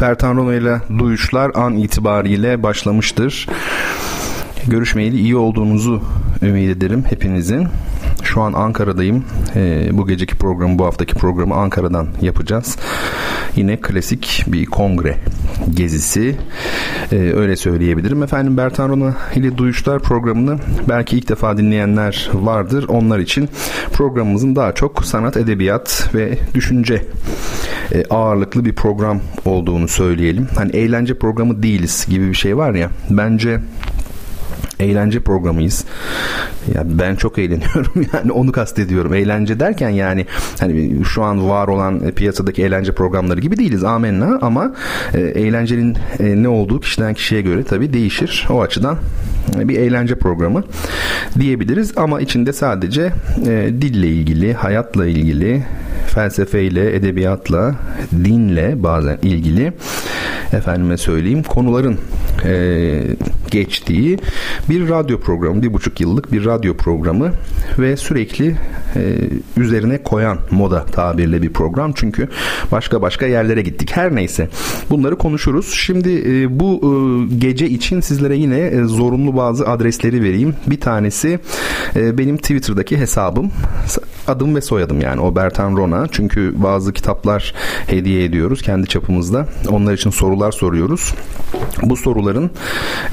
Bertan ile Duyuşlar an itibariyle başlamıştır. Görüşmeyeli iyi olduğunuzu ümit ederim hepinizin. Şu an Ankara'dayım. E, bu geceki programı, bu haftaki programı Ankara'dan yapacağız. Yine klasik bir kongre gezisi. E, öyle söyleyebilirim. Efendim Bertan Rona ile Duyuşlar programını belki ilk defa dinleyenler vardır. Onlar için programımızın daha çok sanat, edebiyat ve düşünce e, ağırlıklı bir program olduğunu söyleyelim. Hani eğlence programı değiliz gibi bir şey var ya. Bence eğlence programıyız. Ya ben çok eğleniyorum yani onu kastediyorum. Eğlence derken yani hani şu an var olan e, piyasadaki eğlence programları gibi değiliz amenna ama e, eğlencenin e, ne olduğu kişiden kişiye göre tabii değişir. O açıdan bir eğlence programı diyebiliriz ama içinde sadece dille ilgili, hayatla ilgili, felsefeyle, edebiyatla, dinle bazen ilgili efendime söyleyeyim konuların geçtiği bir radyo programı, bir buçuk yıllık bir radyo programı ve sürekli e, üzerine koyan moda tabirle bir program. Çünkü başka başka yerlere gittik. Her neyse bunları konuşuruz. Şimdi e, bu e, gece için sizlere yine e, zorunlu bazı adresleri vereyim. Bir tanesi e, benim Twitter'daki hesabım. Adım ve soyadım yani o Bertan Rona. Çünkü bazı kitaplar hediye ediyoruz kendi çapımızda. Onlar için sorular soruyoruz. Bu soruların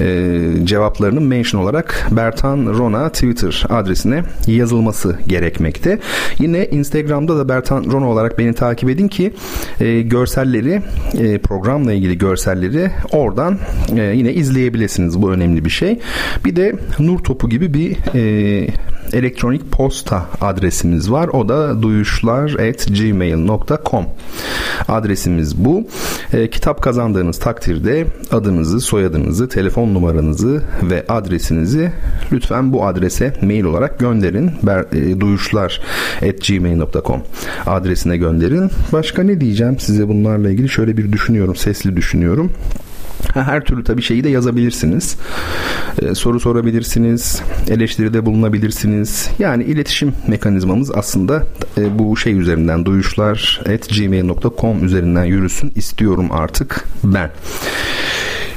e, cevaplarının mention olarak Bertan Rona Twitter adresine yazılması gerekmekte. Yine Instagram'da da Bertan Rona olarak beni takip edin ki e, görselleri e, programla ilgili görselleri oradan e, yine izleyebilirsiniz. Bu önemli bir şey. Bir de Nur Topu gibi bir e, elektronik posta adresimiz var. O da duyuşlar@gmail.com adresimiz bu. E, kitap kazandığınız takdirde adınızı, soyadınızı, telefon numaranızı ve adresinizi lütfen bu adrese mail olarak gönderin. Ber, e, duyuşlar@gmail.com adresine gönderin. Başka ne diyeceğim size bunlarla ilgili? Şöyle bir düşünüyorum, sesli düşünüyorum. Her türlü tabii şeyi de yazabilirsiniz. Ee, soru sorabilirsiniz, eleştiride bulunabilirsiniz. Yani iletişim mekanizmamız aslında e, bu şey üzerinden duyuşlar at gmail.com üzerinden yürüsün istiyorum artık ben.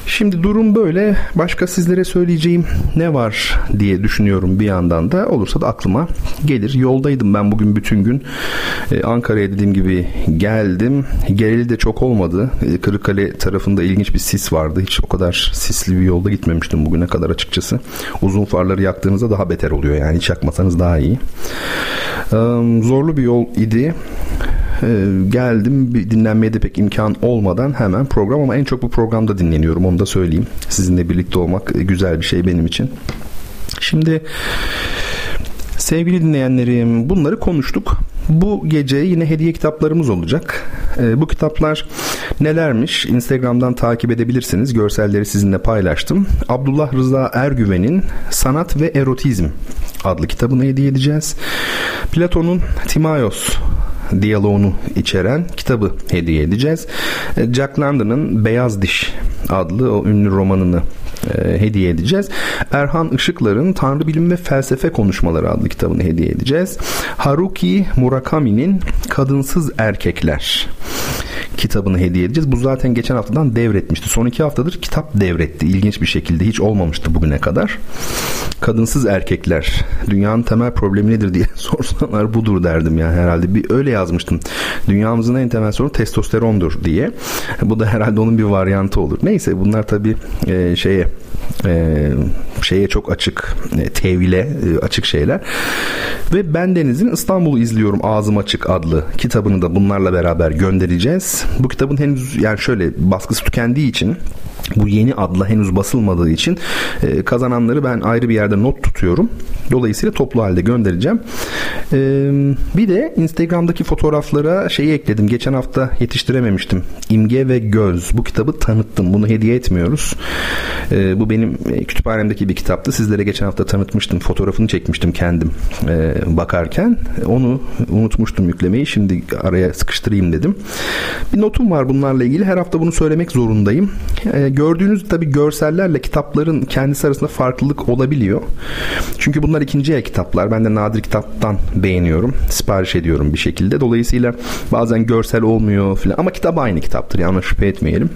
Şimdi durum böyle. Başka sizlere söyleyeceğim ne var diye düşünüyorum bir yandan da. Olursa da aklıma gelir. Yoldaydım ben bugün bütün gün. Ee, Ankara'ya dediğim gibi geldim. Geleli de çok olmadı. Ee, Kırıkkale tarafında ilginç bir sis vardı. Hiç o kadar sisli bir yolda gitmemiştim bugüne kadar açıkçası. Uzun farları yaktığınızda daha beter oluyor yani. Hiç yakmasanız daha iyi. Ee, zorlu bir yol idi e, geldim bir dinlenmeye de pek imkan olmadan hemen program ama en çok bu programda dinleniyorum onu da söyleyeyim. Sizinle birlikte olmak e, güzel bir şey benim için. Şimdi sevgili dinleyenlerim bunları konuştuk. Bu gece yine hediye kitaplarımız olacak. E, bu kitaplar nelermiş? Instagram'dan takip edebilirsiniz. Görselleri sizinle paylaştım. Abdullah Rıza Ergüven'in Sanat ve Erotizm adlı kitabını hediye edeceğiz. Platon'un Timaios diyaloğunu içeren kitabı hediye edeceğiz. E, Jack London'ın Beyaz Diş adlı o ünlü romanını e, hediye edeceğiz. Erhan Işıklar'ın Tanrı Bilim ve Felsefe Konuşmaları adlı kitabını hediye edeceğiz. Haruki Murakami'nin Kadınsız Erkekler kitabını hediye edeceğiz. Bu zaten geçen haftadan devretmişti. Son iki haftadır kitap devretti. İlginç bir şekilde hiç olmamıştı bugüne kadar. Kadınsız erkekler dünyanın temel problemi nedir diye sorsalar budur derdim ya herhalde. Bir öyle yazmıştım. Dünyamızın en temel sorunu testosterondur diye. Bu da herhalde onun bir varyantı olur. Neyse bunlar tabii e, şeye e, şeye çok açık e, tevhile e, açık şeyler ve Ben Deniz'in İstanbul'u izliyorum ağzım açık adlı kitabını da bunlarla beraber göndereceğiz. Bu kitabın henüz yani şöyle baskısı tükendiği için bu yeni adla henüz basılmadığı için e, kazananları ben ayrı bir yerde not tutuyorum. Dolayısıyla toplu halde göndereceğim. E, bir de Instagram'daki fotoğraflara şeyi ekledim. Geçen hafta yetiştirememiştim. İmge ve Göz. Bu kitabı tanıttım. Bunu hediye etmiyoruz. E, bu benim e, kütüphanemdeki bir kitaptı. Sizlere geçen hafta tanıtmıştım. Fotoğrafını çekmiştim kendim e, bakarken. Onu unutmuştum yüklemeyi. Şimdi araya sıkıştırayım dedim. Bir notum var bunlarla ilgili. Her hafta bunu söylemek zorundayım. E, gördüğünüz tabi görsellerle kitapların kendisi arasında farklılık olabiliyor. Çünkü bunlar ikinci el kitaplar. Ben de nadir kitaptan beğeniyorum. Sipariş ediyorum bir şekilde. Dolayısıyla bazen görsel olmuyor filan ama kitap aynı kitaptır. Yani şüphe etmeyelim.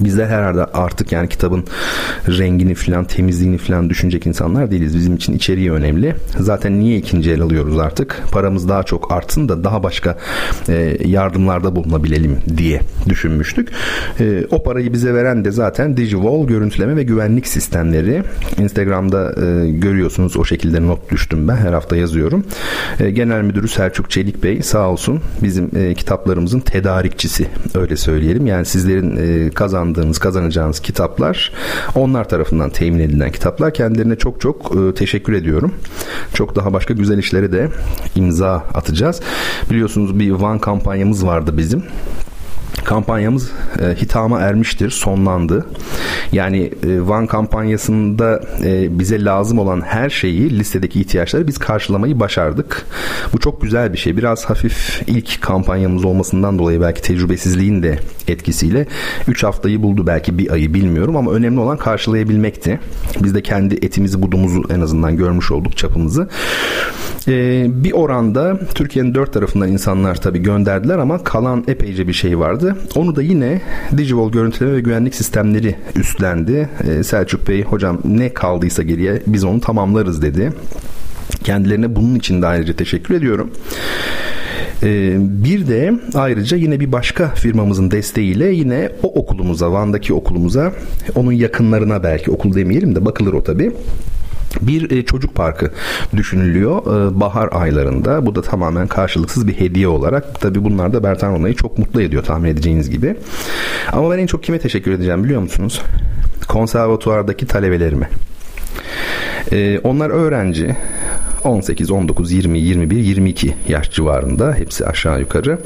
Biz de herhalde artık yani kitabın rengini falan temizliğini falan düşünecek insanlar değiliz. Bizim için içeriği önemli. Zaten niye ikinci el alıyoruz artık? Paramız daha çok artsın da daha başka e, yardımlarda bulunabilelim diye düşünmüştük. E, o parayı bize veren de zaten Digivol görüntüleme ve güvenlik sistemleri. Instagram'da e, görüyorsunuz o şekilde not düştüm ben. Her hafta yazıyorum. Genel Müdürü Selçuk Çelik Bey sağ olsun bizim kitaplarımızın tedarikçisi öyle söyleyelim. Yani sizlerin e, kazandığınız, kazanacağınız kitaplar onlar tarafından temin edilen kitaplar. Kendilerine çok çok e, teşekkür ediyorum. Çok daha başka güzel işlere de imza atacağız. Biliyorsunuz bir Van kampanyamız vardı bizim kampanyamız e, hitama ermiştir, sonlandı. Yani e, Van kampanyasında e, bize lazım olan her şeyi, listedeki ihtiyaçları biz karşılamayı başardık. Bu çok güzel bir şey. Biraz hafif ilk kampanyamız olmasından dolayı belki tecrübesizliğin de etkisiyle 3 haftayı buldu belki bir ayı bilmiyorum ama önemli olan karşılayabilmekti. Biz de kendi etimizi budumuzu en azından görmüş olduk çapımızı. E, bir oranda Türkiye'nin dört tarafından insanlar tabii gönderdiler ama kalan epeyce bir şey vardı. Onu da yine Digivol görüntüleme ve güvenlik sistemleri üstlendi. E, Selçuk Bey hocam ne kaldıysa geriye biz onu tamamlarız dedi. Kendilerine bunun için de ayrıca teşekkür ediyorum. Ee, bir de ayrıca yine bir başka firmamızın desteğiyle yine o okulumuza, Van'daki okulumuza, onun yakınlarına belki okul demeyelim de bakılır o tabii bir e, çocuk parkı düşünülüyor e, bahar aylarında. Bu da tamamen karşılıksız bir hediye olarak. Tabi bunlar da Bertan Onay'ı çok mutlu ediyor tahmin edeceğiniz gibi. Ama ben en çok kime teşekkür edeceğim biliyor musunuz? Konservatuardaki talebelerime. E, onlar öğrenci 18, 19, 20, 21, 22 yaş civarında hepsi aşağı yukarı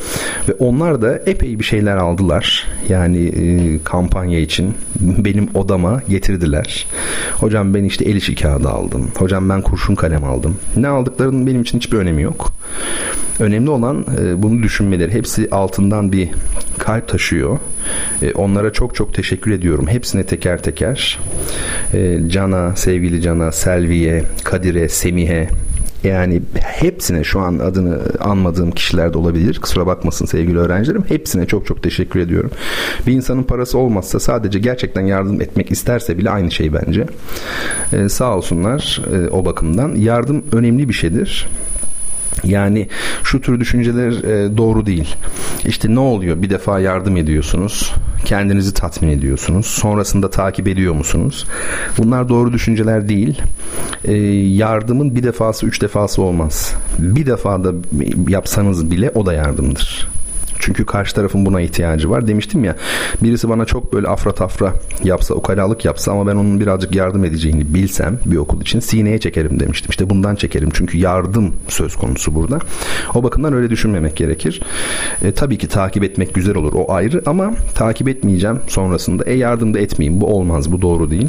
ve onlar da epey bir şeyler aldılar. Yani e, kampanya için benim odama getirdiler. Hocam ben işte el işi kağıdı aldım. Hocam ben kurşun kalem aldım. Ne aldıklarının benim için hiçbir önemi yok. Önemli olan e, bunu düşünmeleri. Hepsi altından bir kalp taşıyor. E, onlara çok çok teşekkür ediyorum. Hepsine teker teker. E, Can'a, sevgili Can'a, Selvi'ye, Kadir'e, Semih'e, yani hepsine şu an adını anmadığım kişiler de olabilir. Kusura bakmasın sevgili öğrencilerim. Hepsine çok çok teşekkür ediyorum. Bir insanın parası olmazsa sadece gerçekten yardım etmek isterse bile aynı şey bence. Ee, sağ olsunlar e, o bakımdan. Yardım önemli bir şeydir. Yani şu tür düşünceler e, doğru değil. İşte ne oluyor? Bir defa yardım ediyorsunuz. Kendinizi tatmin ediyorsunuz. Sonrasında takip ediyor musunuz? Bunlar doğru düşünceler değil. E, yardımın bir defası, üç defası olmaz. Bir defada yapsanız bile o da yardımdır. Çünkü karşı tarafın buna ihtiyacı var. Demiştim ya birisi bana çok böyle afra tafra yapsa, ukalalık yapsa ama ben onun birazcık yardım edeceğini bilsem bir okul için sineye çekerim demiştim. İşte bundan çekerim. Çünkü yardım söz konusu burada. O bakımdan öyle düşünmemek gerekir. E, tabii ki takip etmek güzel olur. O ayrı ama takip etmeyeceğim sonrasında. E yardım da etmeyeyim. Bu olmaz. Bu doğru değil.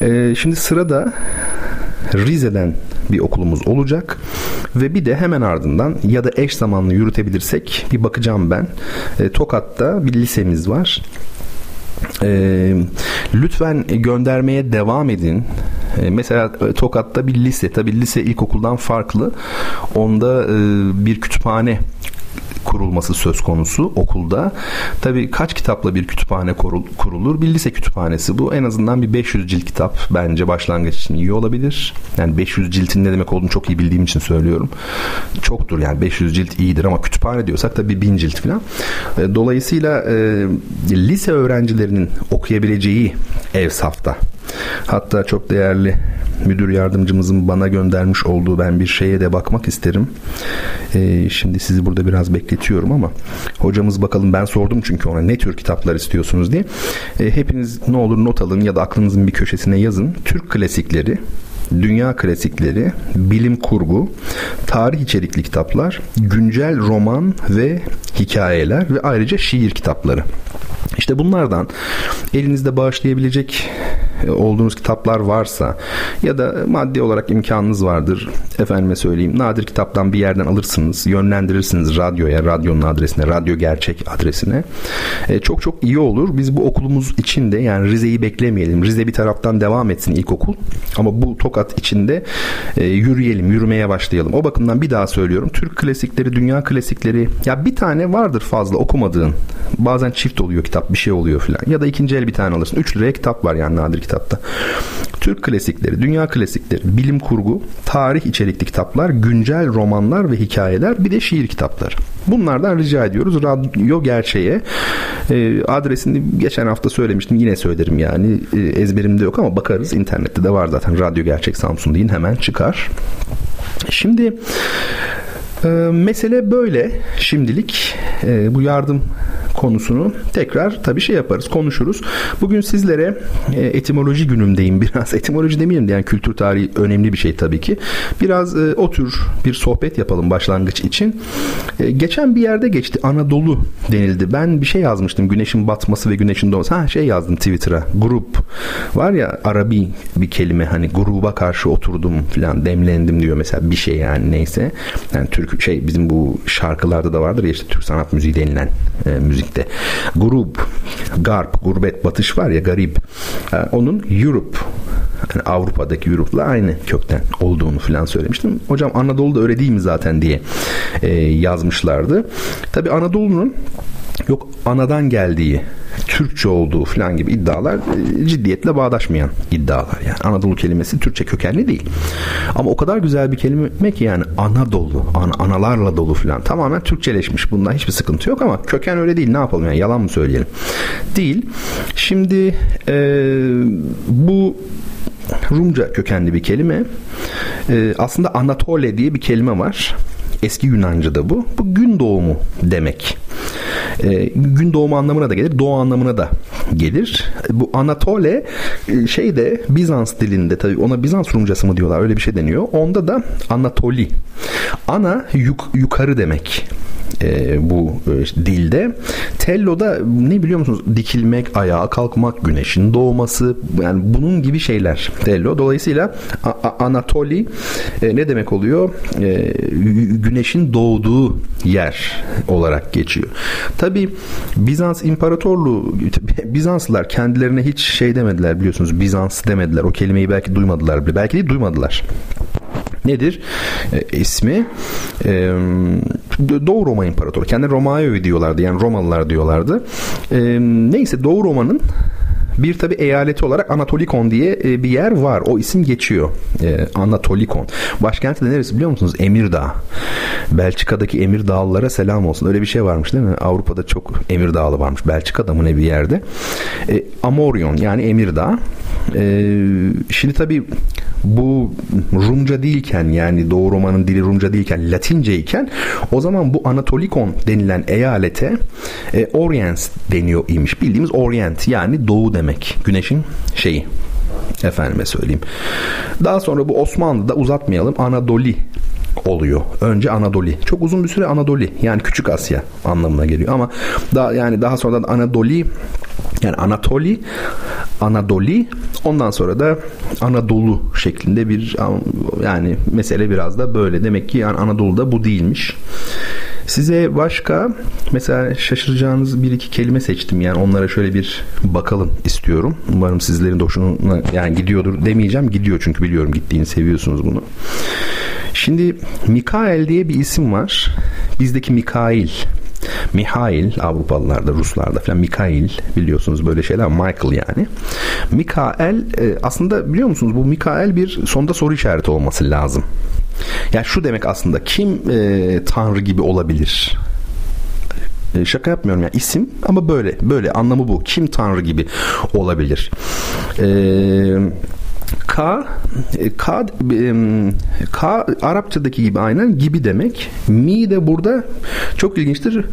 E, şimdi sırada Rize'den bir okulumuz olacak ve bir de hemen ardından ya da eş zamanlı yürütebilirsek bir bakacağım ben. E, Tokat'ta bir lisemiz var. E, lütfen göndermeye devam edin. E, mesela e, Tokat'ta bir lise, tabi lise ilkokuldan farklı. Onda e, bir kütüphane kurulması söz konusu okulda. Tabi kaç kitapla bir kütüphane kurulur? Bir lise kütüphanesi bu. En azından bir 500 cilt kitap bence başlangıç için iyi olabilir. Yani 500 ciltin ne demek olduğunu çok iyi bildiğim için söylüyorum. Çoktur yani 500 cilt iyidir ama kütüphane diyorsak da bir 1000 cilt falan. E, dolayısıyla e, lise öğrencilerinin okuyabileceği ev safta Hatta çok değerli müdür yardımcımızın bana göndermiş olduğu ben bir şeye de bakmak isterim. Ee, şimdi sizi burada biraz bekletiyorum ama hocamız bakalım ben sordum çünkü ona ne tür kitaplar istiyorsunuz diye. Ee, hepiniz ne olur not alın ya da aklınızın bir köşesine yazın. Türk klasikleri dünya klasikleri, bilim kurgu, tarih içerikli kitaplar, güncel roman ve hikayeler ve ayrıca şiir kitapları. İşte bunlardan elinizde bağışlayabilecek e, olduğunuz kitaplar varsa ya da maddi olarak imkanınız vardır. Efendime söyleyeyim nadir kitaptan bir yerden alırsınız, yönlendirirsiniz radyoya, radyonun adresine, radyo gerçek adresine. E, çok çok iyi olur. Biz bu okulumuz içinde yani Rize'yi beklemeyelim. Rize bir taraftan devam etsin ilkokul ama bu Tokat içinde e, yürüyelim, yürümeye başlayalım. O bakımdan bir daha söylüyorum. Türk klasikleri, dünya klasikleri ya bir tane vardır fazla okumadığın. Bazen çift oluyor kitap, bir şey oluyor filan. Ya da ikinci el bir tane alırsın. 3 liraya kitap var yani nadir kitapta. Türk klasikleri, dünya klasikleri, bilim kurgu, tarih içerikli kitaplar, güncel romanlar ve hikayeler bir de şiir kitapları. Bunlardan rica ediyoruz. Radyo Gerçeğe e, adresini geçen hafta söylemiştim. Yine söylerim yani. E, ezberimde yok ama bakarız. internette de var zaten. Radyo Gerçek Samsun deyin hemen çıkar. Şimdi e, mesele böyle şimdilik. E, bu yardım konusunu tekrar tabii şey yaparız, konuşuruz. Bugün sizlere e, etimoloji günümdeyim biraz. Etimoloji demeyelim de yani kültür tarihi önemli bir şey tabii ki. Biraz e, o tür bir sohbet yapalım başlangıç için. E, geçen bir yerde geçti. Anadolu denildi. Ben bir şey yazmıştım. Güneşin batması ve güneşin doğması. Ha şey yazdım Twitter'a. Grup. Var ya Arabi bir kelime hani gruba karşı oturdum falan demlendim diyor mesela bir şey yani neyse. Yani Türk şey bizim bu şarkılarda da vardır ya işte Türk sanat müziği denilen e, müzik müzikte. Grup, garp, gurbet, batış var ya garip. Onun Europe yani Avrupa'daki Europe'la aynı kökten olduğunu falan söylemiştim. Hocam Anadolu'da öyle değil mi zaten diye e, yazmışlardı. Tabi Anadolu'nun yok anadan geldiği Türkçe olduğu falan gibi iddialar e, ciddiyetle bağdaşmayan iddialar. Yani Anadolu kelimesi Türkçe kökenli değil. Ama o kadar güzel bir kelime ki yani Anadolu, an, analarla dolu falan tamamen Türkçeleşmiş. Bundan hiçbir sıkıntı yok ama köken öyle değil. Ne yapalım yani yalan mı söyleyelim? Değil. Şimdi e, bu Rumca kökenli bir kelime. E, aslında Anatole diye bir kelime var. Eski Yunanca'da bu. Bu gün doğumu demek. E, gün doğumu anlamına da gelir, doğu anlamına da gelir. Bu Anatole e, şey de Bizans dilinde tabii ona Bizans Rumcası mı diyorlar öyle bir şey deniyor. Onda da Anatoli. Ana yuk, yukarı demek e, bu e, dilde. Tello'da ne biliyor musunuz? Dikilmek, ayağa kalkmak, güneşin doğması yani bunun gibi şeyler Tello. Dolayısıyla a- Anatoli e, ne demek oluyor? Güneşin doğduğu yer olarak geçiyor. Tabi Bizans İmparatorluğu Bizanslılar kendilerine hiç şey demediler biliyorsunuz Bizans demediler. O kelimeyi belki duymadılar bile. Belki de duymadılar nedir e, ismi? E, Doğu Roma İmparatoru. Kendi Romaeo'yu diyorlardı. Yani Romalılar diyorlardı. E, neyse Doğu Roma'nın bir tabi eyaleti olarak Anatolikon diye e, bir yer var. O isim geçiyor. E, Anatolikon. Başkenti de neresi biliyor musunuz? Emirdağ. Belçika'daki Emir Dağlılara selam olsun. Öyle bir şey varmış değil mi? Avrupa'da çok Emir Dağlı varmış. Belçika'da mı ne bir yerde. E, Amorion yani Emirdağ. E, şimdi tabi bu Rumca değilken yani Doğu Roma'nın dili Rumca değilken Latince iken o zaman bu Anatolikon denilen eyalete e, Orient deniyor imiş. Bildiğimiz Orient yani doğu demek. Güneşin şeyi efendime söyleyeyim. Daha sonra bu Osmanlı'da uzatmayalım Anadoli oluyor. Önce Anadolu. Çok uzun bir süre Anadolu yani Küçük Asya anlamına geliyor ama daha yani daha sonradan Anadolu yani Anatoli, Anadoli ondan sonra da Anadolu şeklinde bir yani mesele biraz da böyle. Demek ki yani Anadolu'da bu değilmiş. Size başka mesela şaşıracağınız bir iki kelime seçtim. Yani onlara şöyle bir bakalım istiyorum. Umarım sizlerin de hoşuna yani gidiyordur demeyeceğim. Gidiyor çünkü biliyorum gittiğini seviyorsunuz bunu. Şimdi Mikael diye bir isim var. Bizdeki Mikail Mihail Avrupalılarda, Ruslarda falan Mikail biliyorsunuz böyle şeyler Michael yani. Mikael e, aslında biliyor musunuz bu Mikael bir sonda soru işareti olması lazım. Yani şu demek aslında kim e, Tanrı gibi olabilir? E, şaka yapmıyorum yani isim ama böyle böyle anlamı bu. Kim Tanrı gibi olabilir? Eee K, K, K Arapçadaki gibi aynen gibi demek. Mi de burada çok ilginçtir.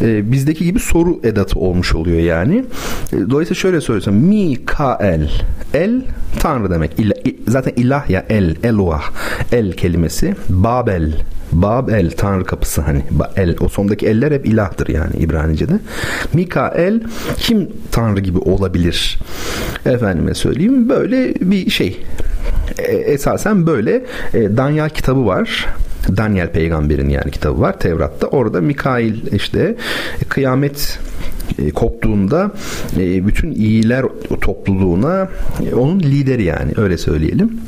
E, bizdeki gibi soru edatı olmuş oluyor yani. E, dolayısıyla şöyle söylesem. Mi Ka El. El Tanrı demek. İla, zaten ilah ya el. Eloah. El kelimesi. Babel. Babel Tanrı kapısı hani el o sondaki eller hep ilahtır yani İbranice'de. Mikael kim Tanrı gibi olabilir? Efendime söyleyeyim böyle bir şey. E, esasen böyle e, Daniel kitabı var. Daniel peygamberin yani kitabı var Tevrat'ta. Orada Mikail işte kıyamet e, koptuğunda e, bütün iyiler topluluğuna e, onun lideri yani öyle söyleyelim.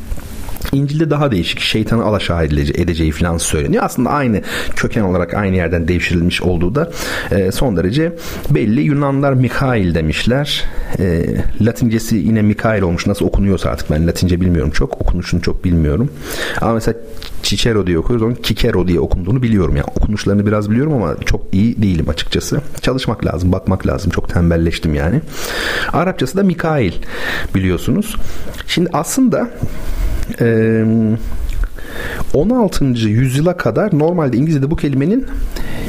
İncil'de daha değişik şeytanı alaşağı edeceği falan söyleniyor. Aslında aynı köken olarak aynı yerden devşirilmiş olduğu da e, son derece belli. Yunanlar Mikail demişler. E, Latincesi yine Mikail olmuş. Nasıl okunuyorsa artık ben Latince bilmiyorum çok. Okunuşunu çok bilmiyorum. Ama mesela Cicero diye okuyoruz. Onun Kikero diye okunduğunu biliyorum. Yani okunuşlarını biraz biliyorum ama çok iyi değilim açıkçası. Çalışmak lazım, bakmak lazım. Çok tembelleştim yani. Arapçası da Mikail biliyorsunuz. Şimdi aslında Um, 16. yüzyıla kadar normalde İngilizce'de bu kelimenin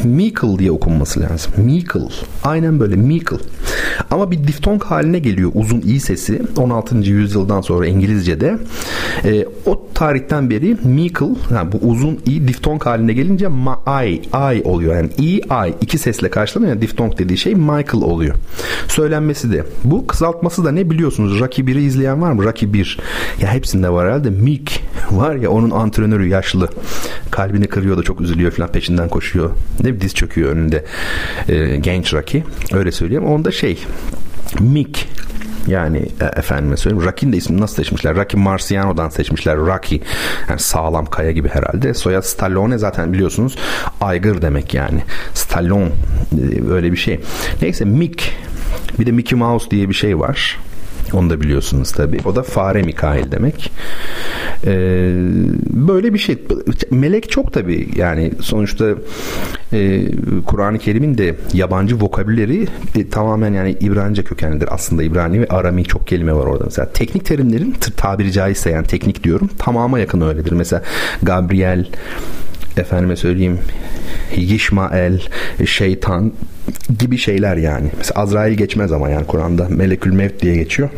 Meikle diye okunması lazım. Meikle. Aynen böyle Meikle. Ama bir diftong haline geliyor uzun i sesi 16. yüzyıldan sonra İngilizce'de. E, o tarihten beri Meikle yani bu uzun i diftong haline gelince ma, I, I oluyor. Yani i, I iki sesle karşılanıyor. Yani diftong dediği şey Michael oluyor. Söylenmesi de. Bu kısaltması da ne biliyorsunuz? Rocky 1'i izleyen var mı? Rocky 1. Ya hepsinde var herhalde. Mick var ya onun antrenörü yaşlı. Kalbini kırıyor da çok üzülüyor falan peşinden koşuyor. Ne diz çöküyor önünde e, genç Rocky. Öyle söyleyeyim. Onda şey Mick yani e, efendime söyleyeyim Rocky'nin de ismini nasıl seçmişler? Rocky Marciano'dan seçmişler. Rocky yani sağlam kaya gibi herhalde. Soyad Stallone zaten biliyorsunuz aygır demek yani. Stallone e, öyle bir şey. Neyse Mick bir de Mickey Mouse diye bir şey var. Onu da biliyorsunuz tabi. O da fare Mikail demek. Ee, böyle bir şey. Melek çok tabi yani sonuçta e, Kur'an-ı Kerim'in de yabancı vokabüleri e, tamamen yani İbranice kökenlidir aslında. İbrani ve Arami çok kelime var orada. Mesela teknik terimlerin tabiri caizse yani teknik diyorum tamama yakın öyledir. Mesela Gabriel efendime söyleyeyim Yişmael, şeytan gibi şeyler yani. Mesela Azrail geçmez ama yani Kur'an'da Melekül Mevt diye geçiyor.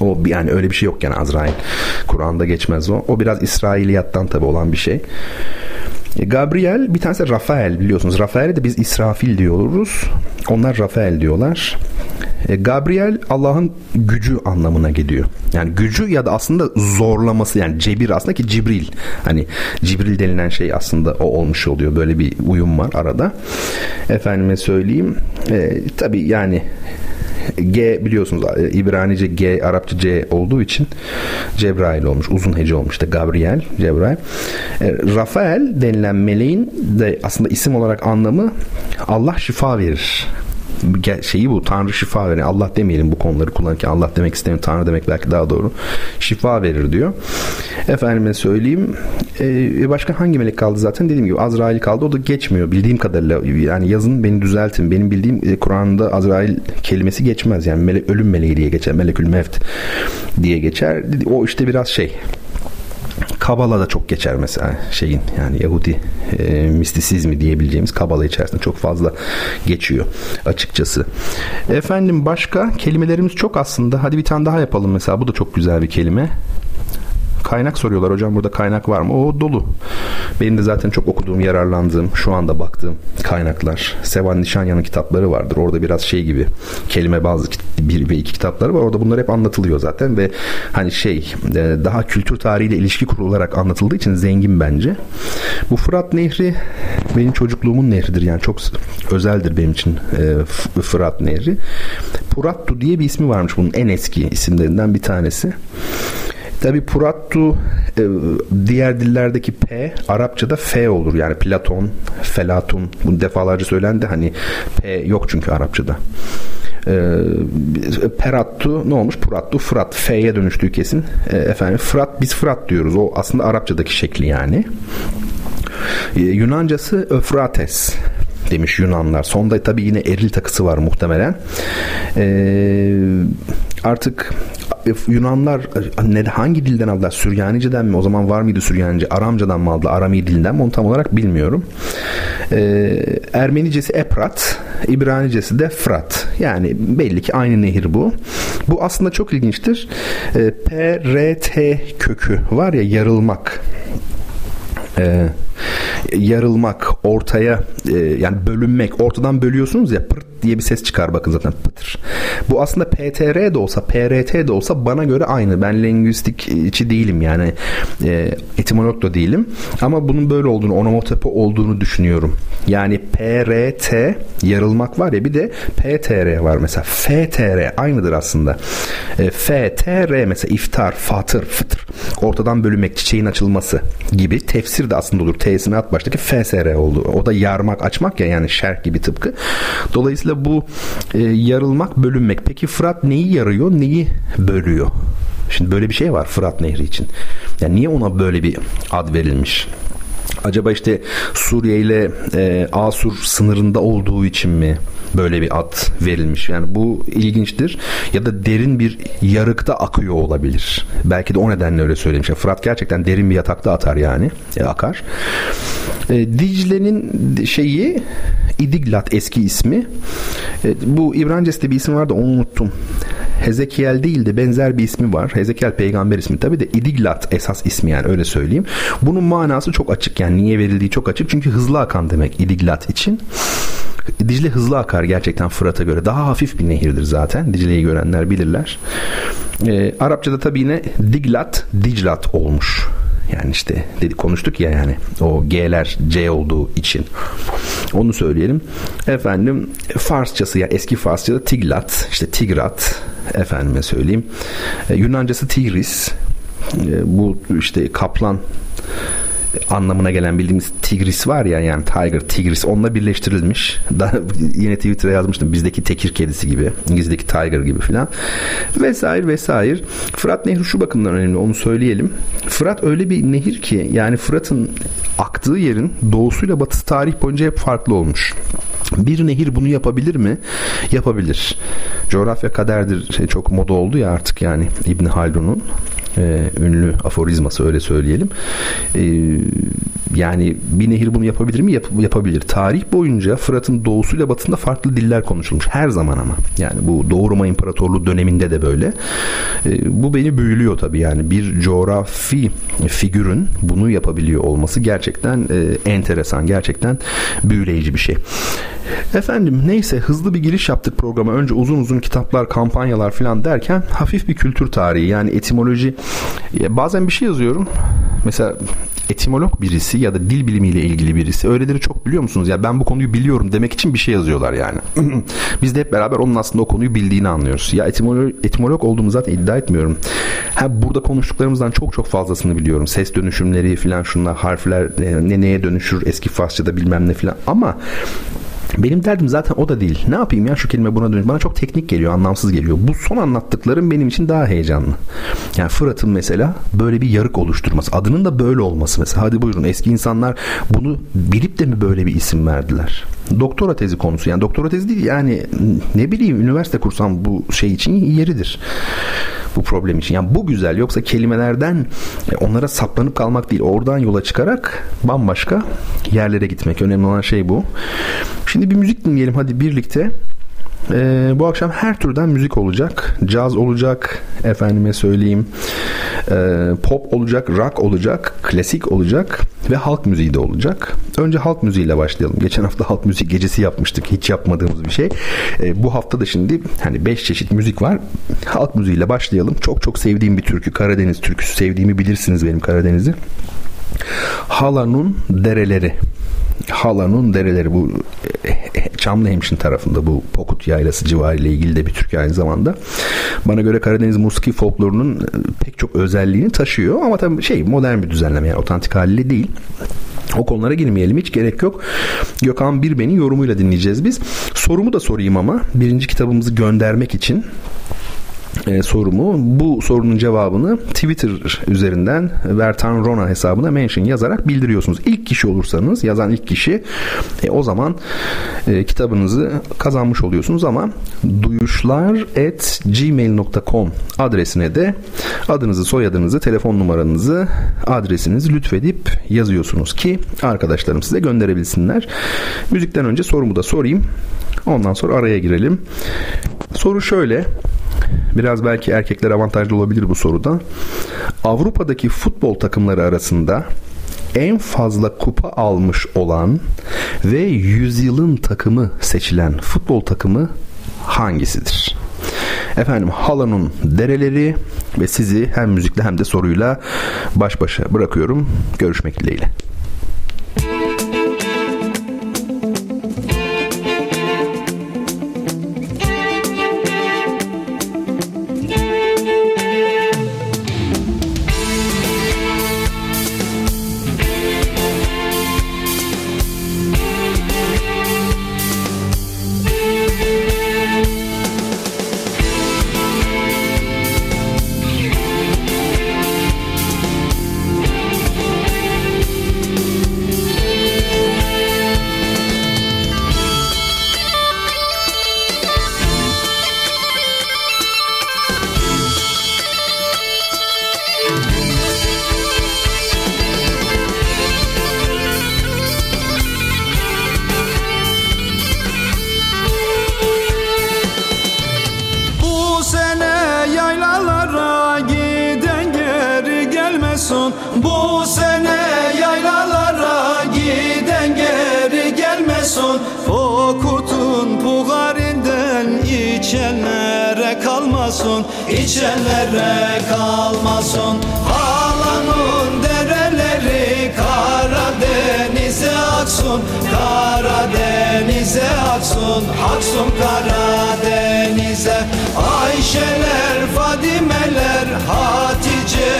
O yani öyle bir şey yok yani Azrail. Kur'an'da geçmez o. O biraz İsrailiyattan tabi olan bir şey. E, Gabriel bir tanesi Rafael biliyorsunuz. Rafael'e de biz İsrafil diyoruz. Onlar Rafael diyorlar. E, Gabriel Allah'ın gücü anlamına geliyor. Yani gücü ya da aslında zorlaması yani cebir aslında ki Cibril. Hani Cibril denilen şey aslında o olmuş oluyor. Böyle bir uyum var arada. Efendime söyleyeyim. E, tabii yani G biliyorsunuz e, İbranice G, Arapça C olduğu için Cebrail olmuş. Uzun hece olmuş da Gabriel, Cebrail. E, Rafael denilen meleğin de aslında isim olarak anlamı Allah şifa verir şeyi bu Tanrı şifa verir. Allah demeyelim bu konuları kullanırken Allah demek istemiyorum. Tanrı demek belki daha doğru. Şifa verir diyor. Efendime söyleyeyim. E, başka hangi melek kaldı zaten? Dediğim gibi Azrail kaldı. O da geçmiyor. Bildiğim kadarıyla yani yazın beni düzeltin. Benim bildiğim e, Kur'an'da Azrail kelimesi geçmez. Yani mele, ölüm meleği diye geçer. Melekül mevt diye geçer. O işte biraz şey Kabala da çok geçer mesela şeyin yani Yahudi e, mistisizmi diyebileceğimiz Kabala içerisinde çok fazla geçiyor açıkçası. Efendim başka kelimelerimiz çok aslında. Hadi bir tane daha yapalım mesela. Bu da çok güzel bir kelime. Kaynak soruyorlar hocam burada kaynak var mı? O dolu. Benim de zaten çok okuduğum, yararlandığım, şu anda baktığım kaynaklar. Sevan Nişanyan'ın kitapları vardır. Orada biraz şey gibi kelime bazı bir ve iki kitapları var. Orada bunlar hep anlatılıyor zaten ve hani şey e, daha kültür tarihiyle ilişki kurularak anlatıldığı için zengin bence. Bu Fırat Nehri benim çocukluğumun nehridir. Yani çok özeldir benim için e, Fırat Nehri. Purattu diye bir ismi varmış bunun en eski isimlerinden bir tanesi. Tabi Purattu e, diğer dillerdeki P Arapçada F olur. Yani Platon, Felatun bunu defalarca söylendi. Hani P yok çünkü Arapçada. E, Perattu ne olmuş? Purattu, Fırat. F'ye dönüştüğü kesin. E, efendim Fırat biz Fırat diyoruz. O aslında Arapçadaki şekli yani. Yunancası Öfrates demiş Yunanlar. Sonda tabii yine eril takısı var muhtemelen. Ee, artık Yunanlar ne, hangi dilden aldılar? Süryaniceden mi? O zaman var mıydı Süryanice? Aramcadan mı aldılar? Arami dilinden mi? Onu tam olarak bilmiyorum. Ee, Ermenicesi Eprat, İbranicesi de Frat. Yani belli ki aynı nehir bu. Bu aslında çok ilginçtir. Ee, P-R-T kökü var ya yarılmak. Ee, yarılmak, ortaya e, yani bölünmek, ortadan bölüyorsunuz ya pırt diye bir ses çıkar bakın zaten pıtır. Bu aslında PTR de olsa, PRT de olsa bana göre aynı. Ben lingüistik içi değilim yani e, etimolog da değilim. Ama bunun böyle olduğunu, onomotope olduğunu düşünüyorum. Yani PRT yarılmak var ya bir de PTR var mesela. FTR aynıdır aslında. E, FTR mesela iftar, fatır, fıtır. Ortadan bölünmek, çiçeğin açılması gibi. Tefsir de aslında olur. T'sini at baştaki FSR oldu. O da yarmak, açmak ya yani şerh gibi tıpkı. Dolayısıyla bu e, yarılmak, bölünmek. Peki Fırat neyi yarıyor, neyi bölüyor? Şimdi böyle bir şey var Fırat Nehri için. Yani niye ona böyle bir ad verilmiş? Acaba işte Suriye ile e, Asur sınırında olduğu için mi böyle bir ad verilmiş? Yani bu ilginçtir. Ya da derin bir yarıkta akıyor olabilir. Belki de o nedenle öyle söylemiş. Fırat gerçekten derin bir yatakta atar yani. E, akar. E, Dicle'nin şeyi İdiglat eski ismi. E, bu İbrances'te bir isim vardı onu unuttum. Hezekiel değil de benzer bir ismi var. Hezekiel peygamber ismi tabi de İdiglat esas ismi yani öyle söyleyeyim. Bunun manası çok açık yani niye verildiği çok açık. Çünkü hızlı akan demek İdiglat için. Dicle hızlı akar gerçekten Fırat'a göre. Daha hafif bir nehirdir zaten. Dicle'yi görenler bilirler. E, Arapçada tabi yine Diglat, Diclat olmuş. Yani işte dedi konuştuk ya yani o G'ler C olduğu için. Onu söyleyelim. Efendim Farsçası ya eski Farsçada Tiglat, işte Tigrat efendime söyleyeyim. E, Yunancası Tigris. E, bu işte kaplan anlamına gelen bildiğimiz Tigris var ya yani Tiger, Tigris onunla birleştirilmiş. Daha yine Twitter'a yazmıştım bizdeki tekir kedisi gibi, İngiliz'deki Tiger gibi filan. Vesaire vesaire. Fırat Nehri şu bakımdan önemli onu söyleyelim. Fırat öyle bir nehir ki yani Fırat'ın aktığı yerin doğusuyla batısı tarih boyunca hep farklı olmuş. Bir nehir bunu yapabilir mi? Yapabilir. Coğrafya kaderdir şey çok moda oldu ya artık yani İbn Haldun'un e, ünlü aforizması öyle söyleyelim. E, yani bir nehir bunu yapabilir mi? Yap, yapabilir. Tarih boyunca Fırat'ın doğusuyla batısında farklı diller konuşulmuş. Her zaman ama. Yani bu Doğu Roma İmparatorluğu döneminde de böyle. E, bu beni büyülüyor tabii yani. Bir coğrafi figürün bunu yapabiliyor olması gerçekten e, enteresan. Gerçekten büyüleyici bir şey. Efendim neyse hızlı bir giriş yaptık programa. Önce uzun uzun kitaplar, kampanyalar falan derken hafif bir kültür tarihi yani etimoloji. Bazen bir şey yazıyorum. Mesela etimolog birisi ya da dil bilimiyle ilgili birisi öyleleri çok biliyor musunuz? Ya ben bu konuyu biliyorum demek için bir şey yazıyorlar yani. Biz de hep beraber onun aslında o konuyu bildiğini anlıyoruz. Ya etimolog, etimolog olduğumu zaten iddia etmiyorum. Ha, burada konuştuklarımızdan çok çok fazlasını biliyorum. Ses dönüşümleri falan şunlar harfler ne neye dönüşür eski Farsçada bilmem ne falan ama benim derdim zaten o da değil. Ne yapayım ya şu kelime buna dönüş. Bana çok teknik geliyor, anlamsız geliyor. Bu son anlattıklarım benim için daha heyecanlı. Yani Fırat'ın mesela böyle bir yarık oluşturması. Adının da böyle olması mesela. Hadi buyurun eski insanlar bunu bilip de mi böyle bir isim verdiler? Doktora tezi konusu. Yani doktora tezi değil yani ne bileyim üniversite kursam bu şey için yeridir. Bu problem için. Yani bu güzel. Yoksa kelimelerden e, onlara saplanıp kalmak değil. Oradan yola çıkarak bambaşka yerlere gitmek. Önemli olan şey bu. Şimdi bir müzik dinleyelim hadi birlikte. Ee, bu akşam her türden müzik olacak. Caz olacak, efendime söyleyeyim. E, pop olacak, rock olacak, klasik olacak ve halk müziği de olacak. Önce halk müziğiyle başlayalım. Geçen hafta halk müzik gecesi yapmıştık. Hiç yapmadığımız bir şey. E, bu hafta da şimdi hani 5 çeşit müzik var. Halk müziğiyle başlayalım. Çok çok sevdiğim bir türkü. Karadeniz türküsü. Sevdiğimi bilirsiniz benim Karadeniz'i. Halanun Dereleri. Halanun Dereleri bu Çamlıhemşin tarafında bu Pokut Yaylası civarı ile ilgili de bir türkü aynı zamanda. Bana göre Karadeniz musiki folklorunun e, pek çok özelliğini taşıyor ama tabii şey modern bir düzenleme yani otantik haliyle değil. O konulara girmeyelim hiç gerek yok. Gökhan Birben'in yorumuyla dinleyeceğiz biz. Sorumu da sorayım ama birinci kitabımızı göndermek için e, sorumu. Bu sorunun cevabını Twitter üzerinden Vertan Rona hesabına mention yazarak bildiriyorsunuz. İlk kişi olursanız yazan ilk kişi e, o zaman e, kitabınızı kazanmış oluyorsunuz ama duyuşlar at gmail.com adresine de adınızı, soyadınızı, telefon numaranızı, adresinizi lütfedip yazıyorsunuz ki arkadaşlarım size gönderebilsinler. Müzikten önce sorumu da sorayım. Ondan sonra araya girelim. Soru şöyle. Biraz belki erkekler avantajlı olabilir bu soruda. Avrupa'daki futbol takımları arasında en fazla kupa almış olan ve yüzyılın takımı seçilen futbol takımı hangisidir? Efendim Halan'ın dereleri ve sizi hem müzikle hem de soruyla baş başa bırakıyorum. Görüşmek dileğiyle. Karadeniz'e aksun Aksun Karadeniz'e. Ayşeler, Fadimeler Hatice,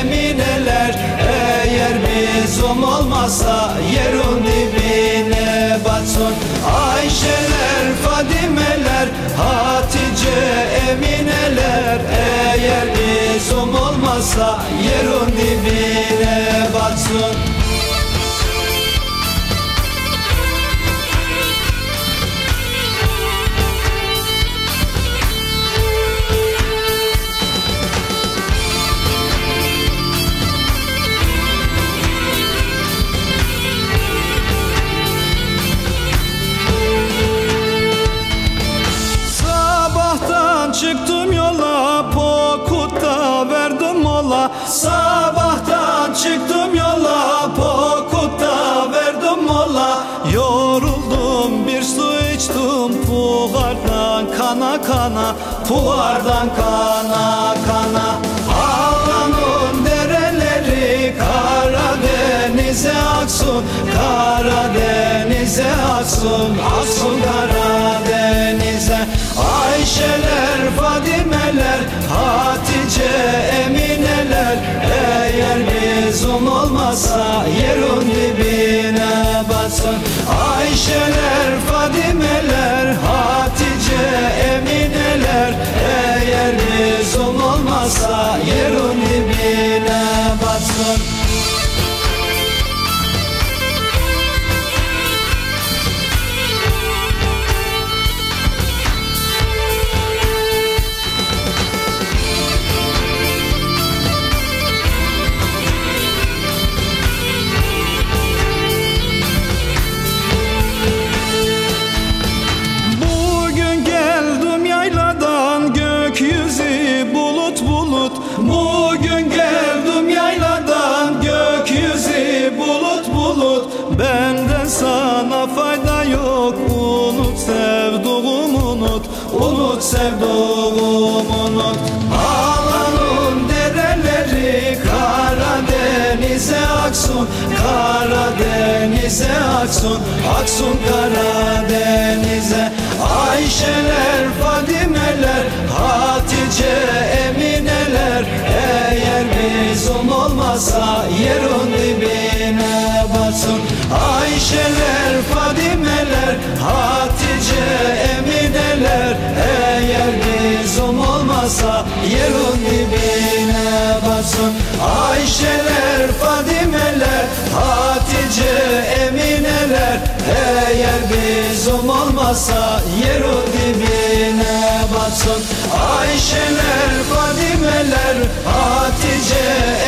Emineler. Eğer bizim olmazsa Yerin dibine batsın Ayşeler, Fadimeler Hatice, Emineler. Eğer bizim olmazsa Yerin dibine batsın kana kana kana. Ağlanın dereleri Karadeniz'e aksun Karadeniz'e aksun. Aksun Karadeniz'e. Ayşeler, Fadimeler, Hatice, Emineler. Eğer bizim olmazsa yerin dibine olmazsa yerin dibine batsın sevduğum unut Ağlanın dereleri Karadeniz'e aksun Karadeniz'e aksun Aksun Karadeniz'e Ayşeler, Fadimeler Hatice, Emineler Eğer bizim olmazsa Yerin dibine batsın. Ayşeler, Fadimeler Hatice, Emineler Eğer olmasa yerin dibine batsın Ayşeler, Fadimeler, Hatice, Emineler. Eğer bizim olmasa yerin dibine batsın Ayşeler, Fadimeler, Hatice,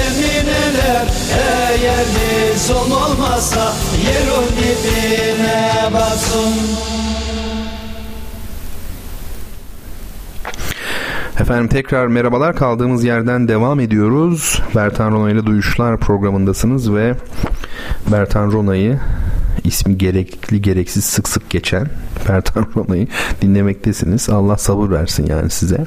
Emineler. Eğer bizim olmasa yerin dibine batsın Efendim tekrar merhabalar kaldığımız yerden devam ediyoruz. Bertan Rona ile Duyuşlar programındasınız ve Bertan Rona'yı ismi gerekli gereksiz sık sık geçen Bertan Rona'yı dinlemektesiniz. Allah sabır versin yani size.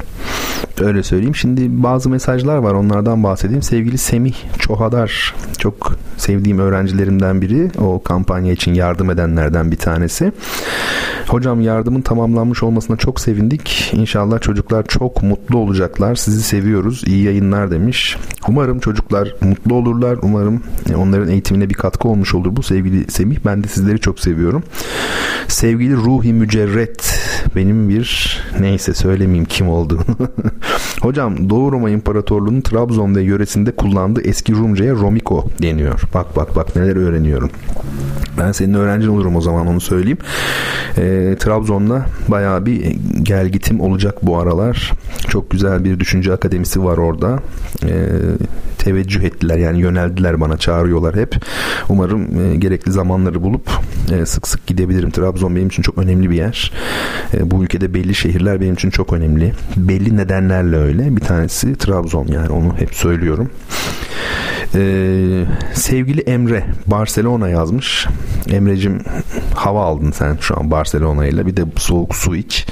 Öyle söyleyeyim. Şimdi bazı mesajlar var onlardan bahsedeyim. Sevgili Semih Çohadar çok sevdiğim öğrencilerimden biri. O kampanya için yardım edenlerden bir tanesi. Hocam yardımın tamamlanmış olmasına çok sevindik. İnşallah çocuklar çok mutlu olacaklar. Sizi seviyoruz. İyi yayınlar demiş. Umarım çocuklar mutlu olurlar. Umarım onların eğitimine bir katkı olmuş olur bu sevgili Semih. Ben de sizleri çok seviyorum. Sevgili Ruhi Mücerret benim bir neyse söylemeyeyim kim olduğunu. Hocam Doğu Roma İmparatorluğu'nun Trabzon ve yöresinde kullandığı eski Rumca'ya Romiko deniyor. Bak bak bak neler öğreniyorum. Ben senin öğrencin olurum o zaman onu söyleyeyim. E, Trabzon'la bayağı bir gelgitim olacak bu aralar. Çok güzel bir düşünce akademisi var orada. E, teveccüh ettiler yani yöneldiler bana çağırıyorlar hep. Umarım e, gerekli zamanları bulup e, sık sık gidebilirim. Trabzon benim için çok önemli bir yer. E, bu ülkede belli şehirler benim için çok önemli. Belli nedenlerle öyle. Bir tanesi Trabzon yani onu hep söylüyorum. Ee, sevgili Emre Barcelona yazmış. Emre'cim hava aldın sen şu an Barcelona ile bir de soğuk su iç.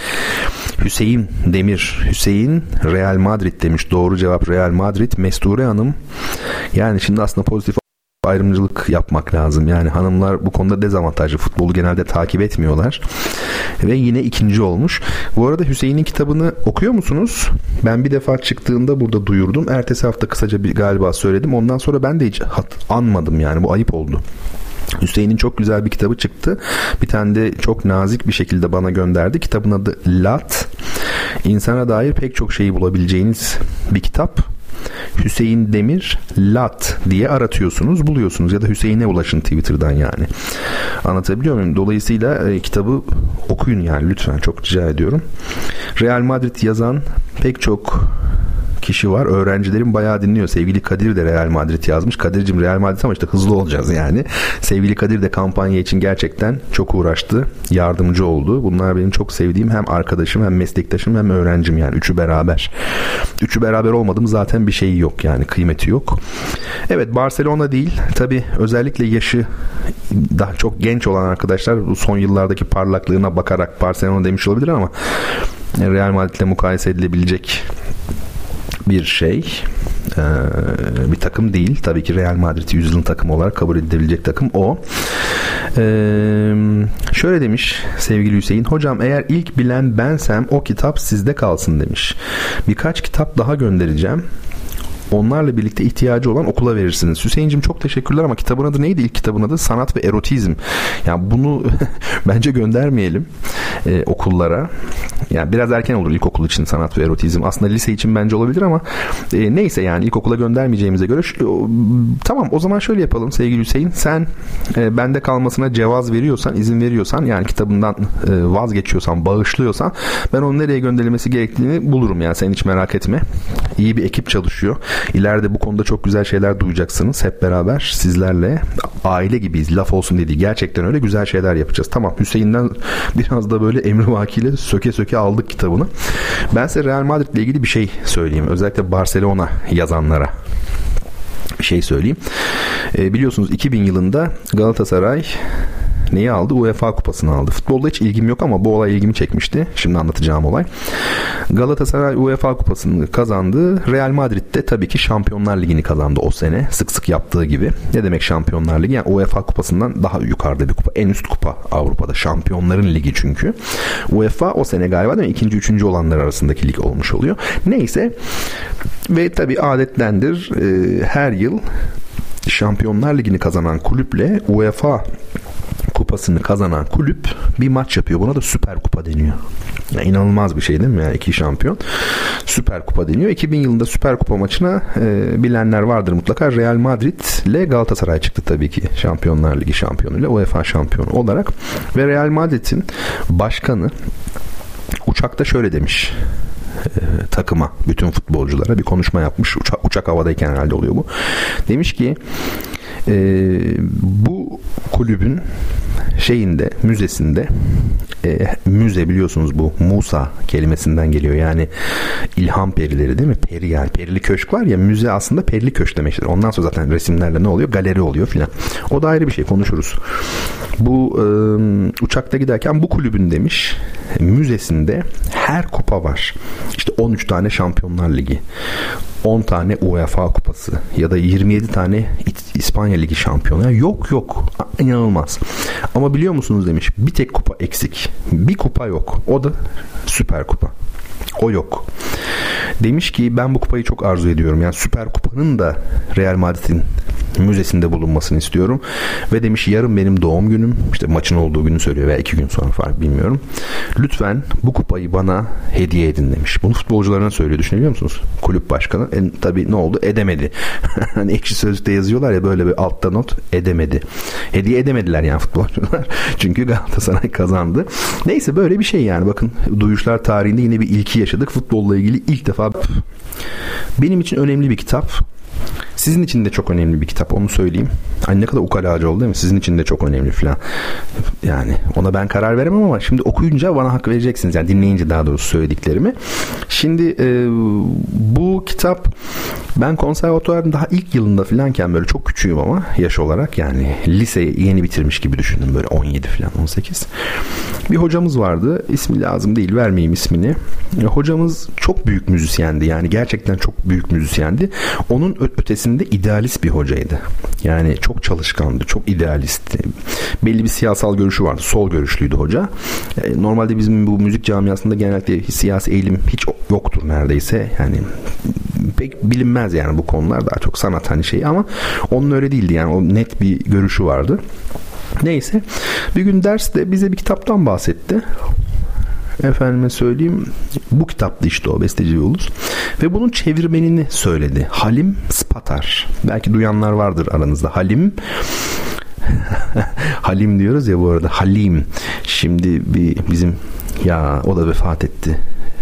Hüseyin Demir Hüseyin Real Madrid demiş. Doğru cevap Real Madrid. Mesture Hanım yani şimdi aslında pozitif ayrımcılık yapmak lazım. Yani hanımlar bu konuda dezavantajlı. Futbolu genelde takip etmiyorlar. Ve yine ikinci olmuş. Bu arada Hüseyin'in kitabını okuyor musunuz? Ben bir defa çıktığında burada duyurdum. Ertesi hafta kısaca bir galiba söyledim. Ondan sonra ben de hiç anmadım yani. Bu ayıp oldu. Hüseyin'in çok güzel bir kitabı çıktı. Bir tane de çok nazik bir şekilde bana gönderdi. Kitabın adı Lat. İnsana dair pek çok şeyi bulabileceğiniz bir kitap. Hüseyin Demir Lat diye aratıyorsunuz buluyorsunuz ya da Hüseyin'e ulaşın Twitter'dan yani. Anlatabiliyor muyum? Dolayısıyla e, kitabı okuyun yani lütfen çok rica ediyorum. Real Madrid yazan pek çok kişi var. Öğrencilerim bayağı dinliyor. Sevgili Kadir de Real Madrid yazmış. Kadir'cim Real Madrid ama işte hızlı olacağız yani. Sevgili Kadir de kampanya için gerçekten çok uğraştı. Yardımcı oldu. Bunlar benim çok sevdiğim hem arkadaşım hem meslektaşım hem öğrencim yani. Üçü beraber. Üçü beraber olmadım zaten bir şeyi yok yani. Kıymeti yok. Evet Barcelona değil. Tabi özellikle yaşı daha çok genç olan arkadaşlar son yıllardaki parlaklığına bakarak Barcelona demiş olabilir ama Real Madrid'le mukayese edilebilecek bir şey ee, bir takım değil. Tabii ki Real Madrid yüzyılın takımı olarak kabul edilebilecek takım o. Ee, şöyle demiş sevgili Hüseyin. Hocam eğer ilk bilen bensem o kitap sizde kalsın demiş. Birkaç kitap daha göndereceğim onlarla birlikte ihtiyacı olan okula verirsiniz. Hüseyin'cim çok teşekkürler ama kitabın adı neydi ilk kitabın adı? Sanat ve Erotizm. Yani bunu bence göndermeyelim e, okullara. Yani biraz erken olur ilkokul için sanat ve erotizm. Aslında lise için bence olabilir ama e, neyse yani ilkokula göndermeyeceğimize göre şu, tamam o zaman şöyle yapalım sevgili Hüseyin. Sen e, bende kalmasına cevaz veriyorsan, izin veriyorsan yani kitabından e, vazgeçiyorsan, bağışlıyorsan ben onun nereye gönderilmesi gerektiğini bulurum yani sen hiç merak etme. İyi bir ekip çalışıyor. İleride bu konuda çok güzel şeyler duyacaksınız. Hep beraber sizlerle aile gibiyiz. Laf olsun dediği gerçekten öyle güzel şeyler yapacağız. Tamam Hüseyin'den biraz da böyle emri vakiyle söke söke aldık kitabını. Ben size Real Madrid ile ilgili bir şey söyleyeyim. Özellikle Barcelona yazanlara bir şey söyleyeyim. E, biliyorsunuz 2000 yılında Galatasaray neyi aldı? UEFA kupasını aldı. Futbolda hiç ilgim yok ama bu olay ilgimi çekmişti. Şimdi anlatacağım olay. Galatasaray UEFA kupasını kazandı. Real Madrid de tabii ki Şampiyonlar Ligi'ni kazandı o sene. Sık sık yaptığı gibi. Ne demek Şampiyonlar Ligi? Yani UEFA kupasından daha yukarıda bir kupa. En üst kupa Avrupa'da. Şampiyonların Ligi çünkü. UEFA o sene galiba değil mi? İkinci, üçüncü olanlar arasındaki lig olmuş oluyor. Neyse. Ve tabii adetlendir e, her yıl Şampiyonlar Ligi'ni kazanan kulüple UEFA kupasını kazanan kulüp bir maç yapıyor. Buna da Süper Kupa deniyor. Ya inanılmaz bir şey değil mi? Yani iki şampiyon. Süper Kupa deniyor. 2000 yılında Süper Kupa maçına e, bilenler vardır mutlaka. Real Madrid ile Galatasaray çıktı tabii ki. Şampiyonlar Ligi şampiyonuyla UEFA şampiyonu olarak. Ve Real Madrid'in başkanı uçakta şöyle demiş e, takıma, bütün futbolculara bir konuşma yapmış. Uçak, uçak havadayken herhalde oluyor bu. Demiş ki e, bu kulübün şeyinde müzesinde e, müze biliyorsunuz bu Musa kelimesinden geliyor. Yani ilham perileri değil mi? Peri yani perili köşk var ya müze aslında perili köşk demektir. Ondan sonra zaten resimlerle ne oluyor? Galeri oluyor filan. O da ayrı bir şey konuşuruz. Bu e, uçakta giderken bu kulübün demiş müzesinde her kupa var. İşte 13 tane Şampiyonlar Ligi. 10 tane UEFA kupası ya da 27 tane İspanya Ligi şampiyonu. Yok yok inanılmaz. Ama biliyor musunuz demiş bir tek kupa eksik. Bir kupa yok. O da Süper Kupa. O yok. Demiş ki ben bu kupayı çok arzu ediyorum. Yani Süper Kupa'nın da Real Madrid'in müzesinde bulunmasını istiyorum. Ve demiş yarın benim doğum günüm. İşte maçın olduğu günü söylüyor veya iki gün sonra fark bilmiyorum. Lütfen bu kupayı bana hediye edin demiş. Bunu futbolcularına söylüyor düşünebiliyor musunuz? Kulüp başkanı. E, tabii ne oldu? Edemedi. hani ekşi sözlükte yazıyorlar ya böyle bir altta not edemedi. Hediye edemediler yani futbolcular. Çünkü Galatasaray kazandı. Neyse böyle bir şey yani. Bakın duyuşlar tarihinde yine bir ilki yaşadık. Futbolla ilgili ilk defa benim için önemli bir kitap. Sizin için de çok önemli bir kitap onu söyleyeyim. Ay ne kadar ukalacı oldu değil mi? Sizin için de çok önemli falan. Yani ona ben karar veremem ama şimdi okuyunca bana hak vereceksiniz. Yani dinleyince daha doğrusu söylediklerimi. Şimdi e, bu kitap ben konservatuvarın daha ilk yılında filanken böyle çok küçüğüm ama yaş olarak yani liseyi yeni bitirmiş gibi düşündüm böyle 17 falan 18. Bir hocamız vardı. İsmi lazım değil vermeyeyim ismini. Hocamız çok büyük müzisyendi yani gerçekten çok büyük müzisyendi. Onun ötesinde idealist bir hocaydı. Yani çok çalışkandı, çok idealistti. Belli bir siyasal görüşü vardı. Sol görüşlüydü hoca. E, normalde bizim bu müzik camiasında genellikle siyasi eğilim hiç yoktur neredeyse. Yani pek bilinmez yani bu konular daha çok sanat hani şey ama onun öyle değildi yani o net bir görüşü vardı. Neyse bir gün derste bize bir kitaptan bahsetti efendime söyleyeyim bu kitaptı işte o Besteci Yoluz ve bunun çevirmenini söyledi Halim Spatar. Belki duyanlar vardır aranızda. Halim. Halim diyoruz ya bu arada Halim. Şimdi bir bizim ya o da vefat etti.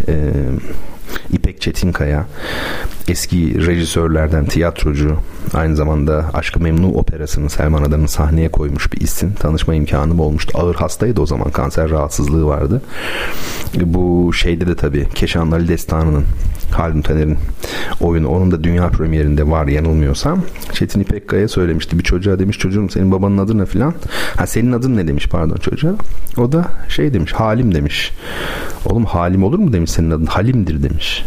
Ee, İpek Çetinkaya eski rejisörlerden tiyatrocu aynı zamanda Aşkı Memnu operasını Selman Adan'ın sahneye koymuş bir isim. Tanışma imkanım olmuştu. Ağır hastaydı o zaman kanser rahatsızlığı vardı. Bu şeyde de tabii Keşan Ali Destanı'nın Haldun Taner'in oyunu onun da dünya premierinde var yanılmıyorsam. Çetin İpekkaya söylemişti. Bir çocuğa demiş çocuğum senin babanın adı ne filan. Ha senin adın ne demiş pardon çocuğa. O da şey demiş Halim demiş. Oğlum Halim olur mu demiş senin adın Halim'dir demiş.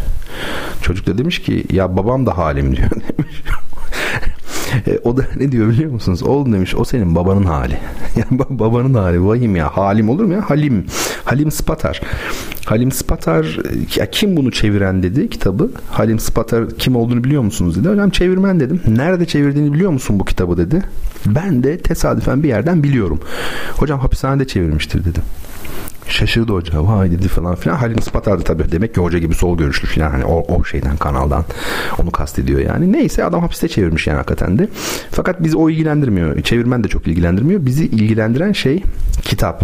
Çocuk da demiş ki ya babam da Halim diyor demiş. E, o da ne diyor biliyor musunuz? Oğlum demiş o senin babanın hali. Yani babanın hali vahim ya. Halim olur mu ya? Halim. Halim Spatar. Halim Spatar ya kim bunu çeviren dedi kitabı. Halim Spatar kim olduğunu biliyor musunuz dedi. Hocam çevirmen dedim. Nerede çevirdiğini biliyor musun bu kitabı dedi. Ben de tesadüfen bir yerden biliyorum. Hocam hapishanede çevirmiştir dedim. Şaşırdı hoca. Vay dedi falan filan. Halil Spatar'dı tabii. Demek ki hoca gibi sol görüşlü filan. Hani o, o şeyden kanaldan onu kastediyor yani. Neyse adam hapiste çevirmiş yani hakikaten de. Fakat bizi o ilgilendirmiyor. Çevirmen de çok ilgilendirmiyor. Bizi ilgilendiren şey kitap.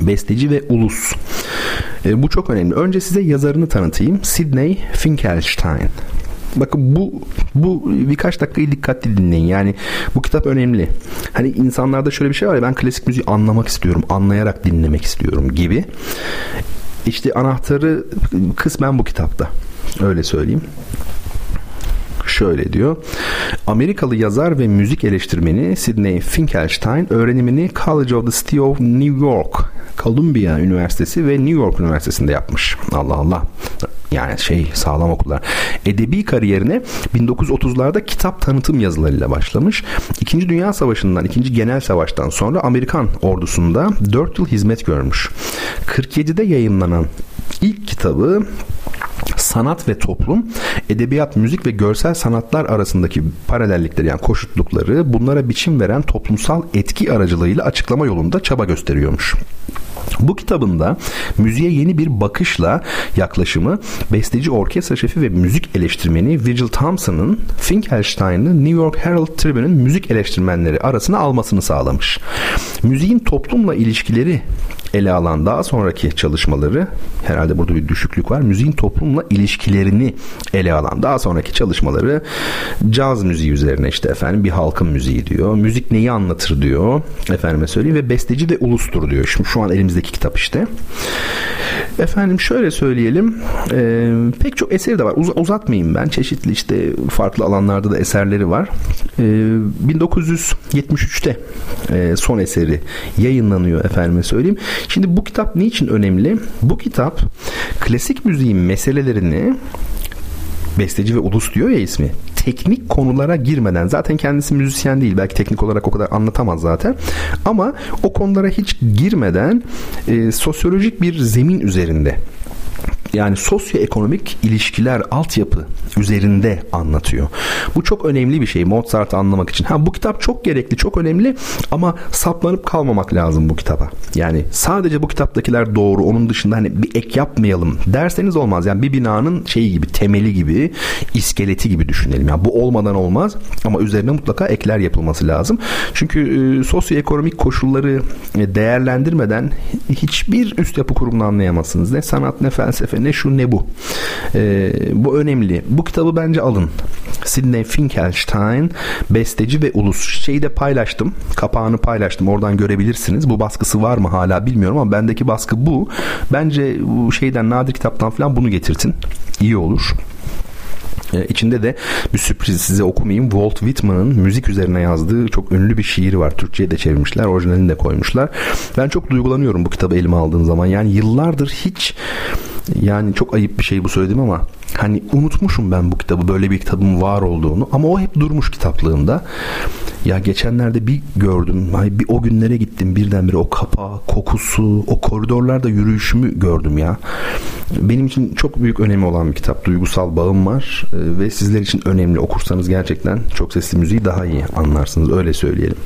Besteci ve ulus. E, bu çok önemli. Önce size yazarını tanıtayım. Sidney Finkelstein. Bakın bu bu birkaç dakikayı dikkatli dinleyin. Yani bu kitap önemli. Hani insanlarda şöyle bir şey var ya ben klasik müziği anlamak istiyorum, anlayarak dinlemek istiyorum gibi. İşte anahtarı kısmen bu kitapta. Öyle söyleyeyim şöyle diyor. Amerikalı yazar ve müzik eleştirmeni Sidney Finkelstein öğrenimini College of the City of New York, Columbia Üniversitesi ve New York Üniversitesi'nde yapmış. Allah Allah. Yani şey sağlam okullar. Edebi kariyerine 1930'larda kitap tanıtım yazılarıyla başlamış. İkinci Dünya Savaşı'ndan, İkinci Genel Savaş'tan sonra Amerikan ordusunda 4 yıl hizmet görmüş. 47'de yayınlanan ilk kitabı sanat ve toplum, edebiyat, müzik ve görsel sanatlar arasındaki paralellikleri yani koşutlukları bunlara biçim veren toplumsal etki aracılığıyla açıklama yolunda çaba gösteriyormuş. Bu kitabında müziğe yeni bir bakışla yaklaşımı besteci orkestra şefi ve müzik eleştirmeni Virgil Thompson'ın Finkelstein'ı New York Herald Tribune'ın müzik eleştirmenleri arasına almasını sağlamış. Müziğin toplumla ilişkileri ele alan daha sonraki çalışmaları herhalde burada bir düşüklük var. Müziğin toplumla ilişkilerini ele alan daha sonraki çalışmaları caz müziği üzerine işte efendim bir halkın müziği diyor. Müzik neyi anlatır diyor. Efendime söyleyeyim ve besteci de ulustur diyor. Şimdi şu an elimizdeki kitap işte. Efendim şöyle söyleyelim. E, pek çok eseri de var. Uz- uzatmayayım ben. Çeşitli işte farklı alanlarda da eserleri var. E, 1973'te e, son eseri yayınlanıyor efendime söyleyeyim. Şimdi bu kitap niçin önemli? Bu kitap klasik müziğin meselelerini besteci ve ulus diyor ya ismi. Teknik konulara girmeden zaten kendisi müzisyen değil belki teknik olarak o kadar anlatamaz zaten ama o konulara hiç girmeden e, sosyolojik bir zemin üzerinde yani sosyoekonomik ilişkiler altyapı üzerinde anlatıyor. Bu çok önemli bir şey Mozart'ı anlamak için. Ha bu kitap çok gerekli, çok önemli ama saplanıp kalmamak lazım bu kitaba. Yani sadece bu kitaptakiler doğru, onun dışında hani bir ek yapmayalım derseniz olmaz. Yani bir binanın şeyi gibi, temeli gibi, iskeleti gibi düşünelim. Yani bu olmadan olmaz ama üzerine mutlaka ekler yapılması lazım. Çünkü e, sosyoekonomik koşulları e, değerlendirmeden hiçbir üst yapı kurumunu anlayamazsınız. Ne sanat ne felsefe ne şu ne bu. E, bu önemli. Bu kitabı bence alın. Sidney Finkelstein besteci ve ulus. Şeyi de paylaştım. Kapağını paylaştım. Oradan görebilirsiniz. Bu baskısı var mı hala bilmiyorum ama bendeki baskı bu. Bence bu şeyden nadir kitaptan falan bunu getirtin. İyi olur. Ee, içinde de bir sürpriz size okumayayım. Walt Whitman'ın müzik üzerine yazdığı çok ünlü bir şiir var. Türkçe'ye de çevirmişler. Orijinalini de koymuşlar. Ben çok duygulanıyorum bu kitabı elime aldığım zaman. Yani yıllardır hiç yani çok ayıp bir şey bu söyledim ama hani unutmuşum ben bu kitabı böyle bir kitabın var olduğunu ama o hep durmuş kitaplığımda. Ya geçenlerde bir gördüm. Ay bir o günlere gittim birdenbire o kapağı, kokusu, o koridorlarda yürüyüşümü gördüm ya. Benim için çok büyük önemi olan bir kitap. Duygusal bağım var e, ve sizler için önemli. Okursanız gerçekten çok sesli müziği daha iyi anlarsınız öyle söyleyelim.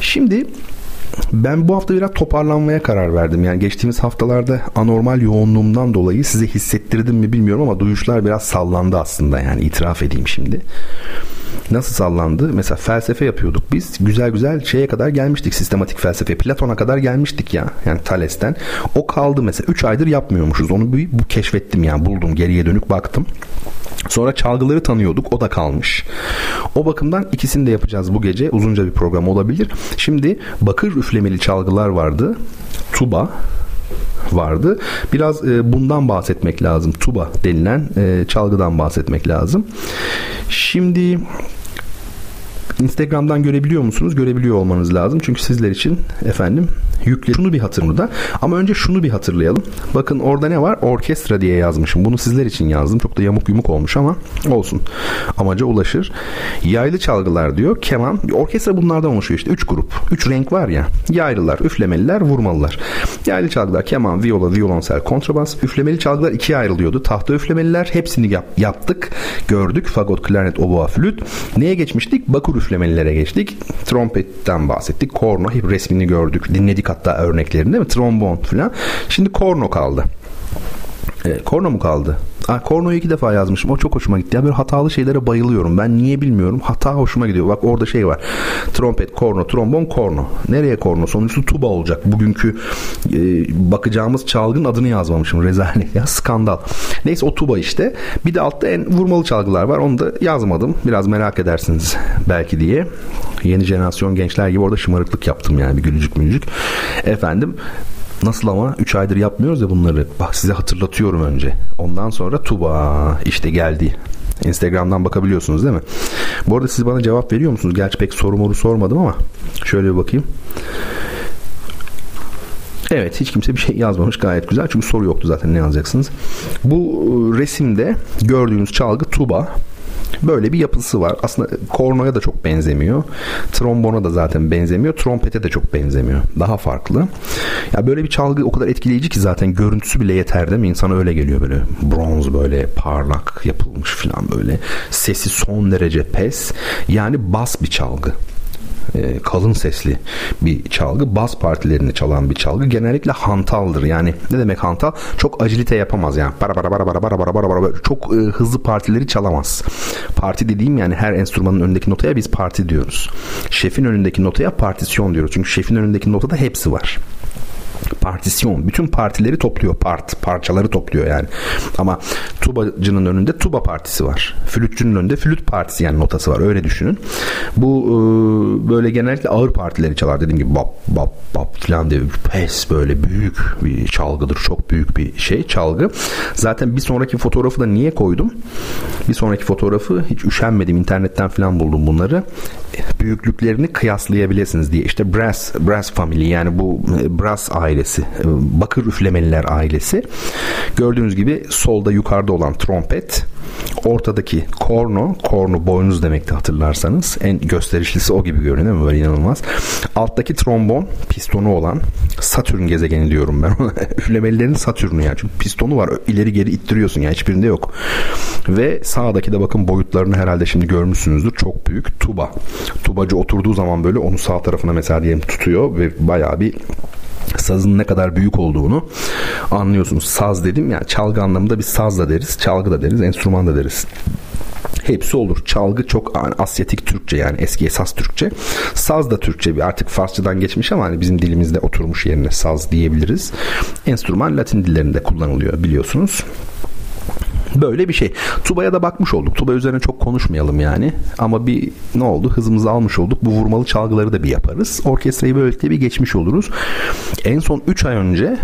Şimdi ben bu hafta biraz toparlanmaya karar verdim. Yani geçtiğimiz haftalarda anormal yoğunluğumdan dolayı size hissettirdim mi bilmiyorum ama duyuşlar biraz sallandı aslında yani itiraf edeyim şimdi. Nasıl sallandı? Mesela felsefe yapıyorduk biz. Güzel güzel şeye kadar gelmiştik. Sistematik felsefe. Platon'a kadar gelmiştik ya. Yani Thales'ten. O kaldı mesela. 3 aydır yapmıyormuşuz. Onu bir, bu keşfettim yani. Buldum. Geriye dönük baktım. Sonra çalgıları tanıyorduk. O da kalmış. O bakımdan ikisini de yapacağız bu gece. Uzunca bir program olabilir. Şimdi bakır üflemeli çalgılar vardı. Tuba vardı. Biraz e, bundan bahsetmek lazım. Tuba denilen e, çalgıdan bahsetmek lazım. Şimdi Instagram'dan görebiliyor musunuz? Görebiliyor olmanız lazım. Çünkü sizler için efendim yükle şunu bir hatırımda. Ama önce şunu bir hatırlayalım. Bakın orada ne var? Orkestra diye yazmışım. Bunu sizler için yazdım. Çok da yamuk yumuk olmuş ama olsun. Amaca ulaşır. Yaylı çalgılar diyor. Keman. Orkestra bunlardan oluşuyor işte. Üç grup. Üç renk var ya. Yaylılar, üflemeliler, vurmalılar. Yaylı çalgılar keman, viola, violonsel, kontrabas. Üflemeli çalgılar ikiye ayrılıyordu. Tahta üflemeliler. Hepsini yap, yaptık. Gördük. Fagot, klarnet, oboa, flüt. Neye geçmiştik? Bakur üflemelilere geçtik. Trompetten bahsettik. Korno. Hep resmini gördük. Dinledik hatta örneklerini değil mi? Trombon falan. Şimdi korno kaldı. E, korno mu kaldı? Ha, kornoyu iki defa yazmışım. O çok hoşuma gitti. Ya böyle hatalı şeylere bayılıyorum. Ben niye bilmiyorum. Hata hoşuma gidiyor. Bak orada şey var. Trompet, korno, trombon, korno. Nereye korno? Sonuçta tuba olacak. Bugünkü e, bakacağımız çalgının adını yazmamışım. Rezalet ya. Skandal. Neyse o tuba işte. Bir de altta en vurmalı çalgılar var. Onu da yazmadım. Biraz merak edersiniz belki diye. Yeni jenerasyon gençler gibi orada şımarıklık yaptım yani. Bir gülücük mülücük. Efendim Nasıl ama 3 aydır yapmıyoruz ya bunları. Bak size hatırlatıyorum önce. Ondan sonra Tuba işte geldi. Instagram'dan bakabiliyorsunuz değil mi? Bu arada siz bana cevap veriyor musunuz? Gerçi pek soru moru sormadım ama şöyle bir bakayım. Evet hiç kimse bir şey yazmamış gayet güzel. Çünkü soru yoktu zaten ne yazacaksınız. Bu resimde gördüğünüz çalgı tuba. Böyle bir yapısı var. Aslında kornoya da çok benzemiyor. Trombona da zaten benzemiyor. Trompete de çok benzemiyor. Daha farklı. Ya böyle bir çalgı o kadar etkileyici ki zaten görüntüsü bile yeter değil mi? İnsana öyle geliyor böyle. Bronz böyle parlak yapılmış falan böyle. Sesi son derece pes. Yani bas bir çalgı e, kalın sesli bir çalgı. Bas partilerini çalan bir çalgı. Genellikle hantaldır. Yani ne demek hantal? Çok acilite yapamaz yani. Bara bara bara bara bara bara bara bara çok e, hızlı partileri çalamaz. Parti dediğim yani her enstrümanın önündeki notaya biz parti diyoruz. Şefin önündeki notaya partisyon diyoruz. Çünkü şefin önündeki notada hepsi var partisyon. Bütün partileri topluyor. Part, parçaları topluyor yani. Ama tubacının önünde tuba partisi var. Flütçünün önünde flüt partisi yani notası var. Öyle düşünün. Bu e, böyle genellikle ağır partileri çalar. Dediğim gibi bap bap bap falan diye pes böyle büyük bir çalgıdır. Çok büyük bir şey çalgı. Zaten bir sonraki fotoğrafı da niye koydum? Bir sonraki fotoğrafı hiç üşenmedim. internetten falan buldum bunları. Büyüklüklerini kıyaslayabilirsiniz diye. İşte Brass, Brass Family yani bu e, Brass ailesi, e, Bakır Üflemeliler ailesi. Gördüğünüz gibi solda yukarıda olan trompet, ortadaki korno, korno boynuz demekti hatırlarsanız. En gösterişlisi o gibi görünüyor mu? Böyle inanılmaz. Alttaki trombon, pistonu olan Satürn gezegeni diyorum ben. Üflemelilerin Satürn'ü yani. Çünkü pistonu var. ileri geri ittiriyorsun yani hiçbirinde yok. Ve sağdaki de bakın boyutlarını herhalde şimdi görmüşsünüzdür. Çok büyük tuba. Tubacı oturduğu zaman böyle onu sağ tarafına mesela diyelim tutuyor ve bayağı bir sazın ne kadar büyük olduğunu anlıyorsunuz. Saz dedim yani çalgı anlamında bir saz da deriz, çalgı da deriz, enstrüman da deriz. Hepsi olur. Çalgı çok Asyatik Türkçe yani eski esas Türkçe. Saz da Türkçe bir artık Farsçadan geçmiş ama hani bizim dilimizde oturmuş yerine saz diyebiliriz. Enstrüman Latin dillerinde kullanılıyor biliyorsunuz. Böyle bir şey. Tuba'ya da bakmış olduk. Tuba üzerine çok konuşmayalım yani. Ama bir ne oldu? Hızımızı almış olduk. Bu vurmalı çalgıları da bir yaparız. Orkestrayı böylelikle bir geçmiş oluruz. En son 3 ay önce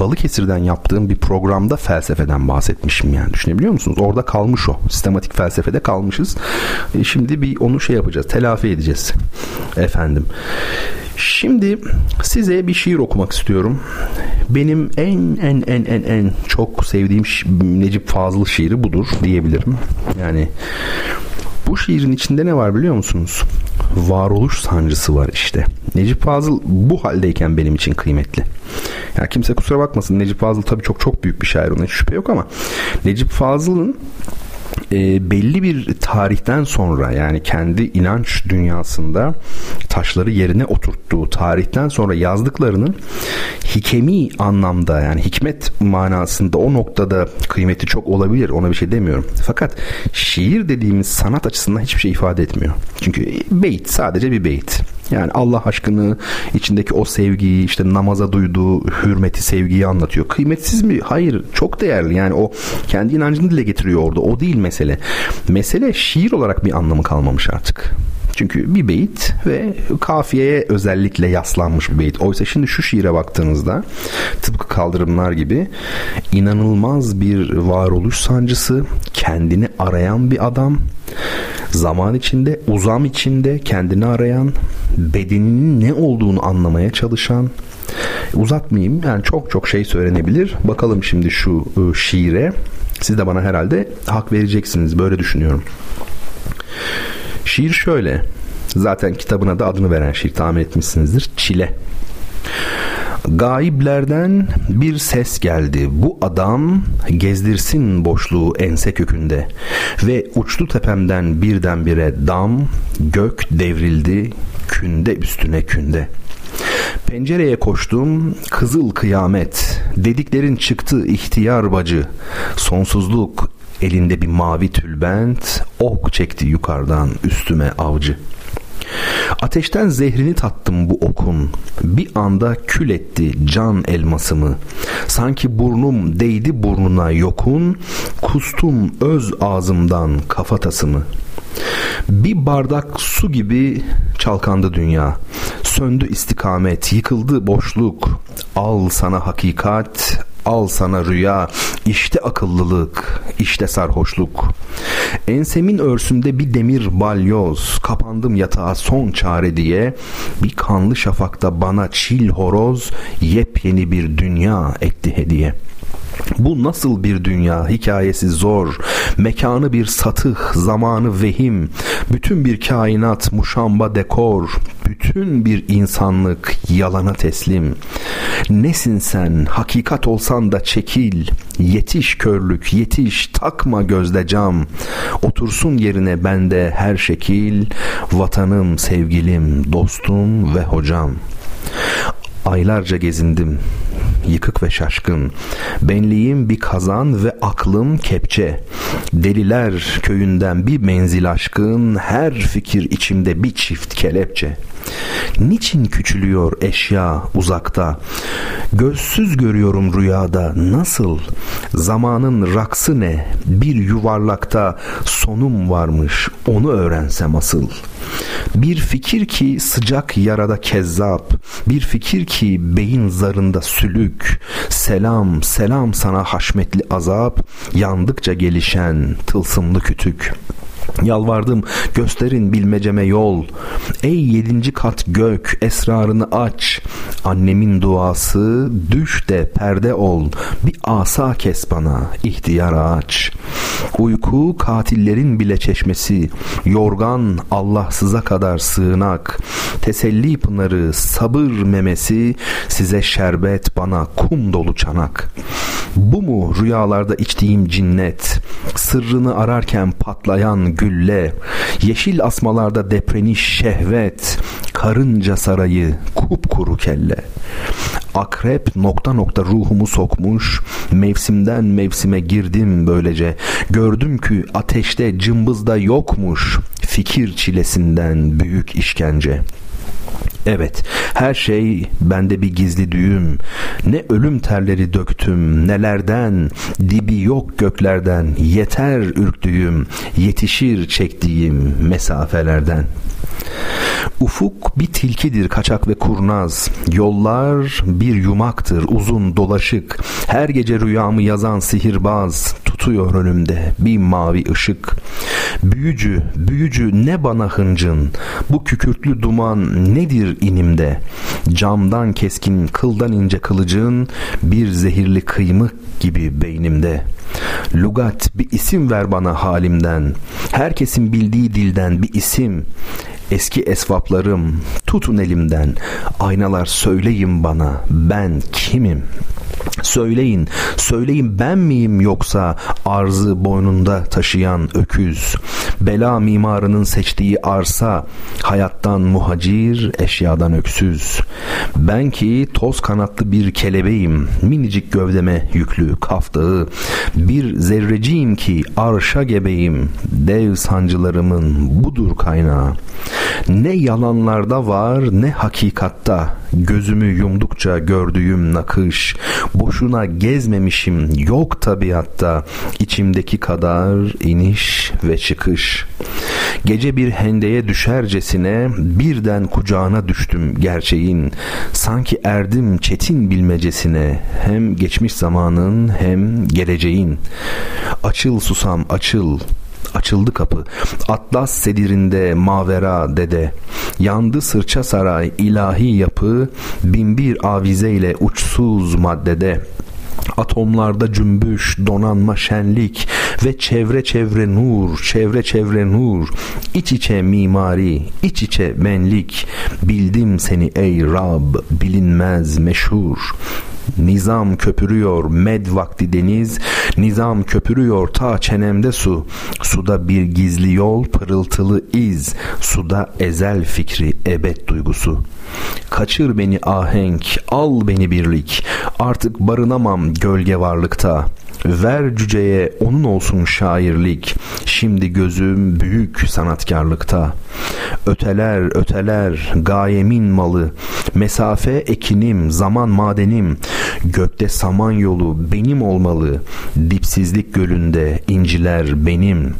Balıkesir'den yaptığım bir programda felsefeden bahsetmişim yani düşünebiliyor musunuz? Orada kalmış o. Sistematik felsefede kalmışız. E şimdi bir onu şey yapacağız. Telafi edeceğiz. Efendim. Şimdi size bir şiir okumak istiyorum. Benim en en en en en çok sevdiğim Necip Fazıl şiiri budur diyebilirim. Yani bu şiirin içinde ne var biliyor musunuz? Varoluş sancısı var işte. Necip Fazıl bu haldeyken benim için kıymetli. Ya kimse kusura bakmasın Necip Fazıl tabii çok çok büyük bir şair ona hiç şüphe yok ama Necip Fazıl'ın e, belli bir tarihten sonra yani kendi inanç dünyasında taşları yerine oturttuğu tarihten sonra yazdıklarının hikemi anlamda yani hikmet manasında o noktada kıymeti çok olabilir ona bir şey demiyorum. Fakat şiir dediğimiz sanat açısından hiçbir şey ifade etmiyor. Çünkü beyt sadece bir beyt. Yani Allah aşkını içindeki o sevgiyi işte namaza duyduğu hürmeti sevgiyi anlatıyor. Kıymetsiz mi? Hayır çok değerli yani o kendi inancını dile getiriyor orada o değil mesele. Mesele şiir olarak bir anlamı kalmamış artık. Çünkü bir beyit ve kafiyeye özellikle yaslanmış bir beyit. Oysa şimdi şu şiire baktığınızda tıpkı kaldırımlar gibi inanılmaz bir varoluş sancısı, kendini arayan bir adam, zaman içinde, uzam içinde kendini arayan, bedeninin ne olduğunu anlamaya çalışan, uzatmayayım yani çok çok şey söylenebilir. Bakalım şimdi şu ıı, şiire. Siz de bana herhalde hak vereceksiniz. Böyle düşünüyorum. Şiir şöyle. Zaten kitabına da adını veren şiir tahmin etmişsinizdir. Çile. Gaiblerden bir ses geldi. Bu adam gezdirsin boşluğu ense kökünde. Ve uçtu tepemden birdenbire dam, gök devrildi künde üstüne künde. Pencereye koştum, kızıl kıyamet. Dediklerin çıktı ihtiyar bacı. Sonsuzluk elinde bir mavi tülbent, ok çekti yukarıdan üstüme avcı.'' Ateşten zehrini tattım bu okun. Bir anda kül etti can elmasımı. Sanki burnum değdi burnuna yokun. Kustum öz ağzımdan kafatasımı. Bir bardak su gibi çalkandı dünya. Söndü istikamet, yıkıldı boşluk. Al sana hakikat, Al sana rüya, işte akıllılık, işte sarhoşluk. Ensemin örsünde bir demir balyoz, kapandım yatağa son çare diye, bir kanlı şafakta bana çil horoz, yepyeni bir dünya etti hediye.'' Bu nasıl bir dünya? Hikayesi zor. Mekanı bir satıh zamanı vehim. Bütün bir kainat muşamba dekor. Bütün bir insanlık yalana teslim. Nesin sen? Hakikat olsan da çekil. Yetiş körlük yetiş takma gözde cam. Otursun yerine bende her şekil. Vatanım sevgilim dostum ve hocam. Aylarca gezindim yıkık ve şaşkın. Benliğim bir kazan ve aklım kepçe. Deliler köyünden bir menzil aşkın, her fikir içimde bir çift kelepçe. Niçin küçülüyor eşya uzakta? Gözsüz görüyorum rüyada nasıl? Zamanın raksı ne? Bir yuvarlakta sonum varmış onu öğrensem asıl. Bir fikir ki sıcak yarada kezzap, bir fikir ki beyin zarında sülük. Selam, selam sana haşmetli azap, yandıkça gelişen tılsımlı kütük.'' Yalvardım gösterin bilmeceme yol. Ey yedinci kat gök esrarını aç. Annemin duası düş de perde ol. Bir asa kes bana ihtiyar aç. Uyku katillerin bile çeşmesi. Yorgan Allahsıza kadar sığınak. Teselli pınarı sabır memesi. Size şerbet bana kum dolu çanak. Bu mu rüyalarda içtiğim cinnet? Sırrını ararken patlayan gülle, yeşil asmalarda depreniş şehvet, karınca sarayı kupkuru kelle. Akrep nokta nokta ruhumu sokmuş, mevsimden mevsime girdim böylece. Gördüm ki ateşte cımbızda yokmuş, fikir çilesinden büyük işkence.'' Evet, her şey bende bir gizli düğüm. Ne ölüm terleri döktüm, nelerden, dibi yok göklerden, yeter ürktüğüm, yetişir çektiğim mesafelerden. Ufuk bir tilkidir kaçak ve kurnaz. Yollar bir yumaktır uzun dolaşık. Her gece rüyamı yazan sihirbaz tutuyor önümde bir mavi ışık. Büyücü, büyücü ne bana hıncın. Bu kükürtlü duman nedir inimde? Camdan keskin, kıldan ince kılıcın bir zehirli kıymık gibi beynimde. Lugat bir isim ver bana halimden. Herkesin bildiği dilden bir isim. Eski esvaplarım tutun elimden. Aynalar söyleyin bana ben kimim?'' Söyleyin, söyleyin ben miyim yoksa arzı boynunda taşıyan öküz? Bela mimarının seçtiği arsa, hayattan muhacir, eşyadan öksüz. Ben ki toz kanatlı bir kelebeğim, minicik gövdeme yüklü kaftağı. Bir zerreciyim ki arşa gebeyim, dev sancılarımın budur kaynağı. Ne yalanlarda var ne hakikatta, gözümü yumdukça gördüğüm nakış, boşuna gezmemişim yok tabiatta içimdeki kadar iniş ve çıkış. Gece bir hendeye düşercesine birden kucağına düştüm gerçeğin. Sanki erdim çetin bilmecesine hem geçmiş zamanın hem geleceğin. Açıl susam açıl açıldı kapı. Atlas sedirinde mavera dede. Yandı sırça saray ilahi yapı. Binbir avizeyle uçsuz maddede. Atomlarda cümbüş, donanma, şenlik ve çevre çevre nur, çevre çevre nur. İç içe mimari, iç içe benlik. Bildim seni ey Rab, bilinmez meşhur. Nizam köpürüyor med vakti deniz Nizam köpürüyor ta çenemde su. Suda bir gizli yol pırıltılı iz. Suda ezel fikri ebed duygusu. Kaçır beni ahenk al beni birlik. Artık barınamam gölge varlıkta Ver cüceye onun olsun şairlik. Şimdi gözüm büyük sanatkarlıkta. Öteler öteler gayemin malı. Mesafe ekinim zaman madenim. Gökte saman yolu benim olmalı. Dipsizlik gölünde inciler benim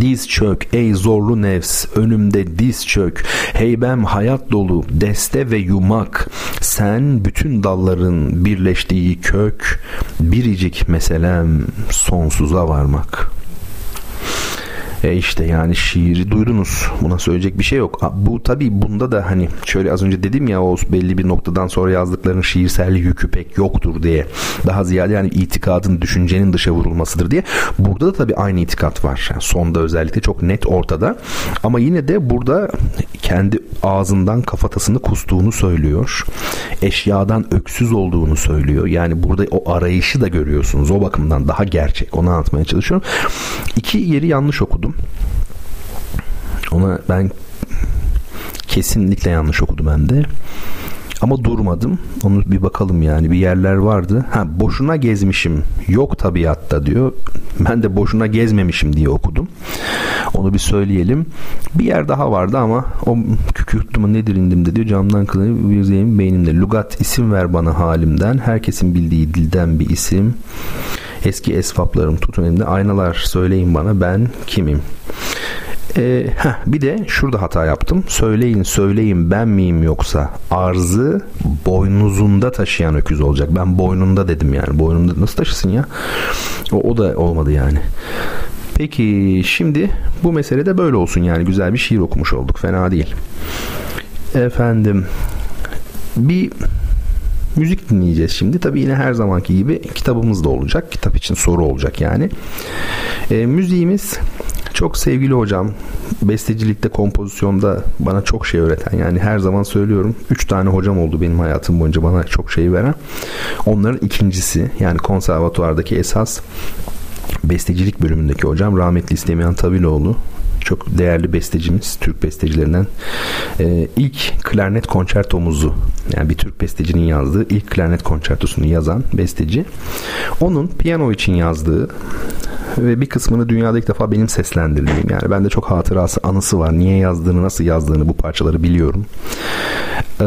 Diz çök ey zorlu nefs önümde diz çök. Heybem hayat dolu deste ve yumak. Sen bütün dalların birleştiği kök Biricik meselem sonsuza varmak E işte yani şiiri duydunuz. Buna söyleyecek bir şey yok. Bu tabii bunda da hani şöyle az önce dedim ya o belli bir noktadan sonra yazdıklarının şiirsel yükü pek yoktur diye. Daha ziyade yani itikadın, düşüncenin dışa vurulmasıdır diye. Burada da tabii aynı itikat var. Yani sonda özellikle çok net ortada. Ama yine de burada kendi ağzından kafatasını kustuğunu söylüyor. Eşyadan öksüz olduğunu söylüyor. Yani burada o arayışı da görüyorsunuz. O bakımdan daha gerçek. Onu anlatmaya çalışıyorum. İki yeri yanlış okudum. Ona ben kesinlikle yanlış okudum ben de. Ama durmadım. Onu bir bakalım yani bir yerler vardı. Ha boşuna gezmişim. Yok tabiatta diyor. Ben de boşuna gezmemişim diye okudum. Onu bir söyleyelim. Bir yer daha vardı ama o kükürttüm nedir indimde diyor. Camdan kılını yüzeyim beynimde. Lugat isim ver bana halimden. Herkesin bildiği dilden bir isim. Eski esvaplarım tutun elimde. Aynalar söyleyin bana ben kimim? E, heh, bir de şurada hata yaptım. Söyleyin söyleyin ben miyim yoksa arzı boynuzunda taşıyan öküz olacak. Ben boynunda dedim yani. Boynunda nasıl taşısın ya? O, o da olmadı yani. Peki şimdi bu mesele de böyle olsun yani güzel bir şiir okumuş olduk. Fena değil. Efendim bir müzik dinleyeceğiz şimdi. Tabii yine her zamanki gibi kitabımız da olacak. Kitap için soru olacak yani. E, müziğimiz çok sevgili hocam bestecilikte kompozisyonda bana çok şey öğreten yani her zaman söylüyorum 3 tane hocam oldu benim hayatım boyunca bana çok şey veren onların ikincisi yani konservatuardaki esas bestecilik bölümündeki hocam rahmetli İstemiyan Tabiloğlu çok değerli bestecimiz Türk bestecilerinden ee, ilk klarnet konçertomuzu yani bir Türk bestecinin yazdığı ilk klarnet konçertosunu yazan besteci onun piyano için yazdığı ve bir kısmını dünyada ilk defa benim seslendirdiğim yani bende çok hatırası anısı var niye yazdığını nasıl yazdığını bu parçaları biliyorum ee,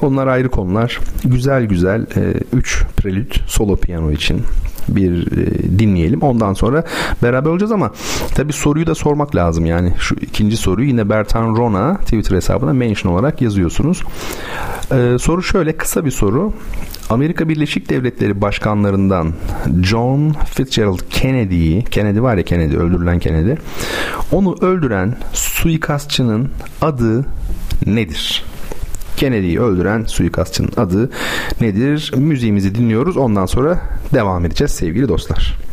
onlar ayrı konular güzel güzel 3 e, prelüt solo piyano için bir e, dinleyelim. Ondan sonra beraber olacağız ama tabi soruyu da sormak lazım. Yani şu ikinci soruyu yine Bertan Rona Twitter hesabına mention olarak yazıyorsunuz. Ee, soru şöyle kısa bir soru. Amerika Birleşik Devletleri başkanlarından John Fitzgerald Kennedy'yi Kennedy var ya Kennedy öldürülen Kennedy onu öldüren suikastçının adı nedir? Kennedy'yi öldüren suikastçının adı nedir? Müziğimizi dinliyoruz. Ondan sonra devam edeceğiz sevgili dostlar.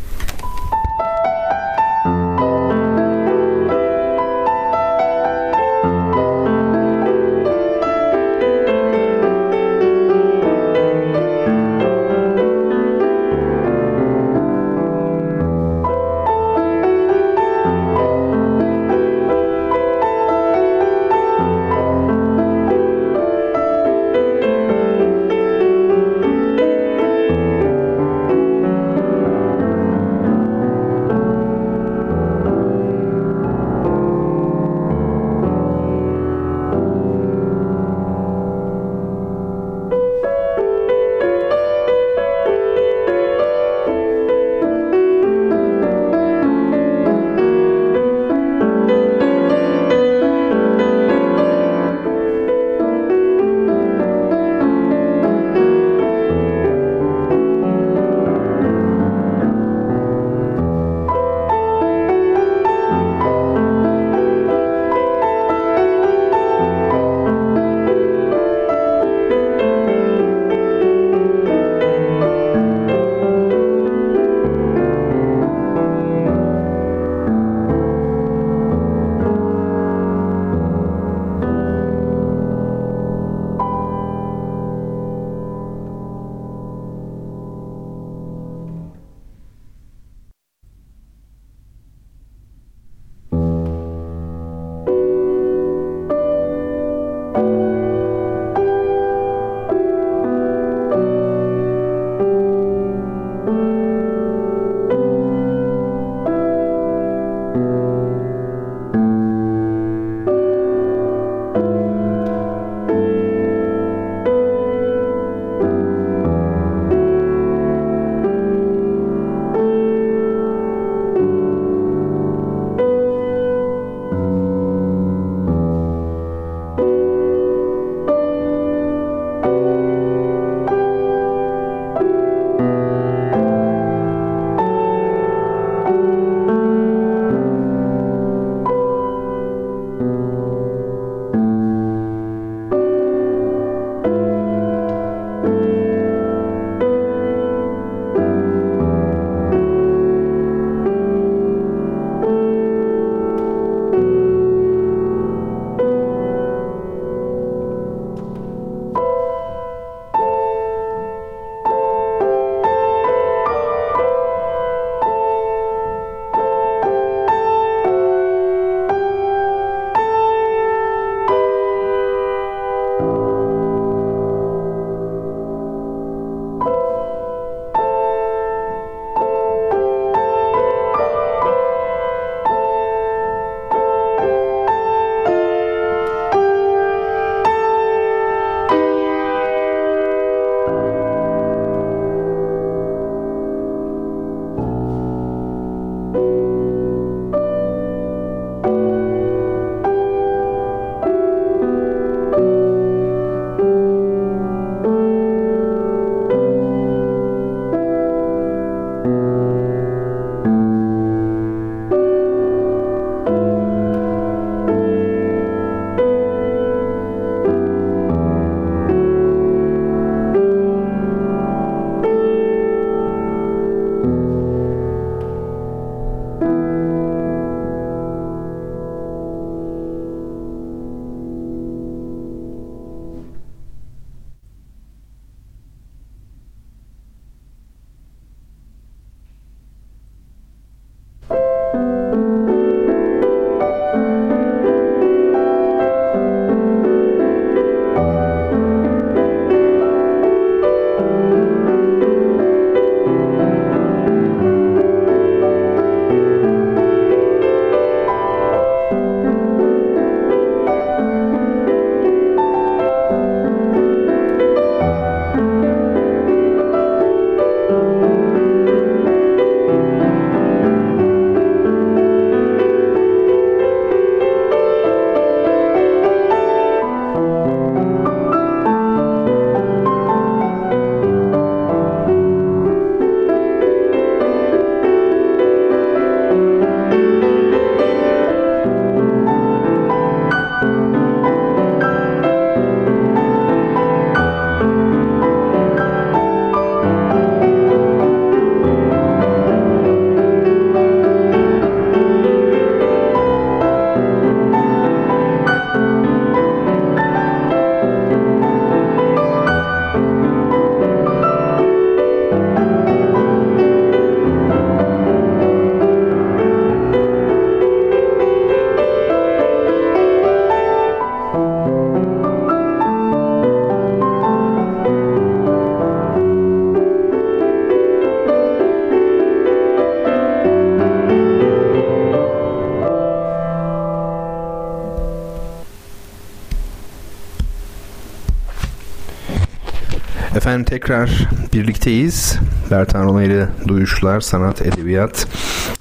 Efendim tekrar birlikteyiz. Bertan Rona ile Duyuşlar, Sanat, Edebiyat,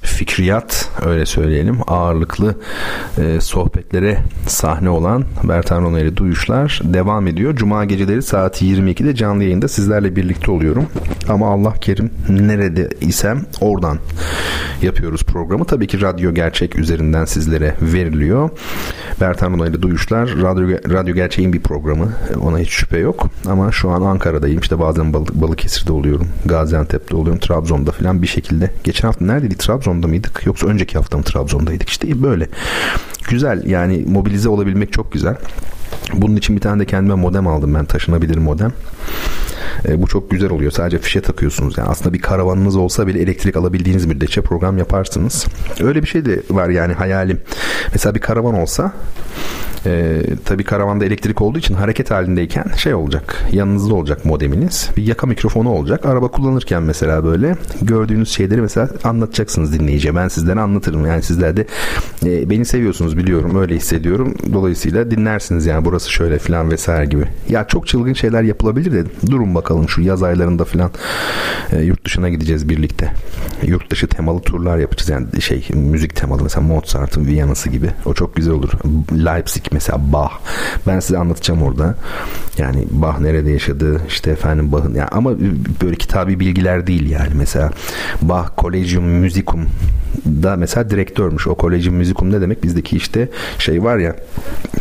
Fikriyat öyle söyleyelim. Ağırlıklı e, sohbetlere sahne olan Bertan Rona ile Duyuşlar devam ediyor. Cuma geceleri saat 22'de canlı yayında sizlerle birlikte oluyorum. Ama Allah kerim nerede isem oradan yapıyoruz programı. Tabii ki radyo gerçek üzerinden sizlere veriliyor. Bertan Rona ile Duyuşlar radyo, radyo gerçeğin bir programı. Ona hiç şüphe yok. Ama şu an Ankara'dayım. İşte bazen Bal Balıkesir'de oluyorum. Gaziantep'te oluyorum. Trabzon'da falan bir şekilde. Geçen hafta neredeydik? Trabzon'da mıydık? Yoksa önceki hafta mı Trabzon'daydık? İşte böyle. Güzel yani mobilize olabilmek çok güzel. Bunun için bir tane de kendime modem aldım ben. Taşınabilir modem. E, bu çok güzel oluyor. Sadece fişe takıyorsunuz. Yani aslında bir karavanınız olsa bile elektrik alabildiğiniz müddetçe program yaparsınız. Öyle bir şey de var yani hayalim. Mesela bir karavan olsa e, tabii karavanda elektrik olduğu için hareket halindeyken şey olacak. Yanınızda olacak modeminiz. Bir yaka mikrofonu olacak. Araba kullanırken mesela böyle gördüğünüz şeyleri mesela anlatacaksınız dinleyiciye. Ben sizlere anlatırım. Yani sizler de e, beni seviyorsunuz biliyorum. Öyle hissediyorum. Dolayısıyla dinlersiniz yani burası şöyle filan vesaire gibi. Ya çok çılgın şeyler yapılabilir dedim. Durun bakalım şu yaz aylarında filan e, yurt dışına gideceğiz birlikte. Yurt dışı temalı turlar yapacağız. Yani şey müzik temalı mesela Mozart'ın Viyana'sı gibi. O çok güzel olur. Leipzig mesela Bach. Ben size anlatacağım orada. Yani Bach nerede yaşadı işte efendim Bach'ın yani ama böyle kitabi bilgiler değil yani mesela Bach Collegium Musicum da mesela direktörmüş. O Collegium Musicum ne demek? Bizdeki işte şey var ya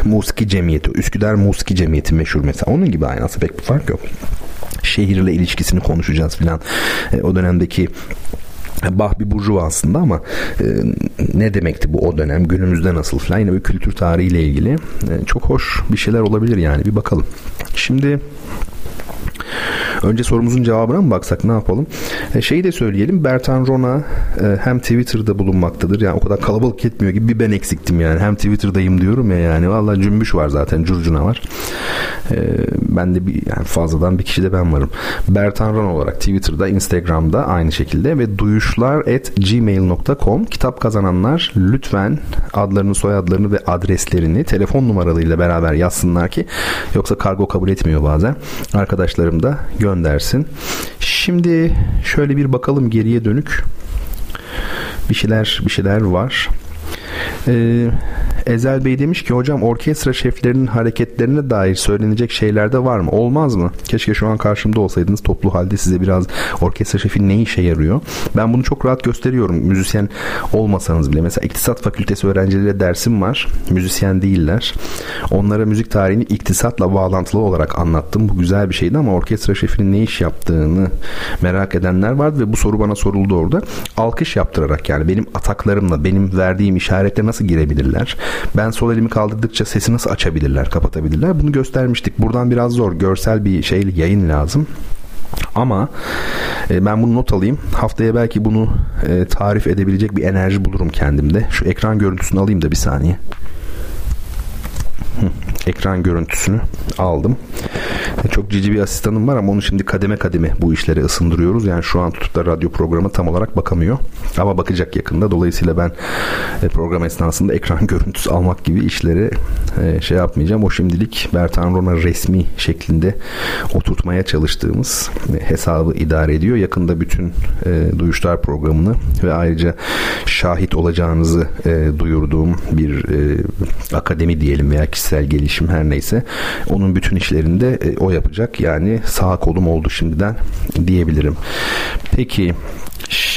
Musiki Cemiyeti. Üsküdar Musiki Cemiyeti meşhur mesela. Onun gibi aynı aslında pek bir fark yok. Şehirle ilişkisini konuşacağız filan. E, o dönemdeki Bah bir burjuva aslında ama e, ne demekti bu o dönem günümüzde nasıl falan yine bir kültür tarihiyle ilgili e, çok hoş bir şeyler olabilir yani bir bakalım. Şimdi Önce sorumuzun cevabına mı baksak ne yapalım? E, şeyi de söyleyelim. Bertan Rona e, hem Twitter'da bulunmaktadır. Yani o kadar kalabalık etmiyor gibi bir ben eksiktim yani. Hem Twitter'dayım diyorum ya yani. Vallahi cümbüş var zaten. Curcuna var. E, ben de bir yani fazladan bir kişi de ben varım. Bertan Rona olarak Twitter'da, Instagram'da aynı şekilde ve duyuşlar at gmail.com kitap kazananlar lütfen adlarını, soyadlarını ve adreslerini telefon numaralarıyla beraber yazsınlar ki yoksa kargo kabul etmiyor bazen. Arkadaşlarım da göndersin. Şimdi şöyle bir bakalım geriye dönük. Bir şeyler bir şeyler var. Ee, Ezel Bey demiş ki hocam orkestra şeflerinin hareketlerine dair söylenecek şeyler de var mı? Olmaz mı? Keşke şu an karşımda olsaydınız toplu halde size biraz orkestra şefi ne işe yarıyor? Ben bunu çok rahat gösteriyorum. Müzisyen olmasanız bile. Mesela iktisat fakültesi öğrencileriyle dersim var. Müzisyen değiller. Onlara müzik tarihini iktisatla bağlantılı olarak anlattım. Bu güzel bir şeydi ama orkestra şefinin ne iş yaptığını merak edenler vardı ve bu soru bana soruldu orada. Alkış yaptırarak yani benim ataklarımla, benim verdiğim işaretle nasıl girebilirler? Ben sol elimi kaldırdıkça sesi nasıl açabilirler, kapatabilirler? Bunu göstermiştik. Buradan biraz zor. Görsel bir şey yayın lazım. Ama e, ben bunu not alayım. Haftaya belki bunu e, tarif edebilecek bir enerji bulurum kendimde. Şu ekran görüntüsünü alayım da bir saniye. Ekran görüntüsünü aldım. E, çok cici bir asistanım var ama onu şimdi kademe kademe bu işleri ısındırıyoruz. Yani şu an tutup da radyo programı tam olarak bakamıyor. Ama bakacak yakında. Dolayısıyla ben e, program esnasında ekran görüntüsü almak gibi işleri e, şey yapmayacağım. O şimdilik Bertan Rona resmi şeklinde oturtmaya çalıştığımız hesabı idare ediyor. Yakında bütün duyuşlar programını ve ayrıca şahit olacağınızı duyurduğum bir akademi diyelim veya kişisel gelişim her neyse onun bütün işlerinde o yapacak. Yani sağ kolum oldu şimdiden diyebilirim. Peki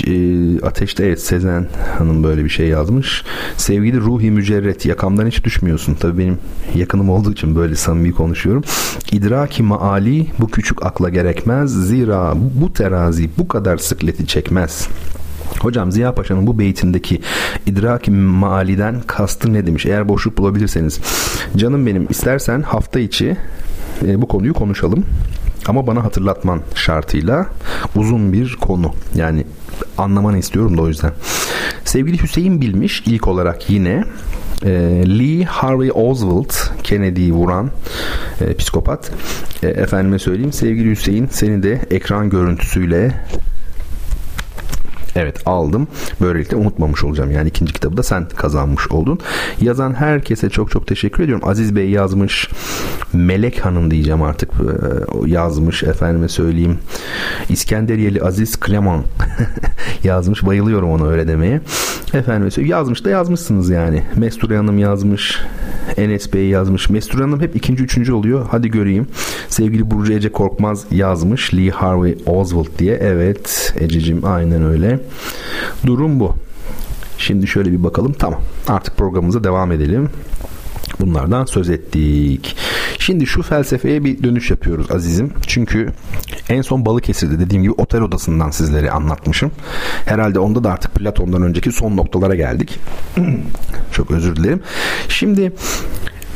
e, Ateşte evet Sezen Hanım böyle bir şey yazmış. Sevgili Ruhi Mücerret yakamdan hiç düşmüyorsun. Tabii benim yakınım olduğu için böyle samimi konuşuyorum. İdraki maali bu küçük akla gerekmez. Zira bu terazi bu kadar sıkleti çekmez. Hocam Ziya Paşa'nın bu beytindeki idrak maaliden kastı ne demiş? Eğer boşluk bulabilirseniz. Canım benim istersen hafta içi e, bu konuyu konuşalım. Ama bana hatırlatman şartıyla uzun bir konu. Yani anlamanı istiyorum da o yüzden. Sevgili Hüseyin Bilmiş ilk olarak yine e, Lee Harvey Oswald Kennedy'yi vuran e, psikopat. E, efendime söyleyeyim sevgili Hüseyin seni de ekran görüntüsüyle Evet aldım. Böylelikle unutmamış olacağım. Yani ikinci kitabı da sen kazanmış oldun. Yazan herkese çok çok teşekkür ediyorum. Aziz Bey yazmış. Melek Hanım diyeceğim artık e, yazmış. Efendime söyleyeyim. İskenderiyeli Aziz Kleman yazmış. Bayılıyorum ona öyle demeye. Efendime söyleyeyim. Yazmış da yazmışsınız yani. Mesture Hanım yazmış. Enes Bey yazmış. Mesture Hanım hep ikinci üçüncü oluyor. Hadi göreyim. Sevgili Burcu Ece Korkmaz yazmış. Lee Harvey Oswald diye. Evet Ececiğim aynen öyle. Durum bu. Şimdi şöyle bir bakalım. Tamam. Artık programımıza devam edelim. Bunlardan söz ettik. Şimdi şu felsefeye bir dönüş yapıyoruz azizim. Çünkü en son Balıkesir'de dediğim gibi otel odasından sizlere anlatmışım. Herhalde onda da artık Platon'dan önceki son noktalara geldik. Çok özür dilerim. Şimdi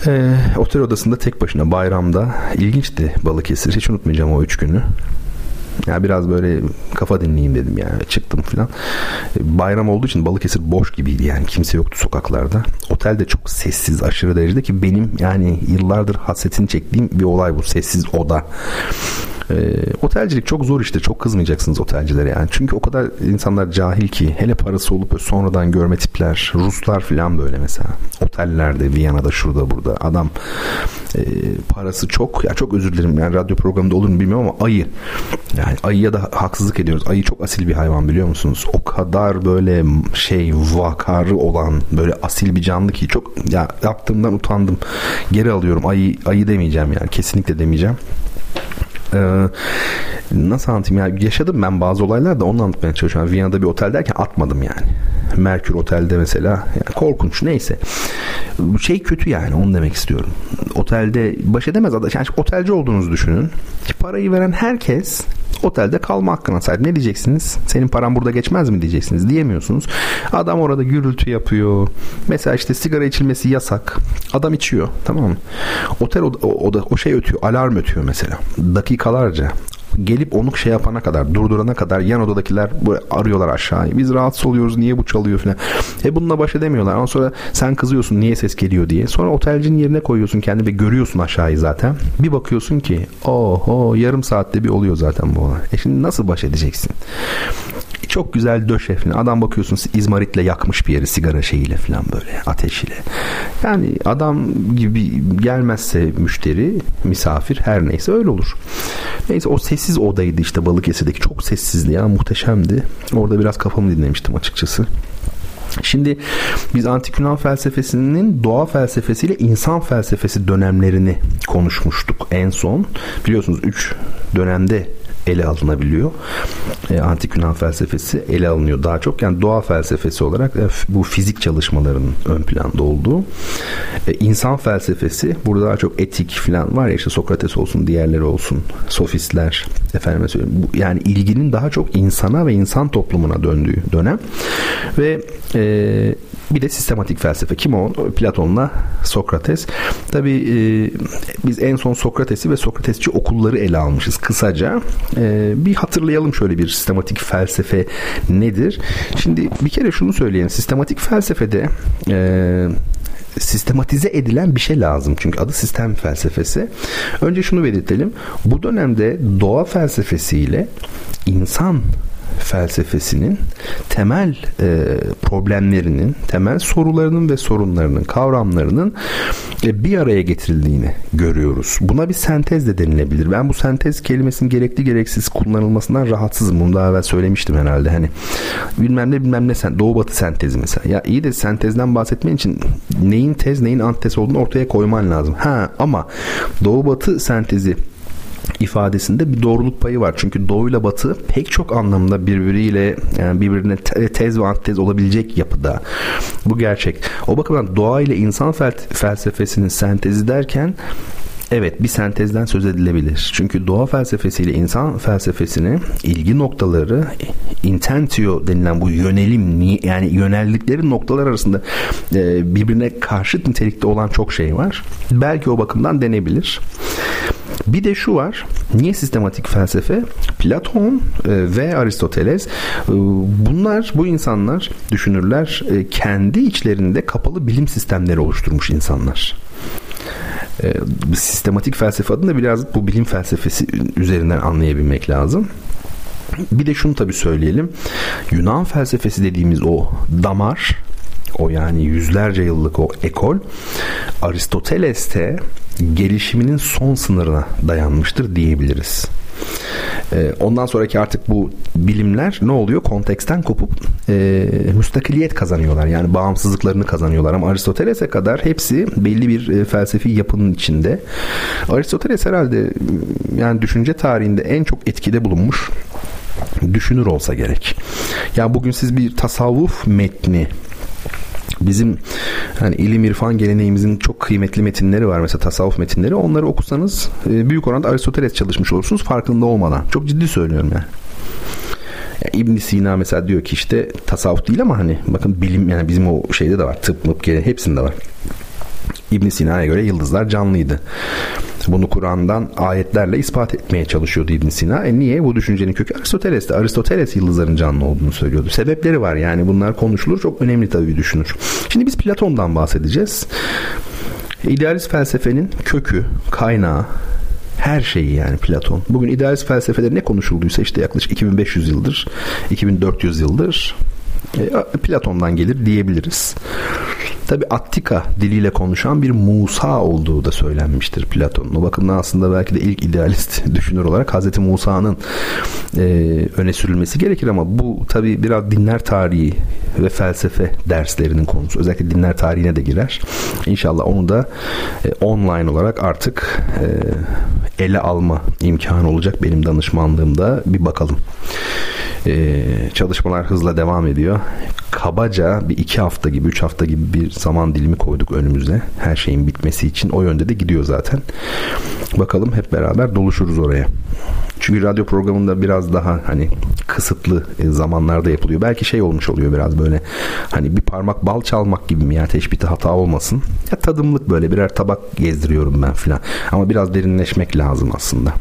e, otel odasında tek başına bayramda ilginçti Balıkesir. Hiç unutmayacağım o üç günü. Ya biraz böyle kafa dinleyeyim dedim yani. Çıktım falan. Bayram olduğu için Balıkesir boş gibiydi yani. Kimse yoktu sokaklarda. Otel de çok sessiz aşırı derecede ki benim yani yıllardır hasretini çektiğim bir olay bu. Sessiz oda. E, otelcilik çok zor işte. Çok kızmayacaksınız otelcilere yani. Çünkü o kadar insanlar cahil ki hele parası olup sonradan görme tipler. Ruslar falan böyle mesela. Otellerde Viyana'da şurada burada adam e, parası çok. Ya çok özür dilerim yani radyo programında olur mu bilmiyorum ama ayı. Yani ayıya da haksızlık ediyoruz. Ayı çok asil bir hayvan biliyor musunuz? O kadar böyle şey vakarı olan böyle asil bir canlı ki çok ya yaptığımdan utandım. Geri alıyorum. Ayı ayı demeyeceğim yani. Kesinlikle demeyeceğim. Ee, nasıl anlatayım ya yaşadım ben bazı olaylar da onu anlatmaya çalışıyorum. Viyana'da bir otel derken atmadım yani. Merkür Otel'de mesela yani korkunç neyse. Şey kötü yani onu demek istiyorum. Otelde baş edemez adam. Yani otelci olduğunuzu düşünün. Parayı veren herkes otelde kalma hakkına sahip. Ne diyeceksiniz? Senin paran burada geçmez mi diyeceksiniz. Diyemiyorsunuz. Adam orada gürültü yapıyor. Mesela işte sigara içilmesi yasak. Adam içiyor. Tamam mı? Otel o, o, o şey ötüyor. Alarm ötüyor mesela. Dakikalarca gelip onu şey yapana kadar durdurana kadar yan odadakiler arıyorlar aşağıya. Biz rahatsız oluyoruz niye bu çalıyor falan. E bununla baş edemiyorlar. Ondan sonra sen kızıyorsun niye ses geliyor diye. Sonra otelcinin yerine koyuyorsun kendini ve görüyorsun aşağıyı zaten. Bir bakıyorsun ki oho yarım saatte bir oluyor zaten bu olay. E şimdi nasıl baş edeceksin? Çok güzel falan. Adam bakıyorsunuz izmaritle yakmış bir yeri sigara şeyiyle falan böyle ateşiyle. Yani adam gibi gelmezse müşteri, misafir her neyse öyle olur. Neyse o sessiz odaydı işte Balıkesir'deki çok sessizdi ya muhteşemdi. Orada biraz kafamı dinlemiştim açıkçası. Şimdi biz antik Yunan felsefesinin doğa felsefesiyle insan felsefesi dönemlerini konuşmuştuk en son. Biliyorsunuz 3 dönemde ele alınabiliyor. E, Antik Yunan felsefesi ele alınıyor daha çok. Yani doğa felsefesi olarak e, bu fizik çalışmalarının ön planda olduğu. E, insan felsefesi burada daha çok etik falan var ya işte Sokrates olsun diğerleri olsun sofistler efendime söyleyeyim. Bu, yani ilginin daha çok insana ve insan toplumuna döndüğü dönem ve e, bir de sistematik felsefe. Kim o? Platon'la Sokrates. Tabi e, biz en son Sokrates'i ve Sokratesçi okulları ele almışız kısaca. E, bir hatırlayalım şöyle bir sistematik felsefe nedir? Şimdi bir kere şunu söyleyelim. Sistematik felsefede e, sistematize edilen bir şey lazım. Çünkü adı sistem felsefesi. Önce şunu belirtelim. Bu dönemde doğa felsefesiyle insan felsefesinin temel e, problemlerinin, temel sorularının ve sorunlarının, kavramlarının e, bir araya getirildiğini görüyoruz. Buna bir sentez de denilebilir. Ben bu sentez kelimesinin gerekli gereksiz kullanılmasından rahatsızım. Bunu daha evvel söylemiştim herhalde. Hani bilmem ne bilmem ne sen Doğu Batı sentezi mesela. Ya iyi de sentezden bahsetmen için neyin tez neyin antitez olduğunu ortaya koyman lazım. Ha ama Doğu Batı sentezi ifadesinde bir doğruluk payı var. Çünkü Doğu ile Batı pek çok anlamda birbiriyle yani birbirine tez ve antitez olabilecek yapıda. Bu gerçek. O bakımdan doğa ile insan felsefesinin sentezi derken Evet bir sentezden söz edilebilir. Çünkü doğa felsefesiyle insan felsefesini ilgi noktaları intentio denilen bu yönelim yani yöneldikleri noktalar arasında e, birbirine karşıt nitelikte olan çok şey var. Belki o bakımdan denebilir. Bir de şu var. Niye sistematik felsefe? Platon e, ve Aristoteles e, bunlar bu insanlar düşünürler kendi içlerinde kapalı bilim sistemleri oluşturmuş insanlar e, sistematik felsefe adını da biraz bu bilim felsefesi üzerinden anlayabilmek lazım. Bir de şunu tabii söyleyelim. Yunan felsefesi dediğimiz o damar o yani yüzlerce yıllık o ekol Aristoteles'te gelişiminin son sınırına dayanmıştır diyebiliriz. Ee, ondan sonraki artık bu bilimler ne oluyor? Konteksten kopup e, müstakiliyet kazanıyorlar. Yani bağımsızlıklarını kazanıyorlar. Ama Aristoteles'e kadar hepsi belli bir e, felsefi yapının içinde. Aristoteles herhalde yani düşünce tarihinde en çok etkide bulunmuş düşünür olsa gerek. Yani bugün siz bir tasavvuf metni bizim hani ilim irfan geleneğimizin çok kıymetli metinleri var mesela tasavvuf metinleri onları okusanız e, büyük oranda Aristoteles çalışmış olursunuz farkında olmadan çok ciddi söylüyorum yani. Yani ibn Sina mesela diyor ki işte tasavvuf değil ama hani bakın bilim yani bizim o şeyde de var tıp mıp hepsinde var. İbn Sina'ya göre yıldızlar canlıydı. Bunu Kur'an'dan ayetlerle ispat etmeye çalışıyordu İbn Sina. E niye? Bu düşüncenin kökü Aristoteles'te. Aristoteles yıldızların canlı olduğunu söylüyordu. Sebepleri var yani bunlar konuşulur. Çok önemli tabii düşünür. Şimdi biz Platon'dan bahsedeceğiz. İdealist felsefenin kökü, kaynağı, her şeyi yani Platon. Bugün idealist felsefede ne konuşulduysa işte yaklaşık 2500 yıldır, 2400 yıldır e, Platon'dan gelir diyebiliriz. Tabi Attika diliyle konuşan bir Musa olduğu da söylenmiştir Platon'un. O bakımdan aslında belki de ilk idealist düşünür olarak Hazreti Musa'nın e, öne sürülmesi gerekir ama bu tabi biraz dinler tarihi ve felsefe derslerinin konusu. Özellikle dinler tarihine de girer. İnşallah onu da e, online olarak artık e, ele alma imkanı olacak benim danışmanlığımda bir bakalım. Ee, çalışmalar hızla devam ediyor. Kabaca bir iki hafta gibi, üç hafta gibi bir zaman dilimi koyduk önümüze. Her şeyin bitmesi için. O yönde de gidiyor zaten. Bakalım hep beraber doluşuruz oraya. Çünkü radyo programında biraz daha hani kısıtlı e, zamanlarda yapılıyor. Belki şey olmuş oluyor biraz böyle hani bir parmak bal çalmak gibi mi ya teşbihte hata olmasın. Ya tadımlık böyle birer tabak gezdiriyorum ben filan. Ama biraz derinleşmek lazım aslında.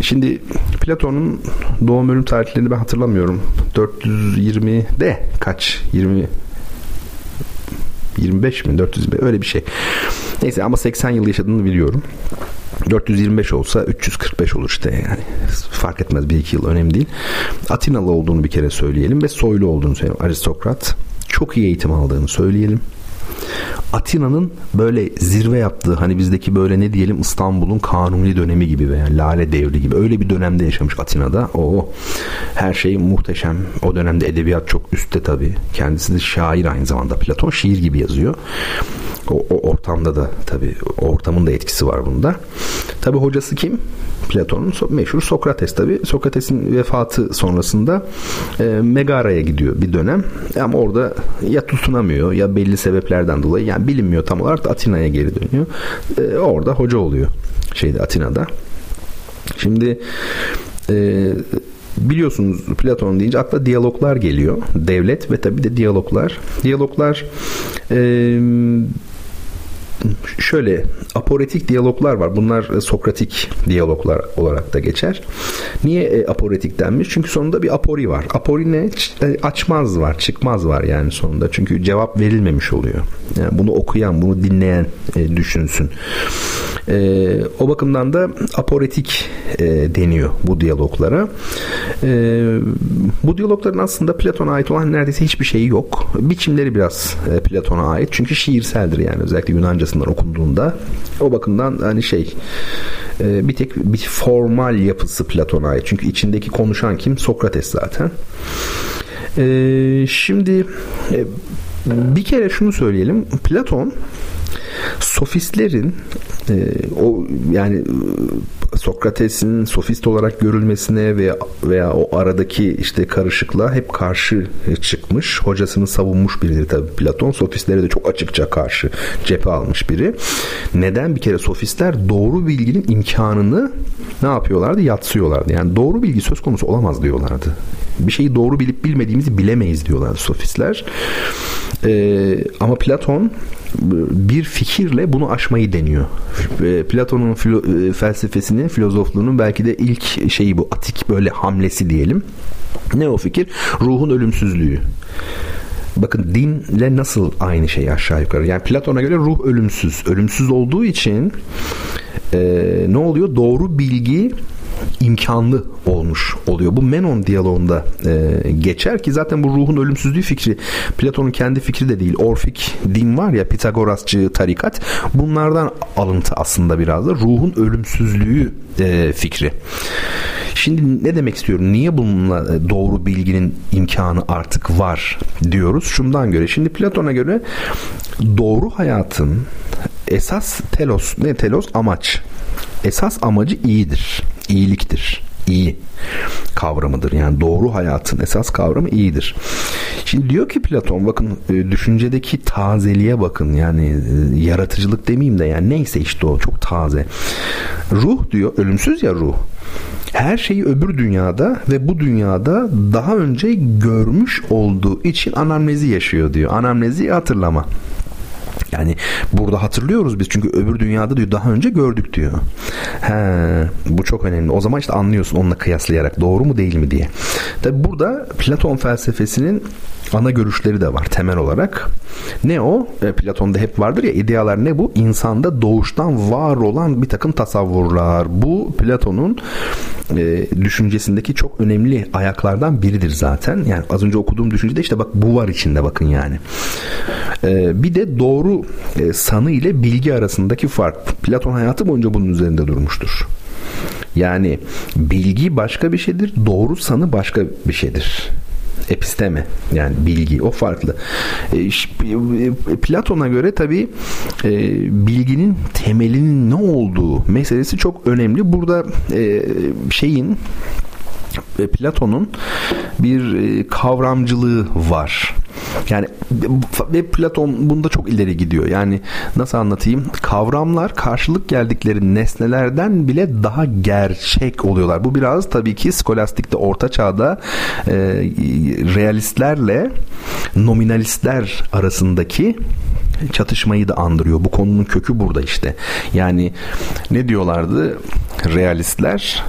Şimdi Platon'un doğum ölüm tarihlerini ben hatırlamıyorum. 420'de kaç? 20 25 mi 425 öyle bir şey. Neyse ama 80 yıl yaşadığını biliyorum. 425 olsa 345 olur işte yani. Fark etmez bir iki yıl önemli değil. Atinalı olduğunu bir kere söyleyelim ve soylu olduğunu söyleyelim. Aristokrat. Çok iyi eğitim aldığını söyleyelim. Atina'nın böyle zirve yaptığı hani bizdeki böyle ne diyelim İstanbul'un kanuni dönemi gibi veya Lale Devri gibi öyle bir dönemde yaşamış Atina'da. O her şey muhteşem. O dönemde edebiyat çok üstte tabii. Kendisi de şair aynı zamanda. Platon şiir gibi yazıyor. O, o ortamda da tabii ortamın da etkisi var bunda. Tabii hocası kim? Platon'un meşhur Sokrates tabi. Sokrates'in vefatı sonrasında e, Megara'ya gidiyor bir dönem. Ama orada ya tutunamıyor ya belli sebeplerden dolayı yani bilinmiyor tam olarak da Atina'ya geri dönüyor. E, orada hoca oluyor şeyde Atina'da. Şimdi e, biliyorsunuz Platon deyince akla diyaloglar geliyor. Devlet ve tabi de diyaloglar. Diyaloglar eee şöyle aporetik diyaloglar var. Bunlar e, Sokratik diyaloglar olarak da geçer. Niye e, aporetik denmiş? Çünkü sonunda bir apori var. Apori ne? E, açmaz var, çıkmaz var yani sonunda. Çünkü cevap verilmemiş oluyor. Yani bunu okuyan, bunu dinleyen düşünsün. E, o bakımdan da aporetik e, deniyor bu diyaloglara. E, bu diyalogların aslında Platon'a ait olan neredeyse hiçbir şeyi yok. Biçimleri biraz e, Platon'a ait. Çünkü şiirseldir yani özellikle Yunancasından okunduğunda. O bakımdan hani şey e, bir tek bir formal yapısı Platon'a ait. Çünkü içindeki konuşan kim? Sokrates zaten. E, şimdi e, bir kere şunu söyleyelim. Platon sofistlerin e, o yani Sokrates'in sofist olarak görülmesine veya veya o aradaki işte karışıklığa hep karşı çıkmış. Hocasını savunmuş biridir tabii Platon. Sofistlere de çok açıkça karşı cephe almış biri. Neden bir kere sofistler doğru bilginin imkanını ne yapıyorlardı? Yatsıyorlardı. Yani doğru bilgi söz konusu olamaz diyorlardı. Bir şeyi doğru bilip bilmediğimizi bilemeyiz diyorlardı sofistler. Ee, ama Platon bir fikirle bunu aşmayı deniyor. Platon'un filo- felsefesini, filozofluğunun belki de ilk şeyi bu atik böyle hamlesi diyelim. Ne o fikir? Ruhun ölümsüzlüğü. Bakın dinle nasıl aynı şey aşağı yukarı. Yani Platon'a göre ruh ölümsüz. Ölümsüz olduğu için e, ne oluyor? Doğru bilgi imkanlı olmuş oluyor. Bu Menon diyaloğunda e, geçer ki zaten bu ruhun ölümsüzlüğü fikri Platon'un kendi fikri de değil. Orfik din var ya Pitagorasçı tarikat bunlardan alıntı aslında biraz da ruhun ölümsüzlüğü e, fikri. Şimdi ne demek istiyorum? Niye bununla e, doğru bilginin imkanı artık var diyoruz? Şundan göre. Şimdi Platon'a göre doğru hayatın esas telos ne telos amaç. Esas amacı iyidir. iyiliktir iyi kavramıdır. Yani doğru hayatın esas kavramı iyidir. Şimdi diyor ki Platon bakın e, düşüncedeki tazeliğe bakın yani e, yaratıcılık demeyeyim de yani neyse işte o çok taze. Ruh diyor ölümsüz ya ruh her şeyi öbür dünyada ve bu dünyada daha önce görmüş olduğu için anamnezi yaşıyor diyor. Anamnezi hatırlama. Yani burada hatırlıyoruz biz çünkü öbür dünyada diyor daha önce gördük diyor. He, bu çok önemli. O zaman işte anlıyorsun onunla kıyaslayarak doğru mu değil mi diye. Tabi burada Platon felsefesinin ana görüşleri de var temel olarak. Ne o? E, Platon'da hep vardır ya idealar ne bu? İnsanda doğuştan var olan bir takım tasavvurlar. Bu Platon'un e, düşüncesindeki çok önemli ayaklardan biridir zaten. Yani az önce okuduğum düşüncede işte bak bu var içinde bakın yani. E, bir de doğru e, sanı ile bilgi arasındaki fark. Platon hayatı boyunca bunun üzerinde durmuştur. Yani bilgi başka bir şeydir, doğru sanı başka bir şeydir episteme yani bilgi o farklı. E, e Platon'a göre tabi e, bilginin temelinin ne olduğu meselesi çok önemli. Burada e, şeyin e, Platon'un bir e, kavramcılığı var. Yani ve Platon bunda çok ileri gidiyor. Yani nasıl anlatayım? Kavramlar karşılık geldikleri nesnelerden bile daha gerçek oluyorlar. Bu biraz tabii ki skolastikte orta çağda e, realistlerle nominalistler arasındaki çatışmayı da andırıyor. Bu konunun kökü burada işte. Yani ne diyorlardı? Realistler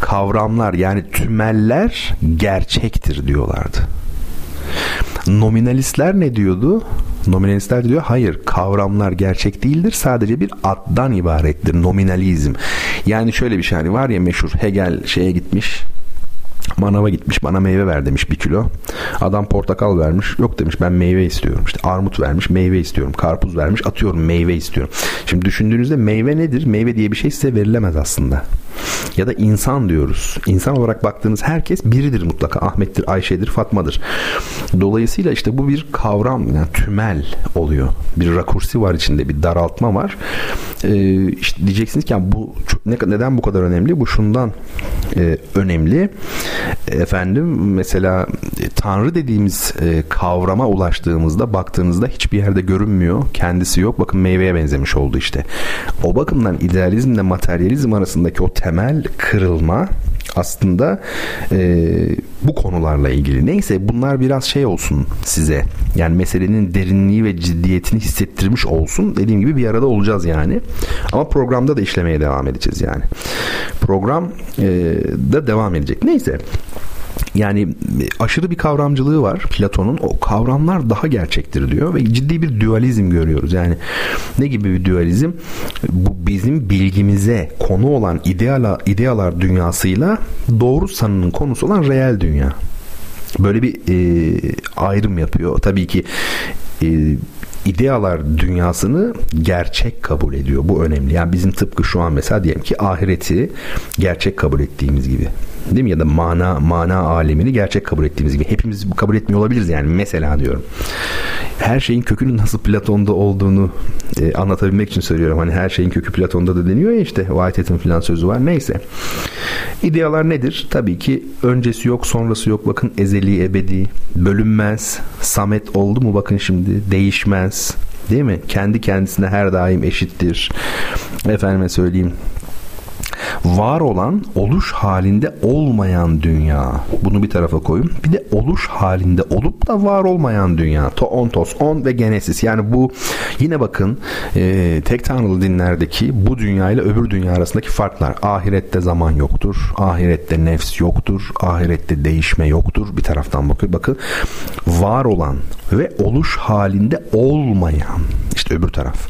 kavramlar yani tümeller gerçektir diyorlardı. Nominalistler ne diyordu? Nominalistler diyor hayır kavramlar gerçek değildir sadece bir addan ibarettir nominalizm. Yani şöyle bir şey hani var ya meşhur Hegel şeye gitmiş manava gitmiş bana meyve ver demiş bir kilo. Adam portakal vermiş yok demiş ben meyve istiyorum. İşte armut vermiş meyve istiyorum. Karpuz vermiş atıyorum meyve istiyorum. Şimdi düşündüğünüzde meyve nedir? Meyve diye bir şey size verilemez aslında. Ya da insan diyoruz. İnsan olarak baktığınız herkes biridir mutlaka. Ahmet'tir, Ayşe'dir, Fatma'dır. Dolayısıyla işte bu bir kavram, yani tümel oluyor. Bir rakursi var içinde, bir daraltma var. Ee, işte diyeceksiniz ki yani bu ne, neden bu kadar önemli? Bu şundan e, önemli. Efendim mesela e, Tanrı dediğimiz e, kavrama ulaştığımızda baktığınızda hiçbir yerde görünmüyor. Kendisi yok. Bakın meyveye benzemiş oldu işte. O bakımdan idealizmle materyalizm arasındaki o temel kırılma aslında e, bu konularla ilgili. Neyse bunlar biraz şey olsun size. Yani meselenin derinliği ve ciddiyetini hissettirmiş olsun. Dediğim gibi bir arada olacağız yani. Ama programda da işlemeye devam edeceğiz yani. Program e, da devam edecek. Neyse yani aşırı bir kavramcılığı var Platon'un. O kavramlar daha gerçektir diyor ve ciddi bir dualizm görüyoruz. Yani ne gibi bir dualizm? Bu bizim bilgimize konu olan ideal, idealar dünyasıyla doğru sanının konusu olan reel dünya. Böyle bir e, ayrım yapıyor. Tabii ki e, idealar dünyasını gerçek kabul ediyor. Bu önemli. Yani bizim tıpkı şu an mesela diyelim ki ahireti gerçek kabul ettiğimiz gibi. Değil mi? Ya da mana mana alemini gerçek kabul ettiğimiz gibi. Hepimiz kabul etmiyor olabiliriz yani. Mesela diyorum. Her şeyin kökünün nasıl Platon'da olduğunu e, anlatabilmek için söylüyorum. Hani her şeyin kökü Platon'da da deniyor ya işte. Whitehead'in filan sözü var. Neyse. İdealar nedir? Tabii ki öncesi yok, sonrası yok. Bakın ezeli, ebedi, bölünmez, samet oldu mu bakın şimdi değişmez. Değil mi? Kendi kendisine her daim eşittir. Efendime söyleyeyim var olan oluş halinde olmayan dünya. Bunu bir tarafa koyun. Bir de oluş halinde olup da var olmayan dünya. To on tos on ve genesis. Yani bu yine bakın e, tek tanrılı dinlerdeki bu dünya ile öbür dünya arasındaki farklar. Ahirette zaman yoktur. Ahirette nefs yoktur. Ahirette değişme yoktur. Bir taraftan bakın. Bakın var olan ve oluş halinde olmayan. Öbür taraf.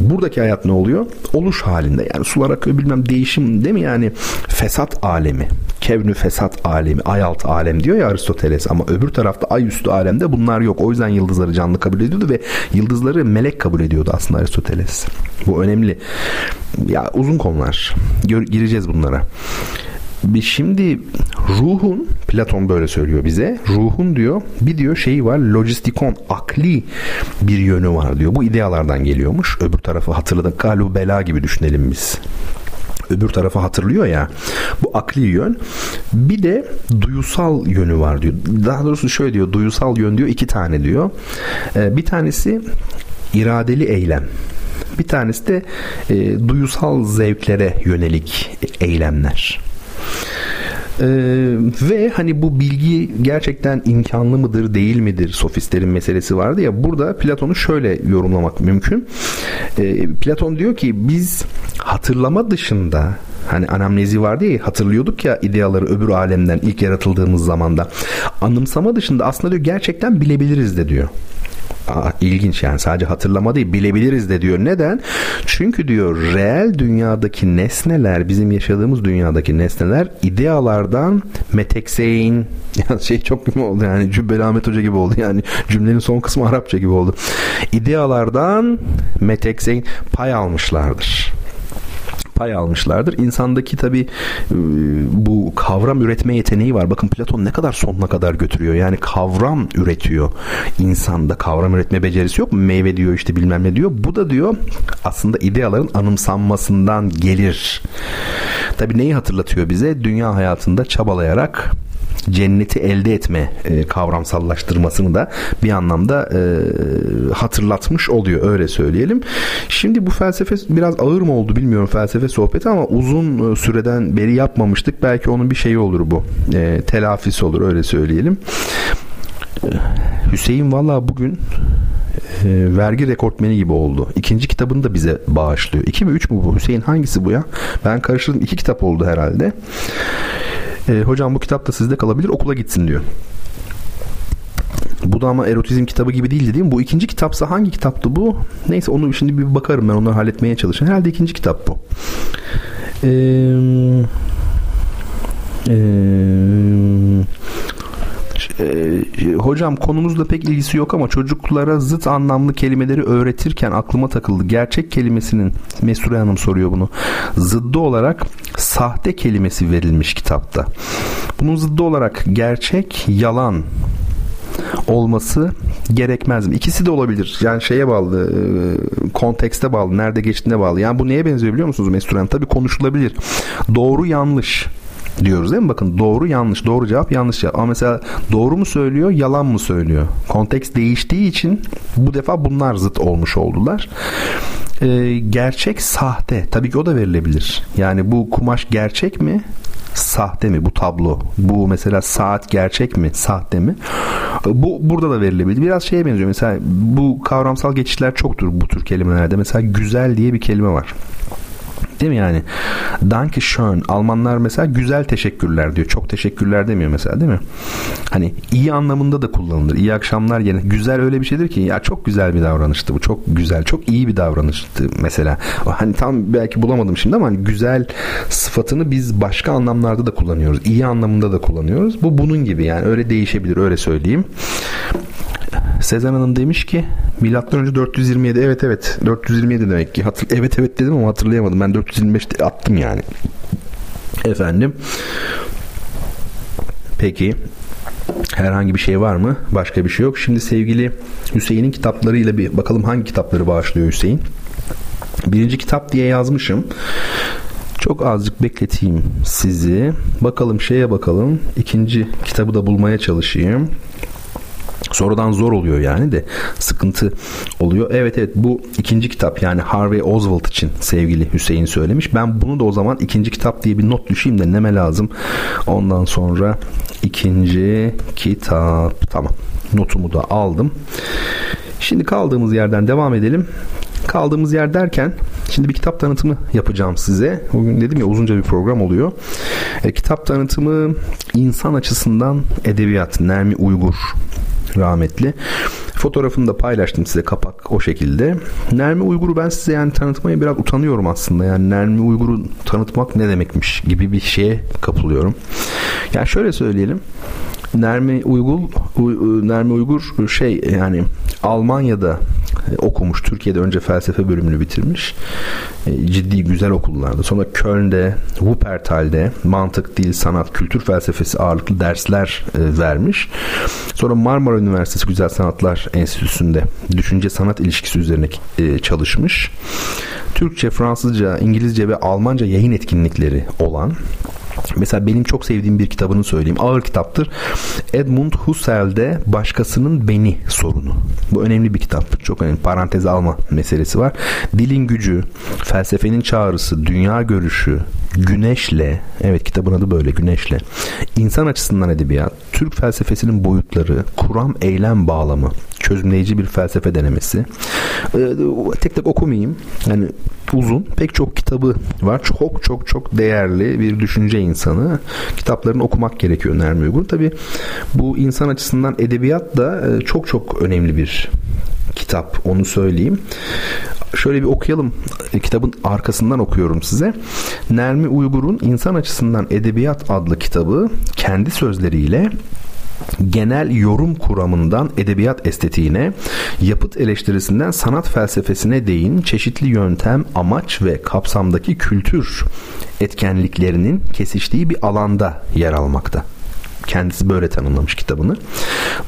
Buradaki hayat ne oluyor? Oluş halinde. Yani sular akıyor bilmem değişim değil mi? Yani fesat alemi. Kevnü fesat alemi. Ay alt alem diyor ya Aristoteles. Ama öbür tarafta ay üstü alemde bunlar yok. O yüzden yıldızları canlı kabul ediyordu ve yıldızları melek kabul ediyordu aslında Aristoteles. Bu önemli. Ya uzun konular. gireceğiz bunlara. Şimdi ruhun Platon böyle söylüyor bize. Ruhun diyor bir diyor şeyi var lojistikon akli bir yönü var diyor. Bu idealardan geliyormuş. Öbür tarafı hatırladık. Galu bela gibi düşünelim biz öbür tarafı hatırlıyor ya bu akli yön bir de duyusal yönü var diyor daha doğrusu şöyle diyor duyusal yön diyor iki tane diyor ee, bir tanesi iradeli eylem bir tanesi de e, duyusal zevklere yönelik eylemler ee, ve hani bu bilgi gerçekten imkanlı mıdır değil midir sofistlerin meselesi vardı ya burada Platon'u şöyle yorumlamak mümkün. Ee, Platon diyor ki biz hatırlama dışında hani anamnezi vardı ya hatırlıyorduk ya ideaları öbür alemden ilk yaratıldığımız zamanda anımsama dışında aslında diyor gerçekten bilebiliriz de diyor. Aa, ilginç yani sadece hatırlama değil bilebiliriz de diyor. Neden? Çünkü diyor reel dünyadaki nesneler bizim yaşadığımız dünyadaki nesneler idealardan metekseyin yani şey çok gibi oldu yani Cübbeli Ahmet Hoca gibi oldu yani cümlenin son kısmı Arapça gibi oldu. İdealardan metekseyin pay almışlardır pay almışlardır. İnsandaki tabi e, bu kavram üretme yeteneği var. Bakın Platon ne kadar sonuna kadar götürüyor. Yani kavram üretiyor. İnsanda kavram üretme becerisi yok? Meyve diyor işte bilmem ne diyor. Bu da diyor aslında ideaların anımsanmasından gelir. Tabi neyi hatırlatıyor bize? Dünya hayatında çabalayarak cenneti elde etme e, kavramsallaştırmasını da bir anlamda e, hatırlatmış oluyor öyle söyleyelim. Şimdi bu felsefe biraz ağır mı oldu bilmiyorum felsefe sohbeti ama uzun e, süreden beri yapmamıştık. Belki onun bir şeyi olur bu. E, telafisi olur öyle söyleyelim. E, Hüseyin valla bugün e, vergi rekortmeni gibi oldu. İkinci kitabını da bize bağışlıyor. İki mi üç mü bu? Hüseyin hangisi bu ya? Ben karıştırdım. İki kitap oldu herhalde. E, hocam bu kitap da sizde kalabilir okula gitsin diyor. Bu da ama erotizm kitabı gibi değildi değil mi? Bu ikinci kitapsa hangi kitaptı bu? Neyse onu şimdi bir bakarım ben onları halletmeye çalışıyorum. Herhalde ikinci kitap bu. Eee ee, e, hocam konumuzla pek ilgisi yok ama çocuklara zıt anlamlı kelimeleri öğretirken aklıma takıldı. Gerçek kelimesinin Mesure Hanım soruyor bunu. Zıddı olarak sahte kelimesi verilmiş kitapta. Bunun zıddı olarak gerçek, yalan olması gerekmez mi? İkisi de olabilir. Yani şeye bağlı, e, kontekste bağlı, nerede geçtiğine bağlı. Yani bu neye benziyor biliyor musunuz Mesut Hanım? Tabii konuşulabilir. Doğru yanlış diyoruz değil mi? Bakın doğru yanlış. Doğru cevap yanlış cevap. Ama mesela doğru mu söylüyor yalan mı söylüyor? Konteks değiştiği için bu defa bunlar zıt olmuş oldular. Ee, gerçek sahte. Tabii ki o da verilebilir. Yani bu kumaş gerçek mi? sahte mi bu tablo? Bu mesela saat gerçek mi? Sahte mi? Bu burada da verilebilir. Biraz şeye benziyor. Mesela bu kavramsal geçişler çoktur bu tür kelimelerde. Mesela güzel diye bir kelime var. Değil mi yani? Danke schön. Almanlar mesela güzel teşekkürler diyor. Çok teşekkürler demiyor mesela değil mi? Hani iyi anlamında da kullanılır. İyi akşamlar yerine. Güzel öyle bir şeydir ki ya çok güzel bir davranıştı bu. Çok güzel. Çok iyi bir davranıştı mesela. Hani tam belki bulamadım şimdi ama hani güzel sıfatını biz başka anlamlarda da kullanıyoruz. İyi anlamında da kullanıyoruz. Bu bunun gibi yani öyle değişebilir öyle söyleyeyim. Sezen Hanım demiş ki milattan önce 427 evet evet 427 demek ki. Hatır, evet evet dedim ama hatırlayamadım. Ben 425 attım yani. Efendim peki herhangi bir şey var mı? Başka bir şey yok. Şimdi sevgili Hüseyin'in kitaplarıyla bir bakalım hangi kitapları bağışlıyor Hüseyin? Birinci kitap diye yazmışım. Çok azıcık bekleteyim sizi. Bakalım şeye bakalım. İkinci kitabı da bulmaya çalışayım. Sonradan zor oluyor yani de sıkıntı oluyor. Evet evet bu ikinci kitap yani Harvey Oswald için sevgili Hüseyin söylemiş. Ben bunu da o zaman ikinci kitap diye bir not düşeyim de neme lazım. Ondan sonra ikinci kitap tamam notumu da aldım. Şimdi kaldığımız yerden devam edelim. Kaldığımız yer derken şimdi bir kitap tanıtımı yapacağım size. Bugün dedim ya uzunca bir program oluyor. E, kitap tanıtımı insan açısından edebiyat Nermi Uygur rahmetli. Fotoğrafını da paylaştım size kapak o şekilde. Nermi Uygur'u ben size yani tanıtmaya biraz utanıyorum aslında. Yani Nermi Uygur'u tanıtmak ne demekmiş gibi bir şeye kapılıyorum. Yani şöyle söyleyelim. Nermi Uygul Nermi Uygur şey yani Almanya'da okumuş. Türkiye'de önce felsefe bölümünü bitirmiş. E, ciddi güzel okullarda. Sonra Köln'de, Wuppertal'de mantık, dil, sanat, kültür felsefesi ağırlıklı dersler e, vermiş. Sonra Marmara Üniversitesi Güzel Sanatlar Enstitüsü'nde düşünce sanat ilişkisi üzerine e, çalışmış. Türkçe, Fransızca, İngilizce ve Almanca yayın etkinlikleri olan Mesela benim çok sevdiğim bir kitabını söyleyeyim. Ağır kitaptır. Edmund Husserl'de Başkasının Beni sorunu. Bu önemli bir kitap. Çok önemli. Parantez alma meselesi var. Dilin gücü, felsefenin çağrısı, dünya görüşü, güneşle, evet kitabın adı böyle güneşle. İnsan açısından edebiyat, Türk felsefesinin boyutları, kuram eylem bağlamı, çözümleyici bir felsefe denemesi. Ee, tek tek okumayayım. Yani uzun. Pek çok kitabı var. Çok çok çok değerli bir düşünce insanı. Kitaplarını okumak gerekiyor Nermi Uygur. Tabi bu insan açısından edebiyat da e, çok çok önemli bir kitap onu söyleyeyim. Şöyle bir okuyalım. E, kitabın arkasından okuyorum size. Nermi Uygur'un İnsan Açısından Edebiyat adlı kitabı kendi sözleriyle genel yorum kuramından edebiyat estetiğine, yapıt eleştirisinden sanat felsefesine değin çeşitli yöntem, amaç ve kapsamdaki kültür etkenliklerinin kesiştiği bir alanda yer almakta. Kendisi böyle tanımlamış kitabını.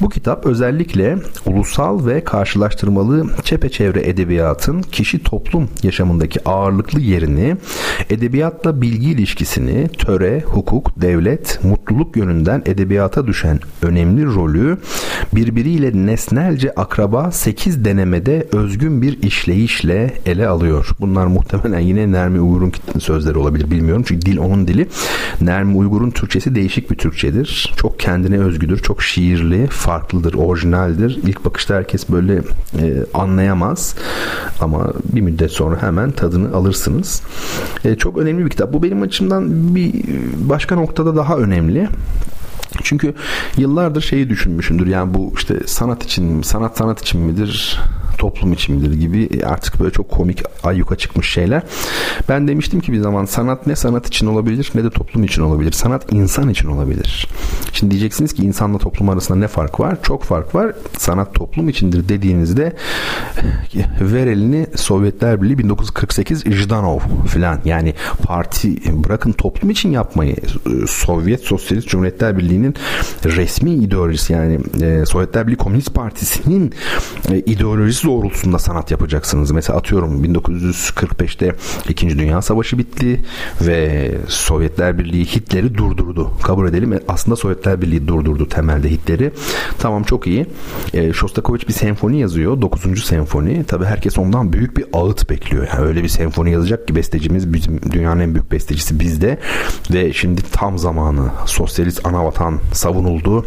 Bu kitap özellikle ulusal ve karşılaştırmalı çepeçevre edebiyatın kişi toplum yaşamındaki ağırlıklı yerini, edebiyatla bilgi ilişkisini, töre, hukuk, devlet, mutluluk yönünden edebiyata düşen önemli rolü birbiriyle nesnelce akraba 8 denemede özgün bir işleyişle ele alıyor. Bunlar muhtemelen yine Nermi Uygur'un sözleri olabilir bilmiyorum. Çünkü dil onun dili. Nermi Uygur'un Türkçesi değişik bir Türkçedir çok kendine özgüdür, çok şiirli, farklıdır, orijinaldir. İlk bakışta herkes böyle e, anlayamaz ama bir müddet sonra hemen tadını alırsınız. E, çok önemli bir kitap. Bu benim açımdan bir başka noktada daha önemli. Çünkü yıllardır şeyi düşünmüşümdür. Yani bu işte sanat için sanat sanat için midir? toplum için midir gibi artık böyle çok komik ayyuka çıkmış şeyler. Ben demiştim ki bir zaman sanat ne sanat için olabilir ne de toplum için olabilir. Sanat insan için olabilir. Şimdi diyeceksiniz ki insanla toplum arasında ne fark var? Çok fark var. Sanat toplum içindir dediğinizde ver elini Sovyetler Birliği 1948 Jdanov filan yani parti bırakın toplum için yapmayı Sovyet Sosyalist Cumhuriyetler Birliği'nin resmi ideolojisi yani e, Sovyetler Birliği Komünist Partisi'nin e, ideolojisi doğrultusunda sanat yapacaksınız. Mesela atıyorum 1945'te 2. Dünya Savaşı bitti ve Sovyetler Birliği Hitler'i durdurdu. Kabul edelim. E, aslında Sovyetler Birliği durdurdu temelde Hitler'i. Tamam çok iyi. E, Shostakovich bir senfoni yazıyor. 9. senfoni. Tabi herkes ondan büyük bir ağıt bekliyor. Yani öyle bir senfoni yazacak ki bestecimiz bizim dünyanın en büyük bestecisi bizde ve şimdi tam zamanı sosyalist anavatan savunuldu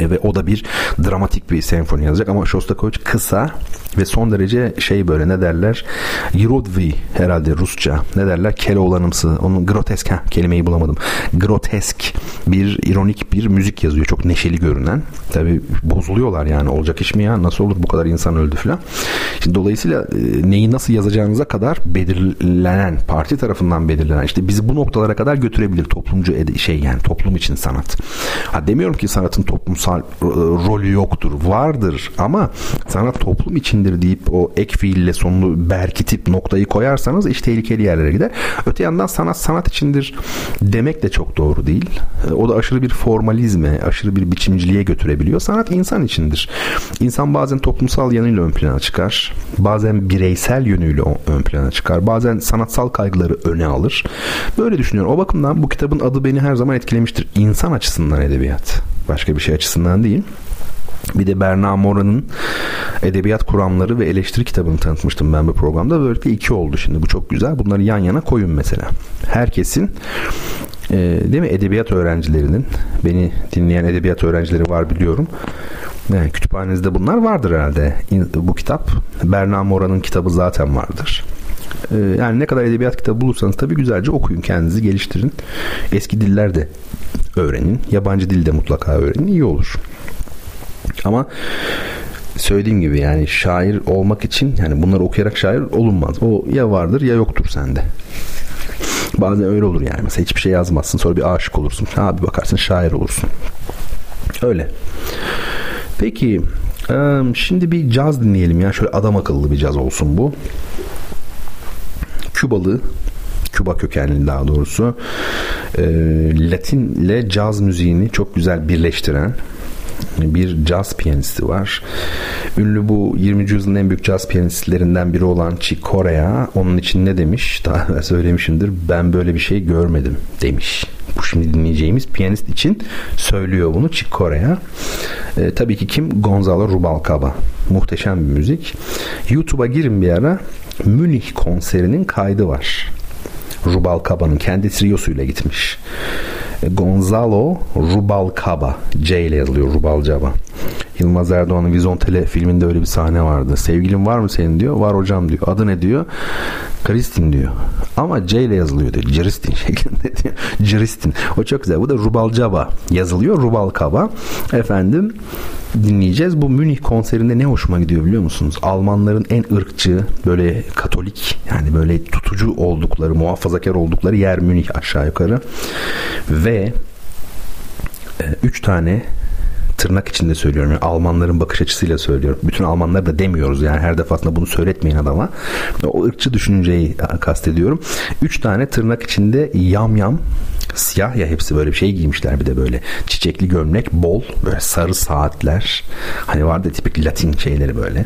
e, ve o da bir dramatik bir senfoni yazacak. Ama Shostakovich kısa ve son derece şey böyle ne derler? Yirodvi herhalde Rusça. Ne derler? Keloğlanımsı. Onun grotesk ha, kelimeyi bulamadım. Grotesk bir ironik bir müzik yazıyor. Çok neşeli görünen. Tabi bozuluyorlar yani. Olacak iş mi ya? Nasıl olur? Bu kadar insan öldü filan. Şimdi dolayısıyla e, neyi nasıl yazacağınıza kadar belirlenen parti tarafından belirlenen işte bizi bu noktalara kadar götürebilir toplumcu şey yani toplum için sanat. Ha demiyorum ki sanatın toplumsal e, rolü yoktur vardır ama sanat toplum için içindir deyip o ek fiille sonunu berkitip noktayı koyarsanız iş tehlikeli yerlere gider. Öte yandan sanat sanat içindir demek de çok doğru değil. E, o da aşırı bir formalizme, aşırı bir biçimciliğe götürebiliyor. Sanat insan içindir. İnsan bazen toplumsal yanıyla ön plana çıkar. Bazen bireysel yönüyle ön plana çıkar. Bazen sanatsal kaygıları öne alır. Böyle düşünüyorum. O bakımdan bu kitabın adı beni her zaman etkilemiştir. İnsan açısından edebiyat. Başka bir şey açısından değil. Bir de Berna Mora'nın Edebiyat Kuramları ve Eleştiri kitabını tanıtmıştım ben bu programda. Böylelikle iki oldu şimdi. Bu çok güzel. Bunları yan yana koyun mesela. Herkesin e, değil mi edebiyat öğrencilerinin beni dinleyen edebiyat öğrencileri var biliyorum. Yani kütüphanenizde bunlar vardır herhalde. Bu kitap Berna Mora'nın kitabı zaten vardır. E, yani ne kadar edebiyat kitabı bulursanız tabii güzelce okuyun kendinizi geliştirin. Eski diller de öğrenin. Yabancı dil de mutlaka öğrenin. iyi olur. Ama söylediğim gibi yani şair olmak için yani bunları okuyarak şair olunmaz. O ya vardır ya yoktur sende. Bazen öyle olur yani. Mesela hiçbir şey yazmazsın sonra bir aşık olursun. Abi bakarsın şair olursun. Öyle. Peki şimdi bir caz dinleyelim ya. Şöyle adam akıllı bir caz olsun bu. Kübalı Küba kökenli daha doğrusu Latin ile caz müziğini çok güzel birleştiren bir caz piyanisti var. Ünlü bu 20. yüzyılın en büyük caz piyanistlerinden biri olan Chick Corea onun için ne demiş? Daha söylemişimdir. Ben böyle bir şey görmedim demiş. Bu şimdi dinleyeceğimiz piyanist için söylüyor bunu Chick Corea. E, tabii ki kim? Gonzalo Rubalcaba. Muhteşem bir müzik. YouTube'a girin bir ara. Münih konserinin kaydı var. Rubalcaba'nın kendi triosuyla gitmiş. Gonzalo Rubalcaba. C ile yazılıyor Rubalcaba. Yılmaz Erdoğan'ın Vizontele filminde öyle bir sahne vardı. Sevgilin var mı senin diyor. Var hocam diyor. Adı ne diyor? Kristin diyor. Ama C ile yazılıyor diyor. Ciristin şeklinde diyor. Ciristin. O çok güzel. Bu da Rubalcaba yazılıyor. Rubalcaba. Efendim dinleyeceğiz. Bu Münih konserinde ne hoşuma gidiyor biliyor musunuz? Almanların en ırkçı, böyle katolik yani böyle tutucu oldukları, muhafazakar oldukları yer Münih aşağı yukarı. Ve e, üç tane tırnak içinde söylüyorum. Yani Almanların bakış açısıyla söylüyorum. Bütün Almanlar da demiyoruz yani her defasında bunu söyletmeyin adama. O ırkçı düşünceyi kastediyorum. Üç tane tırnak içinde yam yam Siyah ya hepsi böyle bir şey giymişler bir de böyle çiçekli gömlek bol böyle sarı saatler hani vardı tipik Latin şeyleri böyle.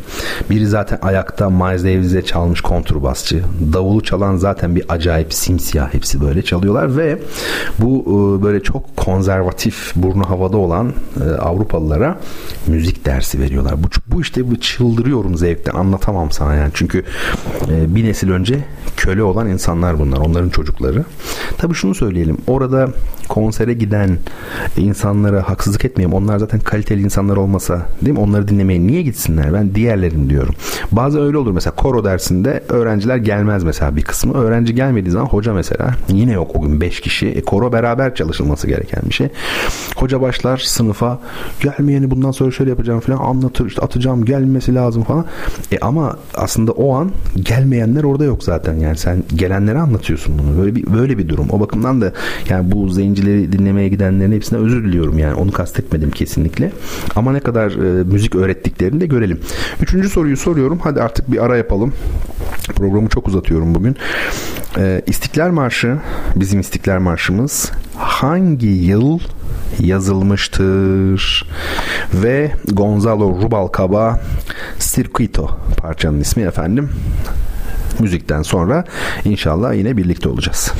Biri zaten ayakta Miles Davis'e çalmış kontrbasçı. Davulu çalan zaten bir acayip simsiyah hepsi böyle çalıyorlar ve bu e, böyle çok konservatif burnu havada olan e, Avrupalılara müzik dersi veriyorlar. Bu, bu işte bu çıldırıyorum zevkten anlatamam sana yani. Çünkü e, bir nesil önce köle olan insanlar bunlar. Onların çocukları. Tabii şunu söyleyelim. Orada konsere giden insanlara haksızlık etmeyeyim. Onlar zaten kaliteli insanlar olmasa değil mi? Onları dinlemeye niye gitsinler? Ben diğerlerini diyorum. Bazı öyle olur. Mesela koro dersinde öğrenciler gelmez mesela bir kısmı. Öğrenci gelmediği zaman hoca mesela yine yok o gün 5 kişi. E, koro beraber çalışılması gereken bir şey. Hoca başlar sınıfa gelmeyeni bundan sonra şöyle yapacağım falan anlatır. işte atacağım gelmesi lazım falan. E ama aslında o an gelmeyenler orada yok zaten. Yani sen gelenlere anlatıyorsun bunu. Böyle bir böyle bir durum. O bakımdan da yani bu zencileri dinlemeye gidenlerin hepsine özür diliyorum yani. Onu kastetmedim kesinlikle. Ama ne kadar e, müzik öğrettiklerini de görelim. Üçüncü soruyu soruyorum. Hadi artık bir ara yapalım. Programı çok uzatıyorum bugün. E, İstiklal Marşı, bizim İstiklal Marşımız hangi yıl yazılmıştır? Ve Gonzalo Rubalcaba Circuito parçanın ismi efendim. Müzikten sonra inşallah yine birlikte olacağız.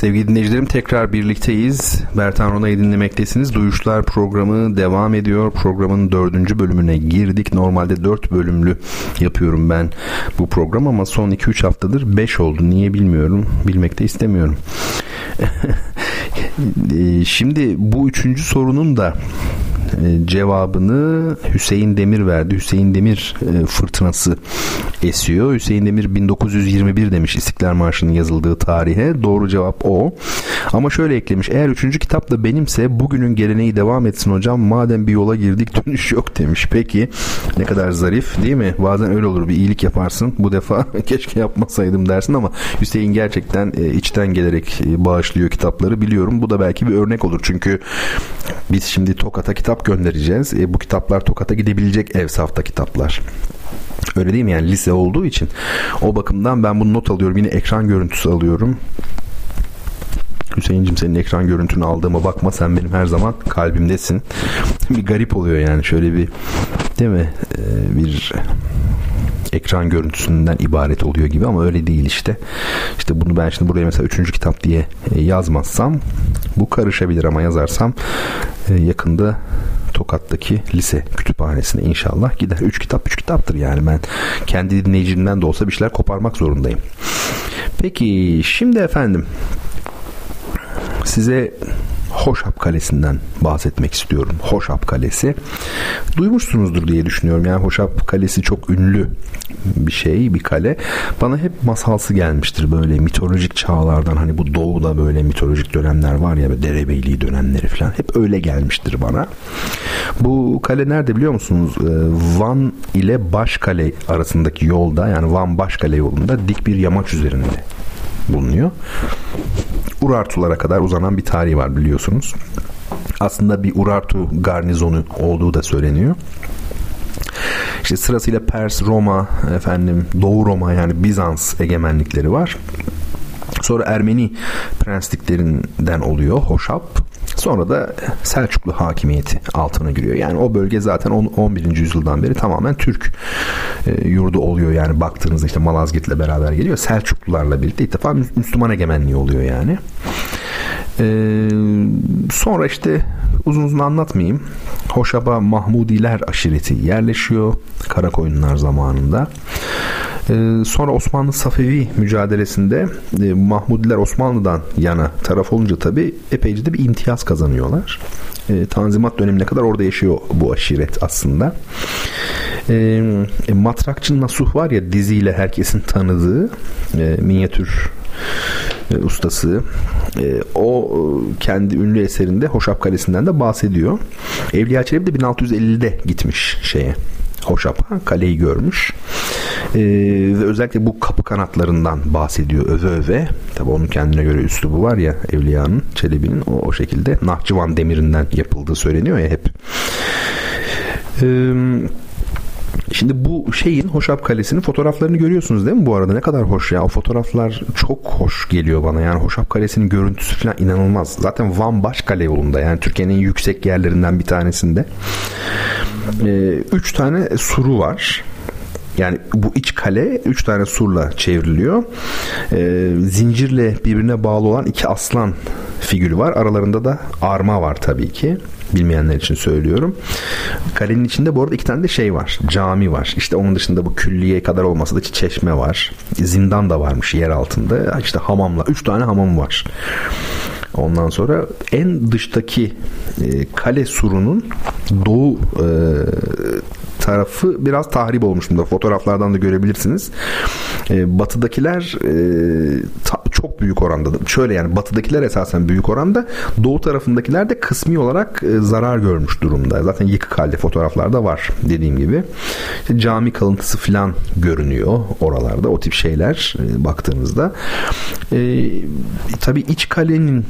Sevgili dinleyicilerim tekrar birlikteyiz. Bertan Rona'yı dinlemektesiniz. Duyuşlar programı devam ediyor. Programın dördüncü bölümüne girdik. Normalde dört bölümlü yapıyorum ben bu program ama son iki üç haftadır beş oldu. Niye bilmiyorum. Bilmek de istemiyorum. Ee, şimdi bu üçüncü sorunun da e, cevabını Hüseyin Demir verdi. Hüseyin Demir e, fırtınası esiyor. Hüseyin Demir 1921 demiş İstiklal Marşı'nın yazıldığı tarihe. Doğru cevap o. Ama şöyle eklemiş. Eğer üçüncü kitap da benimse bugünün geleneği devam etsin hocam. Madem bir yola girdik dönüş yok demiş. Peki ne kadar zarif değil mi? Bazen öyle olur bir iyilik yaparsın. Bu defa keşke yapmasaydım dersin ama Hüseyin gerçekten e, içten gelerek bağışlıyor kitapları biliyorum. Bu da belki bir örnek olur. Çünkü biz şimdi Tokat'a kitap göndereceğiz. E, bu kitaplar Tokat'a gidebilecek ev safta kitaplar. Öyle değil mi yani lise olduğu için. O bakımdan ben bunu not alıyorum. Yine ekran görüntüsü alıyorum. Hüseyin'cim senin ekran görüntünü aldığıma bakma sen benim her zaman kalbimdesin. bir garip oluyor yani şöyle bir değil mi ee, bir ekran görüntüsünden ibaret oluyor gibi ama öyle değil işte. İşte bunu ben şimdi buraya mesela üçüncü kitap diye e, yazmazsam bu karışabilir ama yazarsam e, yakında Tokat'taki lise kütüphanesine inşallah gider. Üç kitap üç kitaptır yani ben kendi dinleyicimden de olsa bir şeyler koparmak zorundayım. Peki şimdi efendim size Hoşap Kalesi'nden bahsetmek istiyorum. Hoşap Kalesi. Duymuşsunuzdur diye düşünüyorum. Yani Hoşap Kalesi çok ünlü bir şey, bir kale. Bana hep masalsı gelmiştir böyle mitolojik çağlardan. Hani bu doğuda böyle mitolojik dönemler var ya derebeyliği dönemleri falan. Hep öyle gelmiştir bana. Bu kale nerede biliyor musunuz? Ee, Van ile Başkale arasındaki yolda yani Van Başkale yolunda dik bir yamaç üzerinde bulunuyor. Urartulara kadar uzanan bir tarihi var biliyorsunuz. Aslında bir Urartu garnizonu olduğu da söyleniyor. İşte sırasıyla Pers, Roma, efendim Doğu Roma yani Bizans egemenlikleri var. Sonra Ermeni prensliklerinden oluyor Hoşap. Sonra da Selçuklu hakimiyeti altına giriyor. Yani o bölge zaten 11. yüzyıldan beri tamamen Türk e, yurdu oluyor. Yani baktığınızda işte Malazgirt'le beraber geliyor. Selçuklularla birlikte ilk defa Müslüman egemenliği oluyor yani. Ee, sonra işte uzun uzun anlatmayayım. Hoşaba Mahmudiler aşireti yerleşiyor Karakoyunlar zamanında. Ee, sonra Osmanlı Safevi mücadelesinde e, Mahmudiler Osmanlı'dan yana taraf olunca tabi epeyce de bir imtiyaz kazanıyorlar. E, Tanzimat dönemine kadar orada yaşıyor bu aşiret aslında. E, Matrakçı Nasuh var ya diziyle herkesin tanıdığı minyatür ustası. O kendi ünlü eserinde Hoşap Kalesi'nden de bahsediyor. Evliya Çelebi de 1650'de gitmiş şeye Hoşap'a kaleyi görmüş. Ee, ve özellikle bu kapı kanatlarından bahsediyor öve öve. Tabi onun kendine göre üslubu var ya Evliya'nın, Çelebi'nin o, o şekilde Nahçıvan demirinden yapıldığı söyleniyor ya hep. Ee, Şimdi bu şeyin Hoşap Kalesi'nin fotoğraflarını görüyorsunuz değil mi bu arada? Ne kadar hoş ya. O fotoğraflar çok hoş geliyor bana. Yani Hoşap Kalesi'nin görüntüsü falan inanılmaz. Zaten Van Başkale yolunda yani Türkiye'nin en yüksek yerlerinden bir tanesinde. Ee, üç tane suru var. Yani bu iç kale üç tane surla çevriliyor. Ee, zincirle birbirine bağlı olan iki aslan figürü var. Aralarında da arma var tabii ki. Bilmeyenler için söylüyorum. Kalenin içinde bu arada iki tane de şey var. Cami var. İşte onun dışında bu külliye kadar olmasa da çeşme var. Zindan da varmış yer altında. İşte hamamla. Üç tane hamam var. Ondan sonra en dıştaki e, kale surunun doğu e, tarafı biraz tahrip olmuş bunda. Fotoğraflardan da görebilirsiniz. E, batıdakiler e, ta, çok büyük oranda. Şöyle yani batıdakiler esasen büyük oranda. Doğu tarafındakiler de kısmi olarak e, zarar görmüş durumda. Zaten yıkık halde fotoğraflarda var dediğim gibi. İşte cami kalıntısı falan görünüyor oralarda. O tip şeyler e, baktığınızda. E, tabii iç kalenin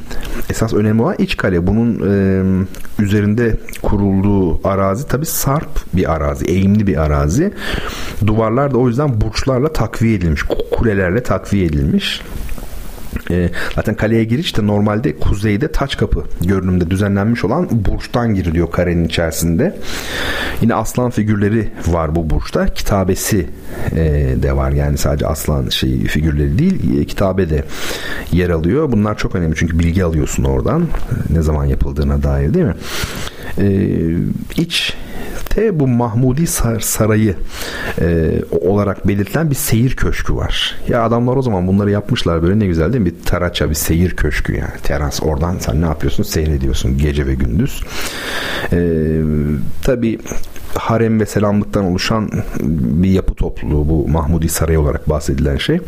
esas önemli olan iç kale. Bunun e, üzerinde kurulduğu arazi tabii sarp bir arazi. Eğimli bir arazi. Duvarlar da o yüzden burçlarla takviye edilmiş. Kulelerle takviye edilmiş. E, zaten kaleye giriş de normalde kuzeyde taç kapı görünümde düzenlenmiş olan burçtan giriliyor karenin içerisinde. Yine aslan figürleri var bu burçta. Kitabesi e, de var yani sadece aslan şey figürleri değil e, kitabe de yer alıyor. Bunlar çok önemli çünkü bilgi alıyorsun oradan ne zaman yapıldığına dair değil mi? E, iç Te bu Mahmudi Sarayı e, olarak belirtilen bir seyir köşkü var. Ya adamlar o zaman bunları yapmışlar böyle ne güzel değil mi? Bir taraça bir seyir köşkü yani. Teras oradan sen ne yapıyorsun? Seyrediyorsun gece ve gündüz. E, tabii harem ve selamlıktan oluşan bir yapı topluluğu bu Mahmudi Sarayı olarak bahsedilen şey.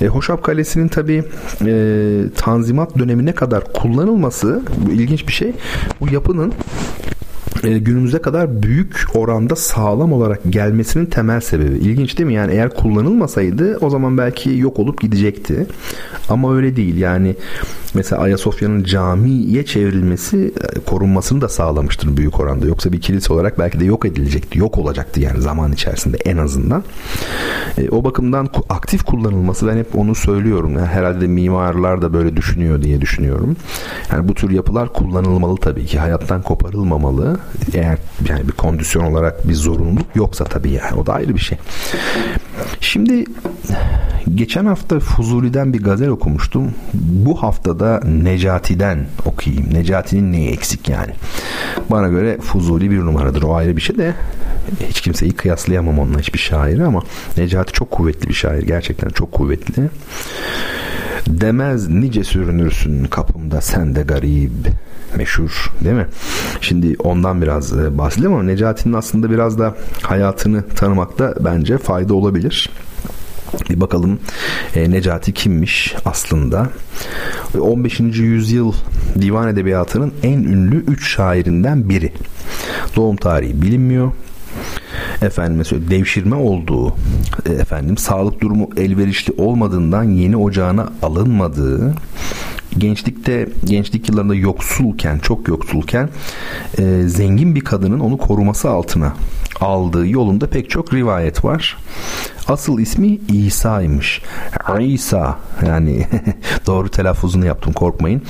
E, Hoşap Kalesi'nin tabi e, Tanzimat dönemi ne kadar kullanılması bu ilginç bir şey. Bu yapının e, günümüze kadar büyük oranda sağlam olarak gelmesinin temel sebebi. İlginç değil mi? Yani eğer kullanılmasaydı o zaman belki yok olup gidecekti. Ama öyle değil. Yani mesela Ayasofya'nın camiye çevrilmesi e, korunmasını da sağlamıştır büyük oranda. Yoksa bir kilise olarak belki de yok edilecekti. Yok olacaktı yani zaman içerisinde en azından. E, o bakımdan aktif kullanılması ben hep onu söylüyorum. Yani herhalde mimarlar da böyle düşünüyor diye düşünüyorum. Yani bu tür yapılar kullanılmalı tabii ki. Hayattan koparılmamalı. Eğer yani bir kondisyon olarak bir zorunluluk yoksa tabii yani. O da ayrı bir şey. Şimdi geçen hafta Fuzuli'den bir gazel okumuştum. Bu haftada Necati'den okuyayım. Necati'nin neyi eksik yani? Bana göre Fuzuli bir numaradır. O ayrı bir şey de hiç kimseyi kıyaslayamam onunla hiçbir şairi ama Necati çok kuvvetli bir şair. Gerçekten çok kuvvetli. Demez nice sürünürsün kapımda sen de garip meşhur değil mi? Şimdi ondan biraz e, bahsedelim ama Necati'nin aslında biraz da hayatını tanımakta bence fayda olabilir. Bir bakalım e, Necati kimmiş aslında? 15. yüzyıl divan edebiyatının en ünlü 3 şairinden biri. Doğum tarihi bilinmiyor. Efendim mesela devşirme olduğu, e, efendim sağlık durumu elverişli olmadığından yeni ocağına alınmadığı, gençlikte gençlik yıllarında yoksulken çok yoksulken e, zengin bir kadının onu koruması altına aldığı yolunda pek çok rivayet var. Asıl ismi İsa'ymış. İsa yani doğru telaffuzunu yaptım korkmayın.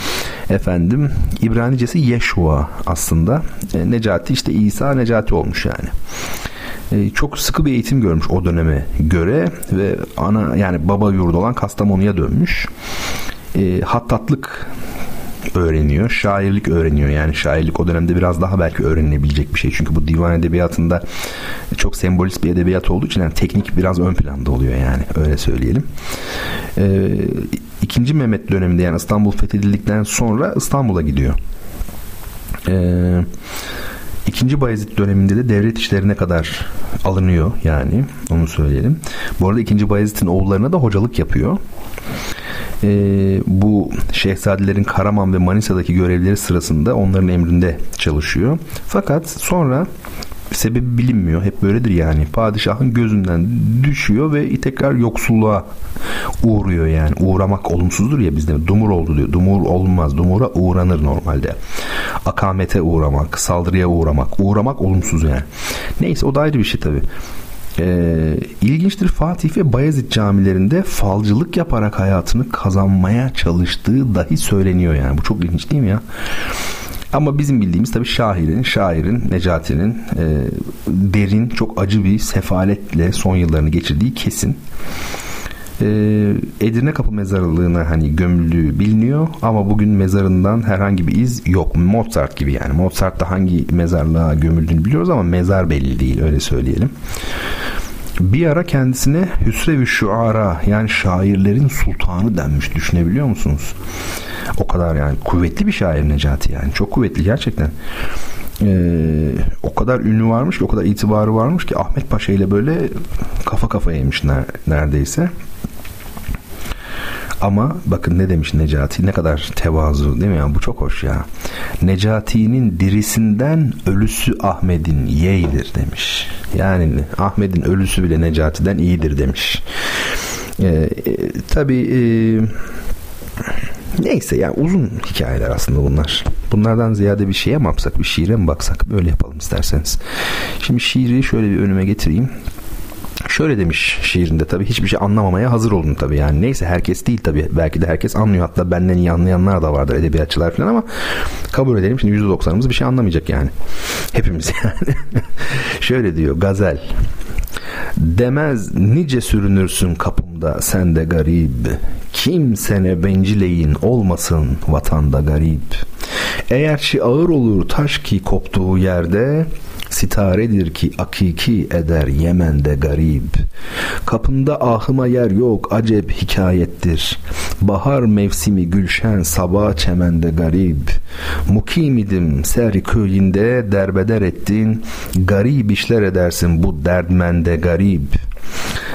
Efendim İbranicesi Yeşua aslında. E, Necati işte İsa Necati olmuş yani e, çok sıkı bir eğitim görmüş o döneme göre ve ana yani baba yurdu olan Kastamonu'ya dönmüş. E, hattatlık öğreniyor. Şairlik öğreniyor. Yani şairlik o dönemde biraz daha belki öğrenilebilecek bir şey. Çünkü bu divan edebiyatında çok sembolist bir edebiyat olduğu için yani teknik biraz ön planda oluyor yani. Öyle söyleyelim. Ee, ikinci Mehmet döneminde yani İstanbul fethedildikten sonra İstanbul'a gidiyor. Eee İkinci Bayezid döneminde de devlet işlerine kadar alınıyor yani onu söyleyelim. Bu arada ikinci Bayezid'in oğullarına da hocalık yapıyor e, bu şehzadelerin Karaman ve Manisa'daki görevleri sırasında onların emrinde çalışıyor. Fakat sonra sebebi bilinmiyor. Hep böyledir yani. Padişahın gözünden düşüyor ve tekrar yoksulluğa uğruyor yani. Uğramak olumsuzdur ya bizde. Dumur oldu diyor. Dumur olmaz. Dumura uğranır normalde. Akamete uğramak, saldırıya uğramak. Uğramak olumsuz yani. Neyse o da ayrı bir şey tabii. E, ilginçtir Fatih ve Bayezid camilerinde falcılık yaparak hayatını kazanmaya çalıştığı dahi söyleniyor yani. Bu çok ilginç değil mi ya? Ama bizim bildiğimiz tabii şairin, şairin, Necati'nin e, derin, çok acı bir sefaletle son yıllarını geçirdiği kesin e, Edirne Kapı mezarlığına hani gömüldüğü biliniyor ama bugün mezarından herhangi bir iz yok. Mozart gibi yani. Mozart da hangi mezarlığa gömüldüğünü biliyoruz ama mezar belli değil öyle söyleyelim. Bir ara kendisine Hüsrev-i Şuara yani şairlerin sultanı denmiş düşünebiliyor musunuz? O kadar yani kuvvetli bir şair Necati yani çok kuvvetli gerçekten. Ee, o kadar ünlü varmış ki o kadar itibarı varmış ki Ahmet Paşa ile böyle kafa kafayaymış neredeyse. Ama bakın ne demiş Necati ne kadar tevazu değil mi ya bu çok hoş ya. Necati'nin dirisinden ölüsü Ahmet'in yeğidir demiş. Yani Ahmet'in ölüsü bile Necati'den iyidir demiş. Ee, e, tabii e, neyse yani uzun hikayeler aslında bunlar. Bunlardan ziyade bir şeye mi yapsak bir şiire mi baksak böyle yapalım isterseniz. Şimdi şiiri şöyle bir önüme getireyim şöyle demiş şiirinde tabii hiçbir şey anlamamaya hazır olun tabii yani. Neyse herkes değil tabii. Belki de herkes anlıyor. Hatta benden iyi anlayanlar da vardır edebiyatçılar falan ama kabul edelim şimdi %90'ımız bir şey anlamayacak yani. Hepimiz yani. şöyle diyor gazel. Demez nice sürünürsün kapımda sen de garip. Kimsene bencileyin olmasın vatanda garip. Eğer şi ağır olur taş ki koptuğu yerde Sitaredir ki akiki eder Yemen'de garip. Kapında ahıma yer yok acep hikayettir. Bahar mevsimi gülşen sabah çemende garip. Mukim idim ser köyünde derbeder ettin. Garip işler edersin bu derdmende garip.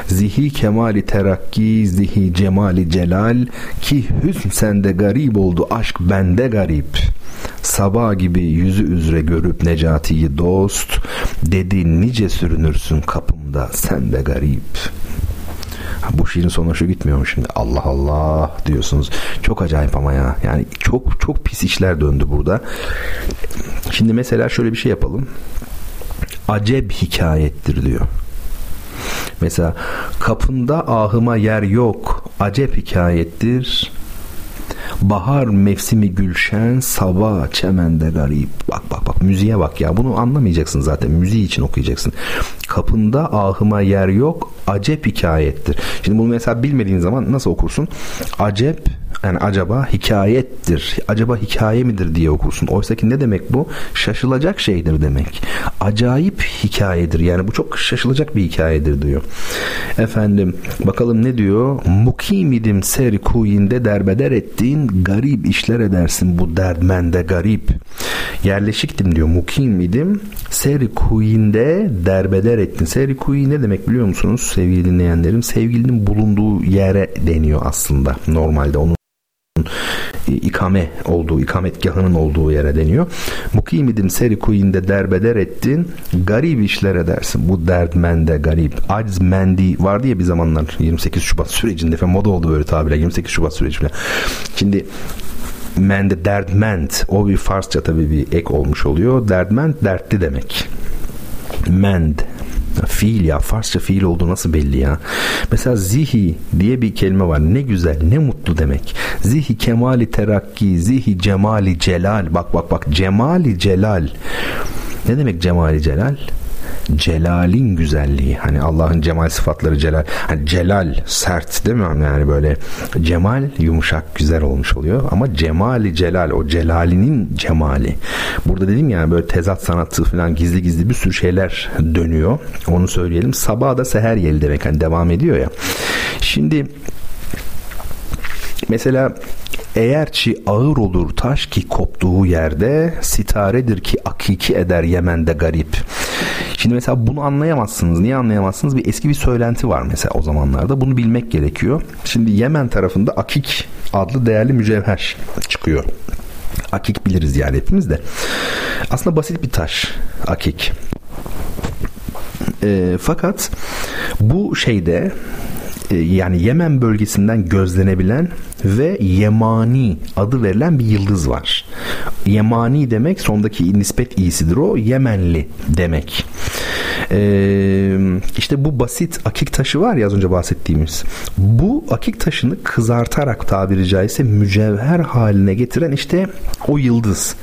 Zihi kemali terakki, zihi cemali celal ki hüsn sende garip oldu aşk bende garip.'' Sabah gibi yüzü üzere görüp Necati'yi dost, dedi nice sürünürsün kapımda sen de garip. Bu şiirin sonu şu gitmiyor mu şimdi? Allah Allah diyorsunuz. Çok acayip ama ya. Yani çok çok pis işler döndü burada. Şimdi mesela şöyle bir şey yapalım. Aceb hikayettir diyor. Mesela kapında ahıma yer yok. Acep hikayettir. Bahar mevsimi gülşen, sabah çemende garip. Bak bak bak müziğe bak ya. Bunu anlamayacaksın zaten. Müziği için okuyacaksın. Kapında ahıma yer yok. Acep hikayettir. Şimdi bunu mesela bilmediğin zaman nasıl okursun? Acep yani acaba hikayettir. Acaba hikaye midir diye okursun. Oysa ki ne demek bu? Şaşılacak şeydir demek. Acayip hikayedir. Yani bu çok şaşılacak bir hikayedir diyor. Efendim bakalım ne diyor? Mukim idim ser kuyinde derbeder ettiğin garip işler edersin bu derdmende garip. Yerleşiktim diyor. Mukim idim ser kuyinde derbeder ettin. Ser kuyi ne demek biliyor musunuz sevgili dinleyenlerim? Sevgilinin bulunduğu yere deniyor aslında. Normalde onun ikame olduğu, ikametgahının olduğu yere deniyor. Mukim idim seri kuyinde derbeder ettin, garip işler edersin. Bu derdmende garip. Acz mendi vardı ya bir zamanlar 28 Şubat sürecinde falan moda oldu böyle tabirle 28 Şubat süreci falan. Şimdi mende derdment o bir Farsça tabii bir ek olmuş oluyor. Derdment dertli demek. Mend Fiil ya Farsça fiil olduğu nasıl belli ya. Mesela zihi diye bir kelime var. Ne güzel ne mutlu demek. Zihi kemali terakki zihi cemali celal. Bak bak bak cemali celal. Ne demek cemali celal? Celalin güzelliği. Hani Allah'ın cemal sıfatları celal. Hani celal sert değil mi? Yani böyle cemal yumuşak güzel olmuş oluyor. Ama cemali celal o celalinin cemali. Burada dedim yani böyle tezat sanatı falan gizli gizli bir sürü şeyler dönüyor. Onu söyleyelim. Sabah da seher yeli demek. Hani devam ediyor ya. Şimdi mesela eğer ki ağır olur taş ki koptuğu yerde sitaredir ki akiki eder Yemen'de garip. Şimdi mesela bunu anlayamazsınız. Niye anlayamazsınız? Bir eski bir söylenti var mesela o zamanlarda. Bunu bilmek gerekiyor. Şimdi Yemen tarafında akik adlı değerli mücevher çıkıyor. Akik biliriz yani hepimiz de. Aslında basit bir taş akik. E, fakat bu şeyde e, yani Yemen bölgesinden gözlenebilen ve Yemani adı verilen bir yıldız var. Yemani demek sondaki nispet iyisidir o. Yemenli demek. Ee, işte bu basit akik taşı var ya az önce bahsettiğimiz. Bu akik taşını kızartarak tabiri caizse mücevher haline getiren işte o yıldız.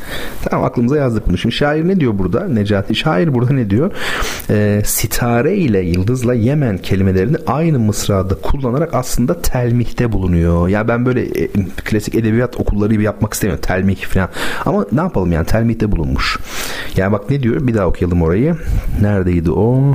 Tamam aklımıza yazdık bunu. Şimdi şair ne diyor burada? Necati şair burada ne diyor? Ee, sitare ile yıldızla Yemen kelimelerini aynı mısrada kullanarak aslında telmihte bulunuyor. Ya ben böyle e, klasik edebiyat okulları gibi yapmak istemiyorum. Telmih falan. Ama ne yapalım yani telmihte bulunmuş. Yani bak ne diyor? Bir daha okuyalım orayı. Neredeydi o?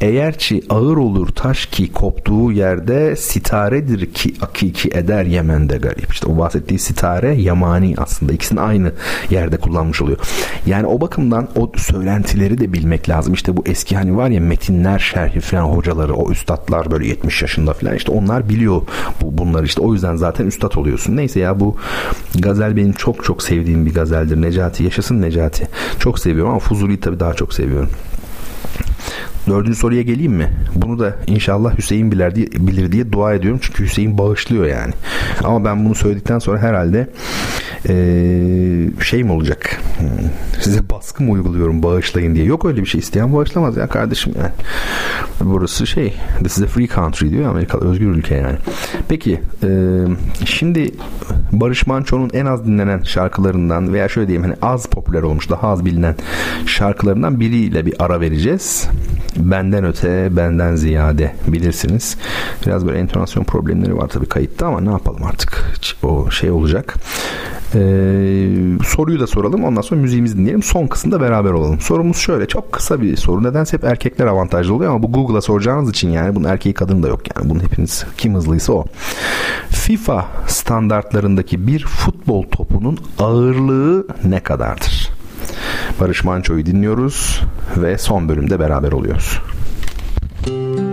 Eğer ki ağır olur taş ki koptuğu yerde sitaredir ki akiki eder Yemen'de garip. İşte o bahsettiği sitare yamani aslında ikisini aynı yerde kullanmış oluyor. Yani o bakımdan o söylentileri de bilmek lazım. İşte bu eski hani var ya metinler şerhi falan hocaları o üstadlar böyle 70 yaşında falan işte onlar biliyor bu, bunları işte o yüzden zaten üstad oluyorsun. Neyse ya bu gazel benim çok çok sevdiğim bir gazeldir. Necati yaşasın Necati. Çok seviyorum ama Fuzuli'yi tabii daha çok seviyorum. Dördüncü soruya geleyim mi? Bunu da inşallah Hüseyin bilir diye, bilir diye dua ediyorum. Çünkü Hüseyin bağışlıyor yani. Ama ben bunu söyledikten sonra herhalde Ee, şey mi olacak? Hmm, size baskı mı uyguluyorum bağışlayın diye. Yok öyle bir şey. isteyen bağışlamaz ya kardeşim yani. Burası şey this is a free country diyor Amerika özgür ülke yani. Peki e, şimdi Barış Manço'nun en az dinlenen şarkılarından veya şöyle diyeyim hani az popüler olmuş daha az bilinen şarkılarından biriyle bir ara vereceğiz. Benden öte benden ziyade bilirsiniz. Biraz böyle entonasyon problemleri var tabii kayıtta ama ne yapalım artık o şey olacak. Ee, soruyu da soralım ondan sonra müziğimizi dinleyelim. Son kısımda beraber olalım. Sorumuz şöyle çok kısa bir soru. Nedense hep erkekler avantajlı oluyor ama bu Google'a soracağınız için yani bunun erkeği kadın da yok yani. Bunun hepiniz kim hızlıysa o. FIFA standartlarındaki bir futbol topunun ağırlığı ne kadardır? Barış Manço'yu dinliyoruz ve son bölümde beraber oluyoruz. kapandı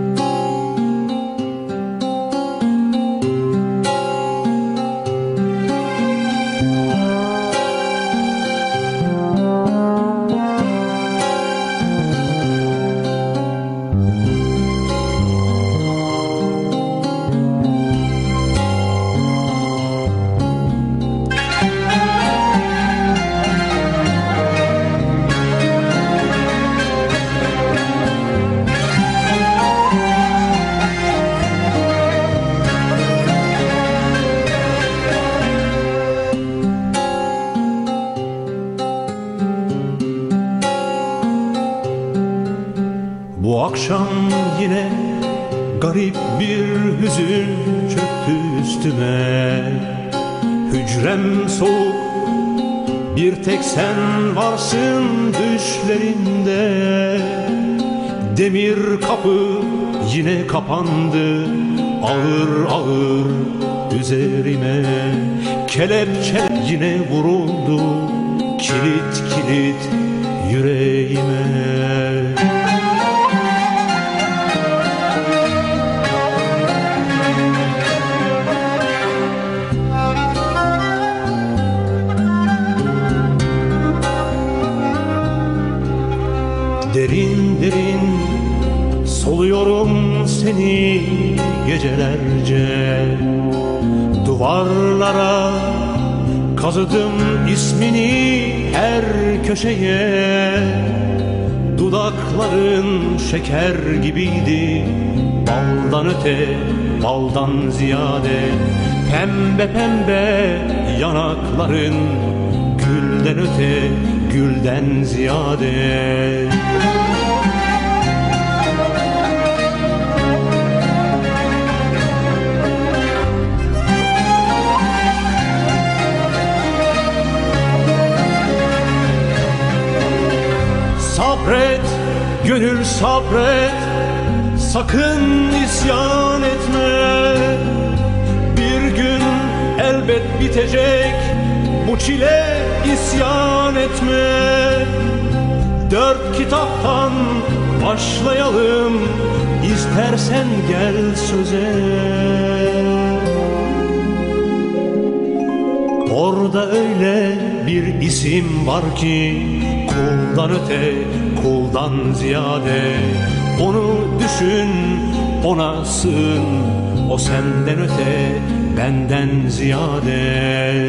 ziyade.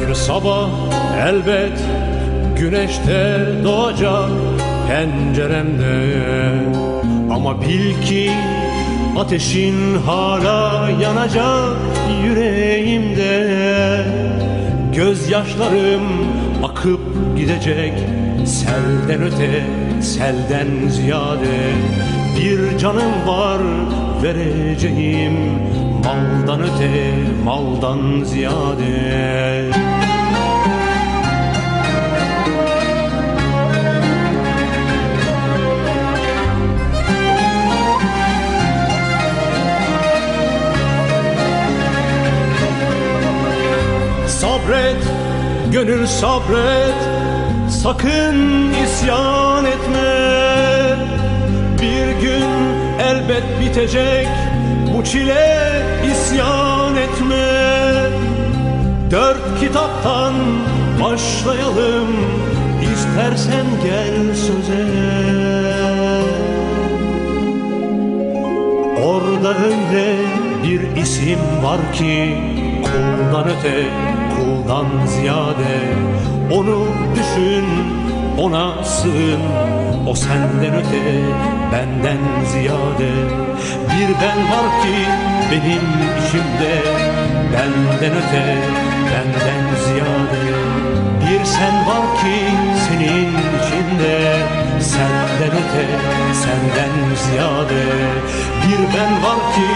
Bir sabah elbet güneşte doğacak penceremde. Ama bil ki ateşin hala yanacak yüreğimde. Gözyaşlarım akıp gidecek selden öte selden ziyade. Bir canım var vereceğim maldan öte maldan ziyade sabret, gönül sabret. Sakın isyan etme. Bir gün elbet bitecek Bu çile isyan etme. Dört kitaptan başlayalım İstersen gel söze. Orada öyle bir isim var ki Kuldan öte, kuldan ziyade Onu düşün, ona sığın. O senden öte, benden ziyade. Bir ben var ki benim içimde Benden öte, benden ziyade. Bir sen var ki senin içinde Senden öte, senden ziyade. Bir ben var ki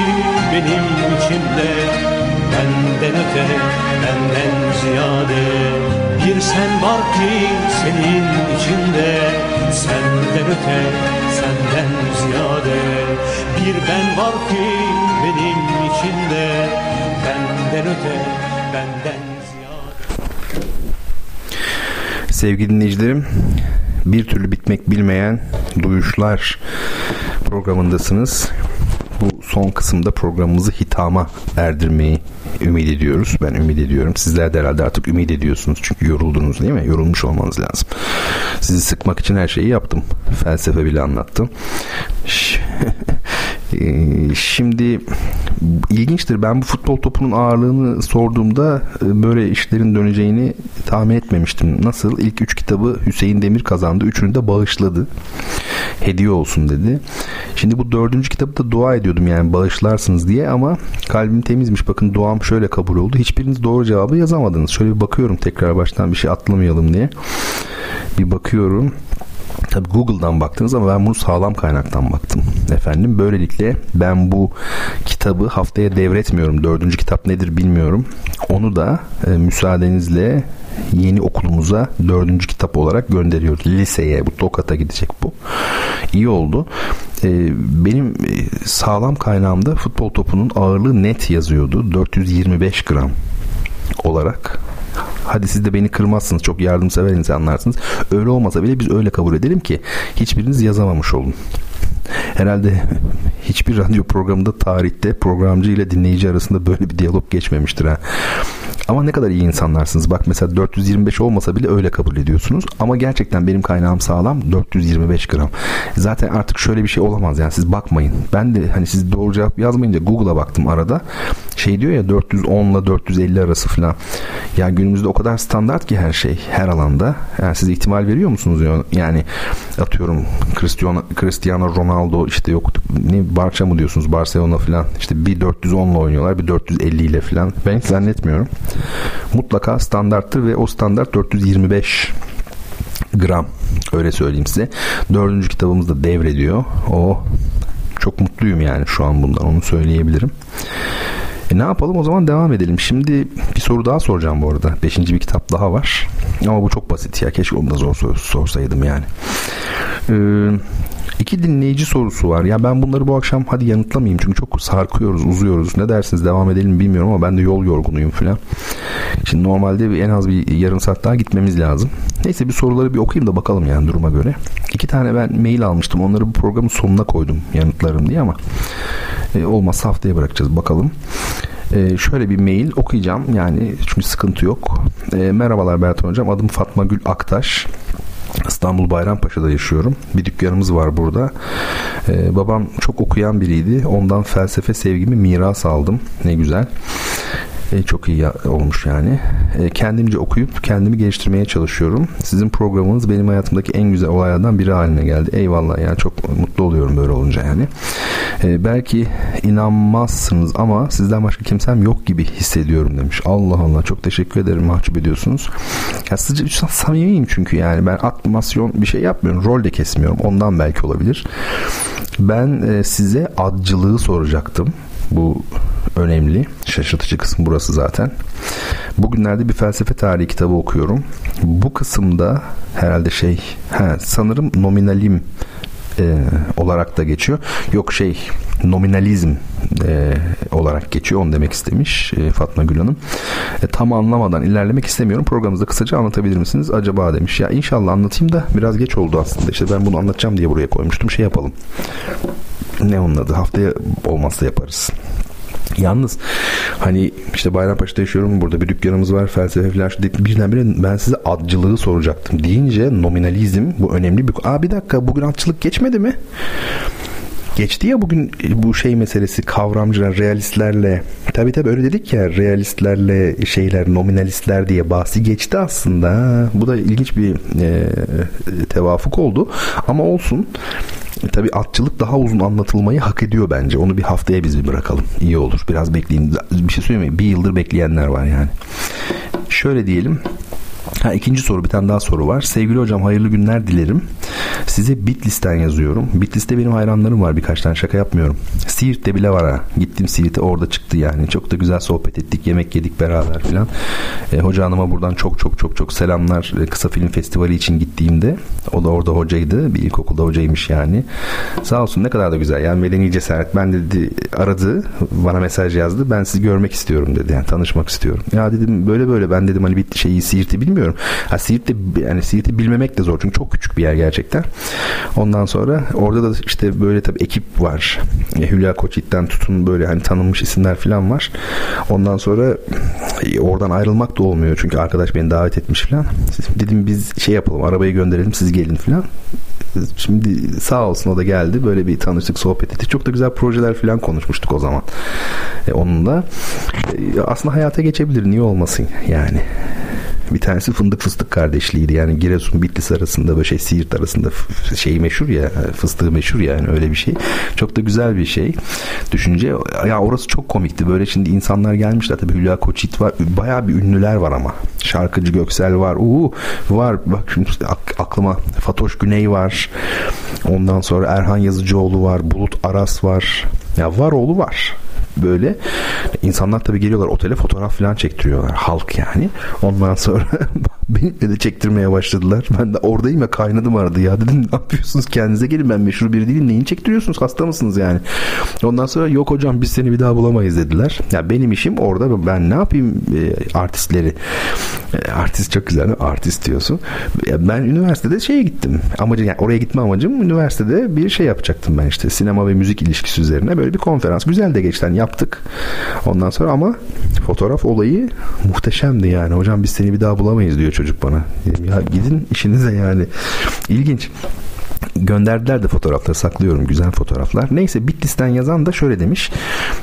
benim içimde Benden öte, benden ziyade. Bir sen var ki senin içinde. Senden öte, senden ziyade. Bir ben var ki benim içinde. Benden öte, benden ziyade. Sevgili dinleyicilerim, bir türlü bitmek bilmeyen Duyuşlar programındasınız. Son kısımda programımızı hitama erdirmeyi ümit ediyoruz. Ben ümit ediyorum. Sizler de herhalde artık ümit ediyorsunuz. Çünkü yoruldunuz değil mi? Yorulmuş olmanız lazım. Sizi sıkmak için her şeyi yaptım. Felsefe bile anlattım. Ee, Şimdi ilginçtir. Ben bu futbol topunun ağırlığını sorduğumda e, böyle işlerin döneceğini tahmin etmemiştim. Nasıl? İlk üç kitabı Hüseyin Demir kazandı. Üçünü de bağışladı. Hediye olsun dedi. Şimdi bu dördüncü kitabı da dua ediyordum yani bağışlarsınız diye ama kalbim temizmiş. Bakın duam şöyle kabul oldu. Hiçbiriniz doğru cevabı yazamadınız. Şöyle bir bakıyorum tekrar baştan bir şey atlamayalım diye. Bir bakıyorum. Tabi Google'dan baktınız ama ben bunu sağlam kaynaktan baktım. Efendim böylelikle ben bu kitabı haftaya devretmiyorum. Dördüncü kitap nedir bilmiyorum. Onu da e, müsaadenizle yeni okulumuza dördüncü kitap olarak gönderiyoruz. Liseye bu Tokat'a gidecek bu. İyi oldu. E, benim e, sağlam kaynağımda futbol topunun ağırlığı net yazıyordu. 425 gram olarak Hadi siz de beni kırmazsınız. Çok yardımsever insanlarsınız. Öyle olmasa bile biz öyle kabul edelim ki hiçbiriniz yazamamış olun. Herhalde hiçbir radyo programında tarihte programcı ile dinleyici arasında böyle bir diyalog geçmemiştir ha. Ama ne kadar iyi insanlarsınız. Bak mesela 425 olmasa bile öyle kabul ediyorsunuz. Ama gerçekten benim kaynağım sağlam 425 gram. Zaten artık şöyle bir şey olamaz yani siz bakmayın. Ben de hani siz doğru cevap yazmayınca Google'a baktım arada. Şey diyor ya 410 ile 450 arası falan. Ya günümüzde o kadar standart ki her şey her alanda. Yani siz ihtimal veriyor musunuz ya? Yani atıyorum Cristiano, Cristiano Ronaldo işte yok ne Barça mı diyorsunuz Barcelona falan işte bir 410 ile oynuyorlar bir 450 ile falan. Ben hiç zannetmiyorum. Mutlaka standarttır ve o standart 425 gram öyle söyleyeyim size. Dördüncü kitabımız da devrediyor. O çok mutluyum yani şu an bundan onu söyleyebilirim. E ne yapalım o zaman devam edelim. Şimdi bir soru daha soracağım bu arada. Beşinci bir kitap daha var. Ama bu çok basit ya. Keşke onu da zor sor- sorsaydım yani. Ee, iki dinleyici sorusu var. Ya ben bunları bu akşam hadi yanıtlamayayım. Çünkü çok sarkıyoruz, uzuyoruz. Ne dersiniz devam edelim bilmiyorum ama ben de yol yorgunuyum falan. Şimdi normalde en az bir yarım saat daha gitmemiz lazım. Neyse bir soruları bir okuyayım da bakalım yani duruma göre. İki tane ben mail almıştım. Onları bu programın sonuna koydum yanıtlarım diye ama e, olmazsa haftaya bırakacağız bakalım. E, şöyle bir mail okuyacağım yani çünkü sıkıntı yok. E, merhabalar Bertan Hocam adım Fatma Gül Aktaş. İstanbul Bayrampaşa'da yaşıyorum. Bir dükkanımız var burada. Ee, babam çok okuyan biriydi. Ondan felsefe sevgimi miras aldım. Ne güzel. Ee, çok iyi olmuş yani. Ee, kendimce okuyup kendimi geliştirmeye çalışıyorum. Sizin programınız benim hayatımdaki en güzel olaylardan biri haline geldi. Eyvallah ya çok mutlu oluyorum böyle olunca yani. Ee, belki inanmazsınız ama sizden başka kimsem yok gibi hissediyorum demiş. Allah Allah çok teşekkür ederim mahcup ediyorsunuz. Ya sıcak samimiyim çünkü yani ben atmasyon bir şey yapmıyorum. Rol de kesmiyorum. Ondan belki olabilir. Ben e, size adcılığı soracaktım. Bu önemli. Şaşırtıcı kısım burası zaten. Bugünlerde bir felsefe tarihi kitabı okuyorum. Bu kısımda herhalde şey he, sanırım nominalim e, olarak da geçiyor. Yok şey nominalizm e, olarak geçiyor. Onu demek istemiş e, Fatma Gül Hanım. E, tam anlamadan ilerlemek istemiyorum. Programımızda kısaca anlatabilir misiniz acaba demiş. Ya inşallah anlatayım da biraz geç oldu aslında. İşte ben bunu anlatacağım diye buraya koymuştum. Şey yapalım. Ne onun adı? Haftaya olmazsa yaparız. Yalnız hani işte Bayrampaşa'da yaşıyorum burada bir dükkanımız var felsefe falan birdenbire ben size adcılığı soracaktım deyince nominalizm bu önemli bir Aa bir dakika bugün adçılık geçmedi mi? Geçti ya bugün bu şey meselesi kavramcılar realistlerle. Tabi tabi öyle dedik ya realistlerle şeyler nominalistler diye bahsi geçti aslında. Bu da ilginç bir e, tevafuk oldu. Ama olsun. Tabi atçılık daha uzun anlatılmayı hak ediyor bence. Onu bir haftaya biz bir bırakalım. İyi olur. Biraz bekleyin. Bir şey söyleyeyim mi? Bir yıldır bekleyenler var yani. Şöyle diyelim Ha, ikinci soru bir tane daha soru var. Sevgili hocam hayırlı günler dilerim. Size Bitlis'ten yazıyorum. Bitlis'te benim hayranlarım var birkaç tane şaka yapmıyorum. Siirt'te bile var ha. Gittim Siirt'e orada çıktı yani. Çok da güzel sohbet ettik. Yemek yedik beraber filan. E, hoca hanıma buradan çok çok çok çok selamlar. E, kısa film festivali için gittiğimde o da orada hocaydı. Bir ilkokulda hocaymış yani. Sağ olsun ne kadar da güzel. Yani medeni cesaret. Ben dedi aradı. Bana mesaj yazdı. Ben sizi görmek istiyorum dedi. Yani tanışmak istiyorum. Ya dedim böyle böyle ben dedim hani bir şeyi Siirt'i bilmiyorum. Ha Siirt'te yani Siirt'i bilmemek de zor. Çünkü çok küçük bir yer gerçekten. Ondan sonra orada da işte böyle tabii ekip var. E, Hülya Koçit'ten tutun böyle hani tanınmış isimler falan var. Ondan sonra e, oradan ayrılmak da olmuyor. Çünkü arkadaş beni davet etmiş falan. Dedim biz şey yapalım arabayı gönderelim siz gelin falan. Şimdi sağ olsun o da geldi. Böyle bir tanıştık, sohbet ettik. Çok da güzel projeler falan konuşmuştuk o zaman. E, onunla. E, aslında hayata geçebilir. Niye olmasın yani. Bir tanesi fındık fıstık kardeşliğiydi. Yani Giresun Bitlis arasında böyle şey Siirt arasında şeyi meşhur ya fıstığı meşhur yani öyle bir şey. Çok da güzel bir şey. Düşünce ya orası çok komikti. Böyle şimdi insanlar gelmişler tabii Hülya Koçit var. Bayağı bir ünlüler var ama. Şarkıcı Göksel var. Uuu var. Bak şimdi aklıma Fatoş Güney var. Ondan sonra Erhan Yazıcıoğlu var. Bulut Aras var. Ya var oğlu var böyle. İnsanlar tabii geliyorlar otele fotoğraf falan çektiriyorlar. Halk yani. Ondan sonra Beni de çektirmeye başladılar. Ben de oradayım ya kaynadım aradı ya. Dedim ne yapıyorsunuz kendinize gelin ben meşhur biri değilim. Neyin çektiriyorsunuz hasta mısınız yani? Ondan sonra yok hocam biz seni bir daha bulamayız dediler. Ya benim işim orada ben ne yapayım e, artistleri. E, artist çok güzel? Artist diyorsun. Ya ben üniversitede şeye gittim. Amacım yani oraya gitme amacım üniversitede bir şey yapacaktım ben işte. Sinema ve müzik ilişkisi üzerine böyle bir konferans. Güzel de geçten yaptık. Ondan sonra ama fotoğraf olayı muhteşemdi yani. Hocam biz seni bir daha bulamayız diyor çocuk bana. Dedim, ya gidin işinize yani. İlginç gönderdiler de fotoğrafları saklıyorum güzel fotoğraflar. Neyse Bitlis'ten yazan da şöyle demiş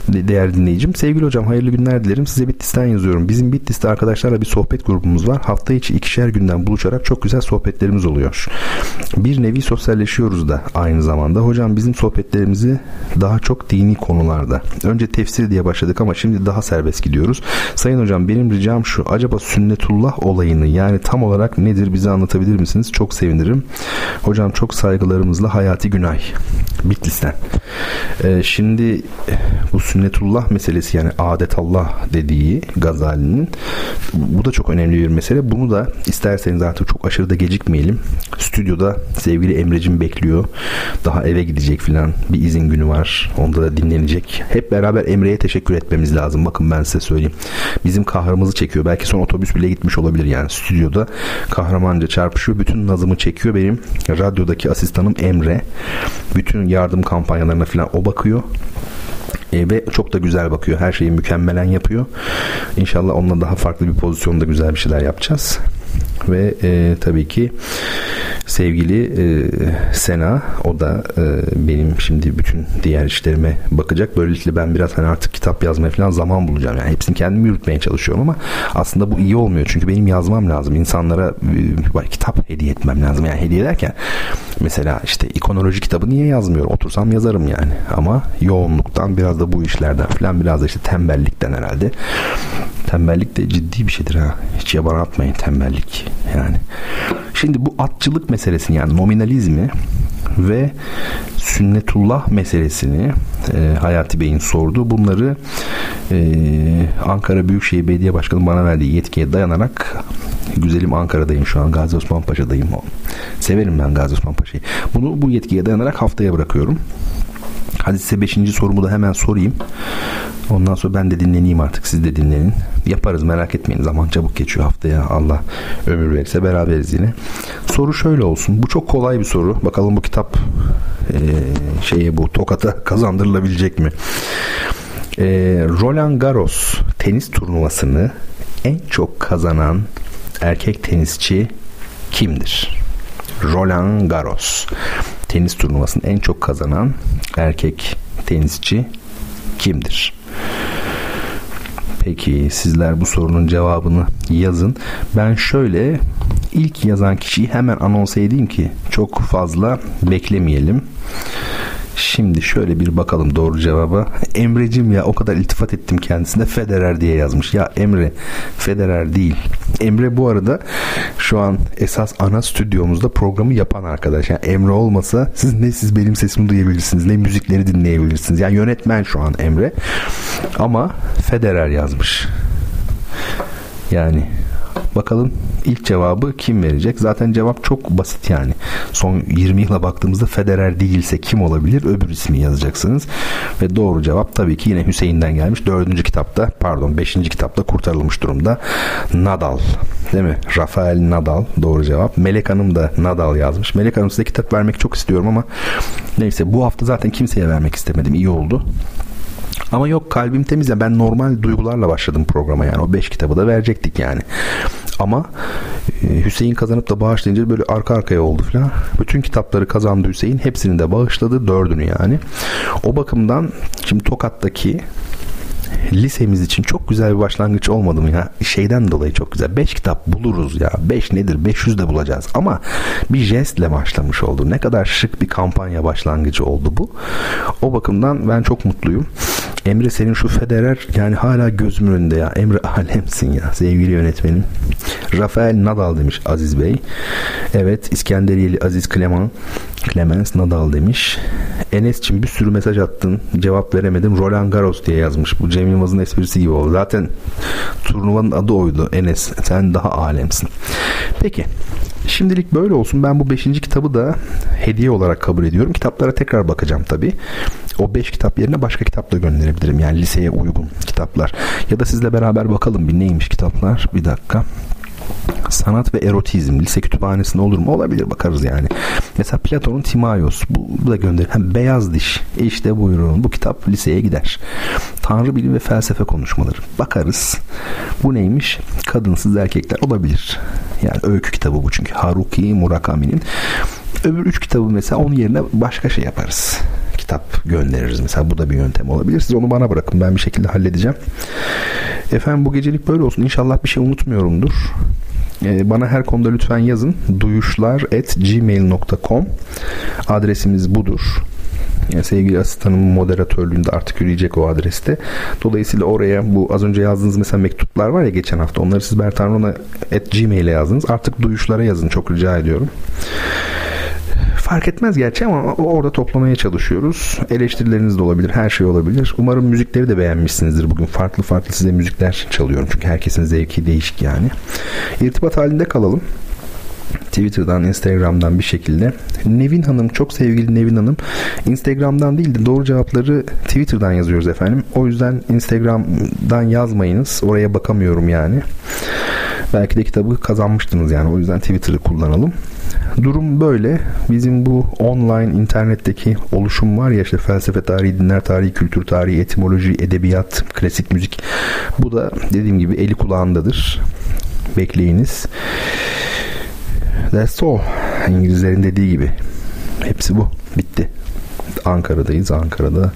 değerli dinleyicim. Sevgili hocam hayırlı günler dilerim. Size Bitlis'ten yazıyorum. Bizim Bitlis'te arkadaşlarla bir sohbet grubumuz var. Hafta içi ikişer günden buluşarak çok güzel sohbetlerimiz oluyor. Bir nevi sosyalleşiyoruz da aynı zamanda. Hocam bizim sohbetlerimizi daha çok dini konularda. Önce tefsir diye başladık ama şimdi daha serbest gidiyoruz. Sayın hocam benim ricam şu. Acaba sünnetullah olayını yani tam olarak nedir bize anlatabilir misiniz? Çok sevinirim. Hocam çok saygılarımızla Hayati Günay Bitlis'ten. Ee, şimdi bu sünnetullah meselesi yani adetallah dediği Gazali'nin bu da çok önemli bir mesele. Bunu da isterseniz artık çok aşırı da gecikmeyelim. Stüdyoda sevgili Emre'cim bekliyor. Daha eve gidecek filan. Bir izin günü var. Onda da dinlenecek. Hep beraber Emre'ye teşekkür etmemiz lazım. Bakın ben size söyleyeyim. Bizim kahrımızı çekiyor. Belki son otobüs bile gitmiş olabilir yani. Stüdyoda kahramanca çarpışıyor. Bütün nazımı çekiyor. Benim radyodaki asistanım Emre. Bütün yardım kampanyalarına falan o bakıyor. E, ve çok da güzel bakıyor. Her şeyi mükemmelen yapıyor. İnşallah onunla daha farklı bir pozisyonda güzel bir şeyler yapacağız. Ve e, tabii ki sevgili e, Sena o da e, benim şimdi bütün diğer işlerime bakacak. Böylelikle ben biraz hani artık kitap yazmaya falan zaman bulacağım. Yani hepsini kendim yürütmeye çalışıyorum ama aslında bu iyi olmuyor. Çünkü benim yazmam lazım. İnsanlara e, kitap hediye etmem lazım. Yani hediye ederken mesela işte ikonoloji kitabı niye yazmıyorum? Otursam yazarım yani. Ama yoğunluktan biraz da bu işlerden falan biraz da işte tembellikten herhalde. Tembellik de ciddi bir şeydir ha. Hiç yabana atmayın tembellik yani. Şimdi bu atçılık meselesini yani nominalizmi ve sünnetullah meselesini e, Hayati Bey'in sordu. Bunları e, Ankara Büyükşehir Belediye Başkanı bana verdiği yetkiye dayanarak güzelim Ankara'dayım şu an Gazi Osman Paşa'dayım. Severim ben Gazi Osman Paşa'yı. Bunu bu yetkiye dayanarak haftaya bırakıyorum. Hadi size beşinci sorumu da hemen sorayım. Ondan sonra ben de dinleneyim artık siz de dinlenin. Yaparız merak etmeyin zaman çabuk geçiyor haftaya Allah ömür verirse beraberiz yine. Soru şöyle olsun. Bu çok kolay bir soru. Bakalım bu kitap e, şeye bu tokata kazandırılabilecek mi? e, Roland Garros tenis turnuvasını en çok kazanan erkek tenisçi kimdir? Roland Garros tenis turnuvasını en çok kazanan erkek tenisçi kimdir? Peki sizler bu sorunun cevabını yazın. Ben şöyle ilk yazan kişiyi hemen anons edeyim ki çok fazla beklemeyelim. Şimdi şöyle bir bakalım doğru cevaba. Emre'cim ya o kadar iltifat ettim kendisine Federer diye yazmış. Ya Emre Federer değil. Emre bu arada şu an esas ana stüdyomuzda programı yapan arkadaş. Yani Emre olmasa siz ne siz benim sesimi duyabilirsiniz ne müzikleri dinleyebilirsiniz. Yani yönetmen şu an Emre. Ama Federer yazmış. Yani Bakalım ilk cevabı kim verecek? Zaten cevap çok basit yani. Son 20 yıla baktığımızda Federer değilse kim olabilir? Öbür ismi yazacaksınız. Ve doğru cevap tabii ki yine Hüseyin'den gelmiş. Dördüncü kitapta pardon beşinci kitapta kurtarılmış durumda. Nadal. Değil mi? Rafael Nadal doğru cevap. Melek Hanım da Nadal yazmış. Melek Hanım size kitap vermek çok istiyorum ama neyse bu hafta zaten kimseye vermek istemedim. İyi oldu. Ama yok kalbim temiz ya ben normal duygularla başladım programa yani o 5 kitabı da verecektik yani. Ama e, Hüseyin kazanıp da bağışlayınca böyle arka arkaya oldu falan. Bütün kitapları kazandı Hüseyin. Hepsini de bağışladı. Dördünü yani. O bakımdan şimdi Tokat'taki lisemiz için çok güzel bir başlangıç olmadı mı ya? Şeyden dolayı çok güzel. 5 kitap buluruz ya. 5 nedir? 500 de bulacağız. Ama bir jestle başlamış oldu. Ne kadar şık bir kampanya başlangıcı oldu bu. O bakımdan ben çok mutluyum. Emre senin şu Federer yani hala gözümün önünde ya. Emre alemsin ya sevgili yönetmenim. Rafael Nadal demiş Aziz Bey. Evet İskenderiyeli Aziz Kleman. Clemens Nadal demiş. Enes'cim bir sürü mesaj attın. Cevap veremedim. Roland Garros diye yazmış. Bu Cem Yılmaz'ın esprisi gibi oldu. Zaten turnuvanın adı oydu. Enes sen daha alemsin. Peki. Şimdilik böyle olsun. Ben bu beşinci kitabı da hediye olarak kabul ediyorum. Kitaplara tekrar bakacağım tabii. O beş kitap yerine başka kitap da gönderebilirim. Yani liseye uygun kitaplar. Ya da sizle beraber bakalım bir neymiş kitaplar. Bir dakika. Sanat ve erotizm lise kütüphanesinde olur mu? Olabilir bakarız yani. Mesela Platon'un Timaios bu, bu da gönderir. Hem beyaz diş. E işte buyurun bu kitap liseye gider. Tanrı bilim ve felsefe konuşmaları. Bakarız. Bu neymiş? Kadınsız erkekler olabilir. Yani öykü kitabı bu çünkü. Haruki Murakami'nin. Öbür üç kitabı mesela onun yerine başka şey yaparız kitap göndeririz. Mesela bu da bir yöntem olabilir. Siz onu bana bırakın. Ben bir şekilde halledeceğim. Efendim bu gecelik böyle olsun. İnşallah bir şey unutmuyorumdur. Ee, bana her konuda lütfen yazın. duyuşlar at gmail.com adresimiz budur. Yani sevgili asistanım moderatörlüğünde artık yürüyecek o adreste. Dolayısıyla oraya bu az önce yazdığınız mesela mektuplar var ya geçen hafta onları siz Bertan at gmail'e yazdınız. Artık duyuşlara yazın çok rica ediyorum fark etmez gerçi ama orada toplamaya çalışıyoruz. Eleştirileriniz de olabilir, her şey olabilir. Umarım müzikleri de beğenmişsinizdir bugün. Farklı farklı size müzikler çalıyorum çünkü herkesin zevki değişik yani. İrtibat halinde kalalım. Twitter'dan, Instagram'dan bir şekilde. Nevin Hanım, çok sevgili Nevin Hanım. Instagram'dan değil de doğru cevapları Twitter'dan yazıyoruz efendim. O yüzden Instagram'dan yazmayınız. Oraya bakamıyorum yani. Belki de kitabı kazanmıştınız yani. O yüzden Twitter'ı kullanalım. Durum böyle. Bizim bu online internetteki oluşum var ya işte felsefe tarihi, dinler tarihi, kültür tarihi, etimoloji, edebiyat, klasik müzik. Bu da dediğim gibi eli kulağındadır. Bekleyiniz. That's all. İngilizlerin dediği gibi. Hepsi bu. Bitti. Ankara'dayız. Ankara'da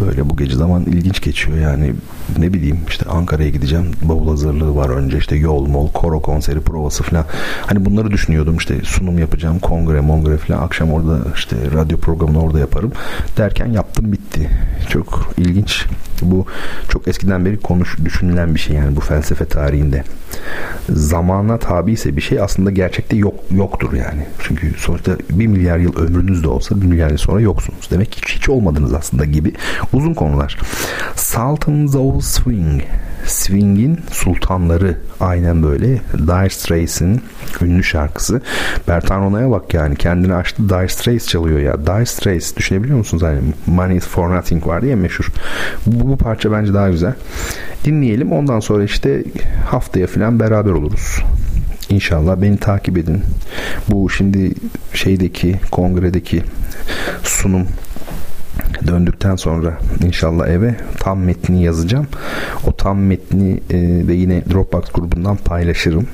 böyle bu gece zaman ilginç geçiyor yani ne bileyim işte Ankara'ya gideceğim bavul hazırlığı var önce işte yol mol koro konseri provası falan. Hani bunları düşünüyordum işte sunum yapacağım kongre mongre falan. Akşam orada işte radyo programını orada yaparım derken yaptım bitti. Çok ilginç. Bu çok eskiden beri konuş düşünülen bir şey yani bu felsefe tarihinde. Zamana tabi ise bir şey aslında gerçekte yok yoktur yani. Çünkü sonuçta bir milyar yıl ömrünüz de olsa bir milyar yıl sonra yoksunuz. Demek ki hiç, hiç olmadınız aslında gibi uzun konular. Sultans of Swing. Swing'in sultanları aynen böyle. Dire Straits'in ünlü şarkısı. Bertan Rona'ya bak yani kendini açtı Dire Straits çalıyor ya. Dire Straits düşünebiliyor musunuz? Hani Money for Nothing var diye meşhur. Bu, bu parça bence daha güzel. Dinleyelim ondan sonra işte haftaya falan beraber oluruz. İnşallah beni takip edin. Bu şimdi şeydeki kongredeki sunum döndükten sonra inşallah eve tam metni yazacağım. O tam metni e, de yine Dropbox grubundan paylaşırım.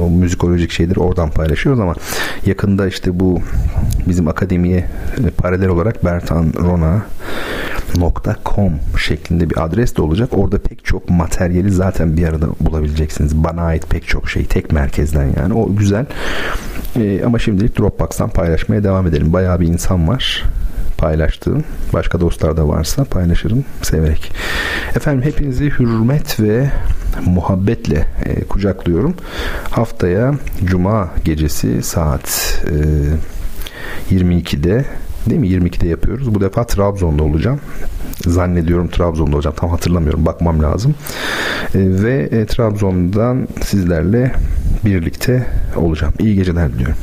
O müzikolojik şeyleri oradan paylaşıyoruz ama yakında işte bu bizim akademiye e, paralel olarak Bertan Rona .com şeklinde bir adres de olacak. Orada pek çok materyali zaten bir arada bulabileceksiniz. Bana ait pek çok şey tek merkezden yani. O güzel. Ee, ama şimdilik Dropbox'tan paylaşmaya devam edelim. Bayağı bir insan var paylaştığım. Başka dostlar da varsa paylaşırım severek. Efendim hepinizi hürmet ve muhabbetle e, kucaklıyorum. Haftaya Cuma gecesi saat e, 22'de değil mi? 22'de yapıyoruz. Bu defa Trabzon'da olacağım. Zannediyorum Trabzon'da olacağım. Tam hatırlamıyorum. Bakmam lazım. E, ve e, Trabzon'dan sizlerle birlikte olacağım. İyi geceler diliyorum.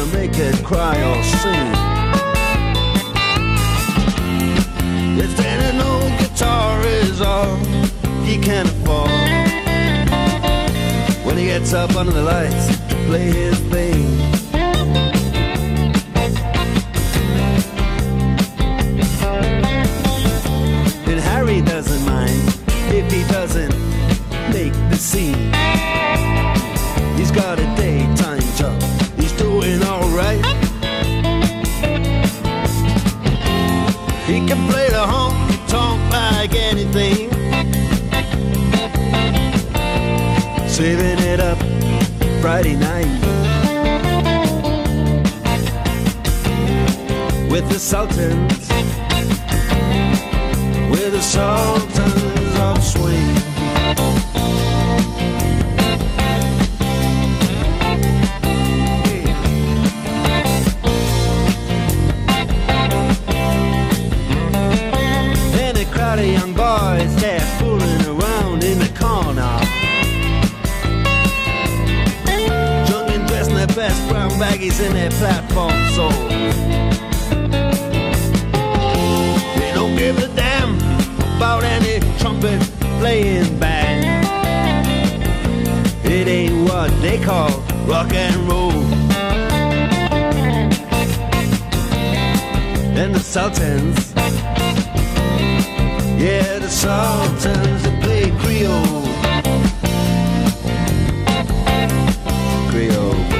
Wanna make it cry or sing. If then an old guitar is all he can afford When he gets up under the lights to play his thing Friday night with the Sultans, with the Sultans of Swing. Brown in their platform soles. They don't give a damn about any trumpet playing band. It ain't what they call rock and roll. And the Sultans yeah, the Sultans that play Creole. Creole.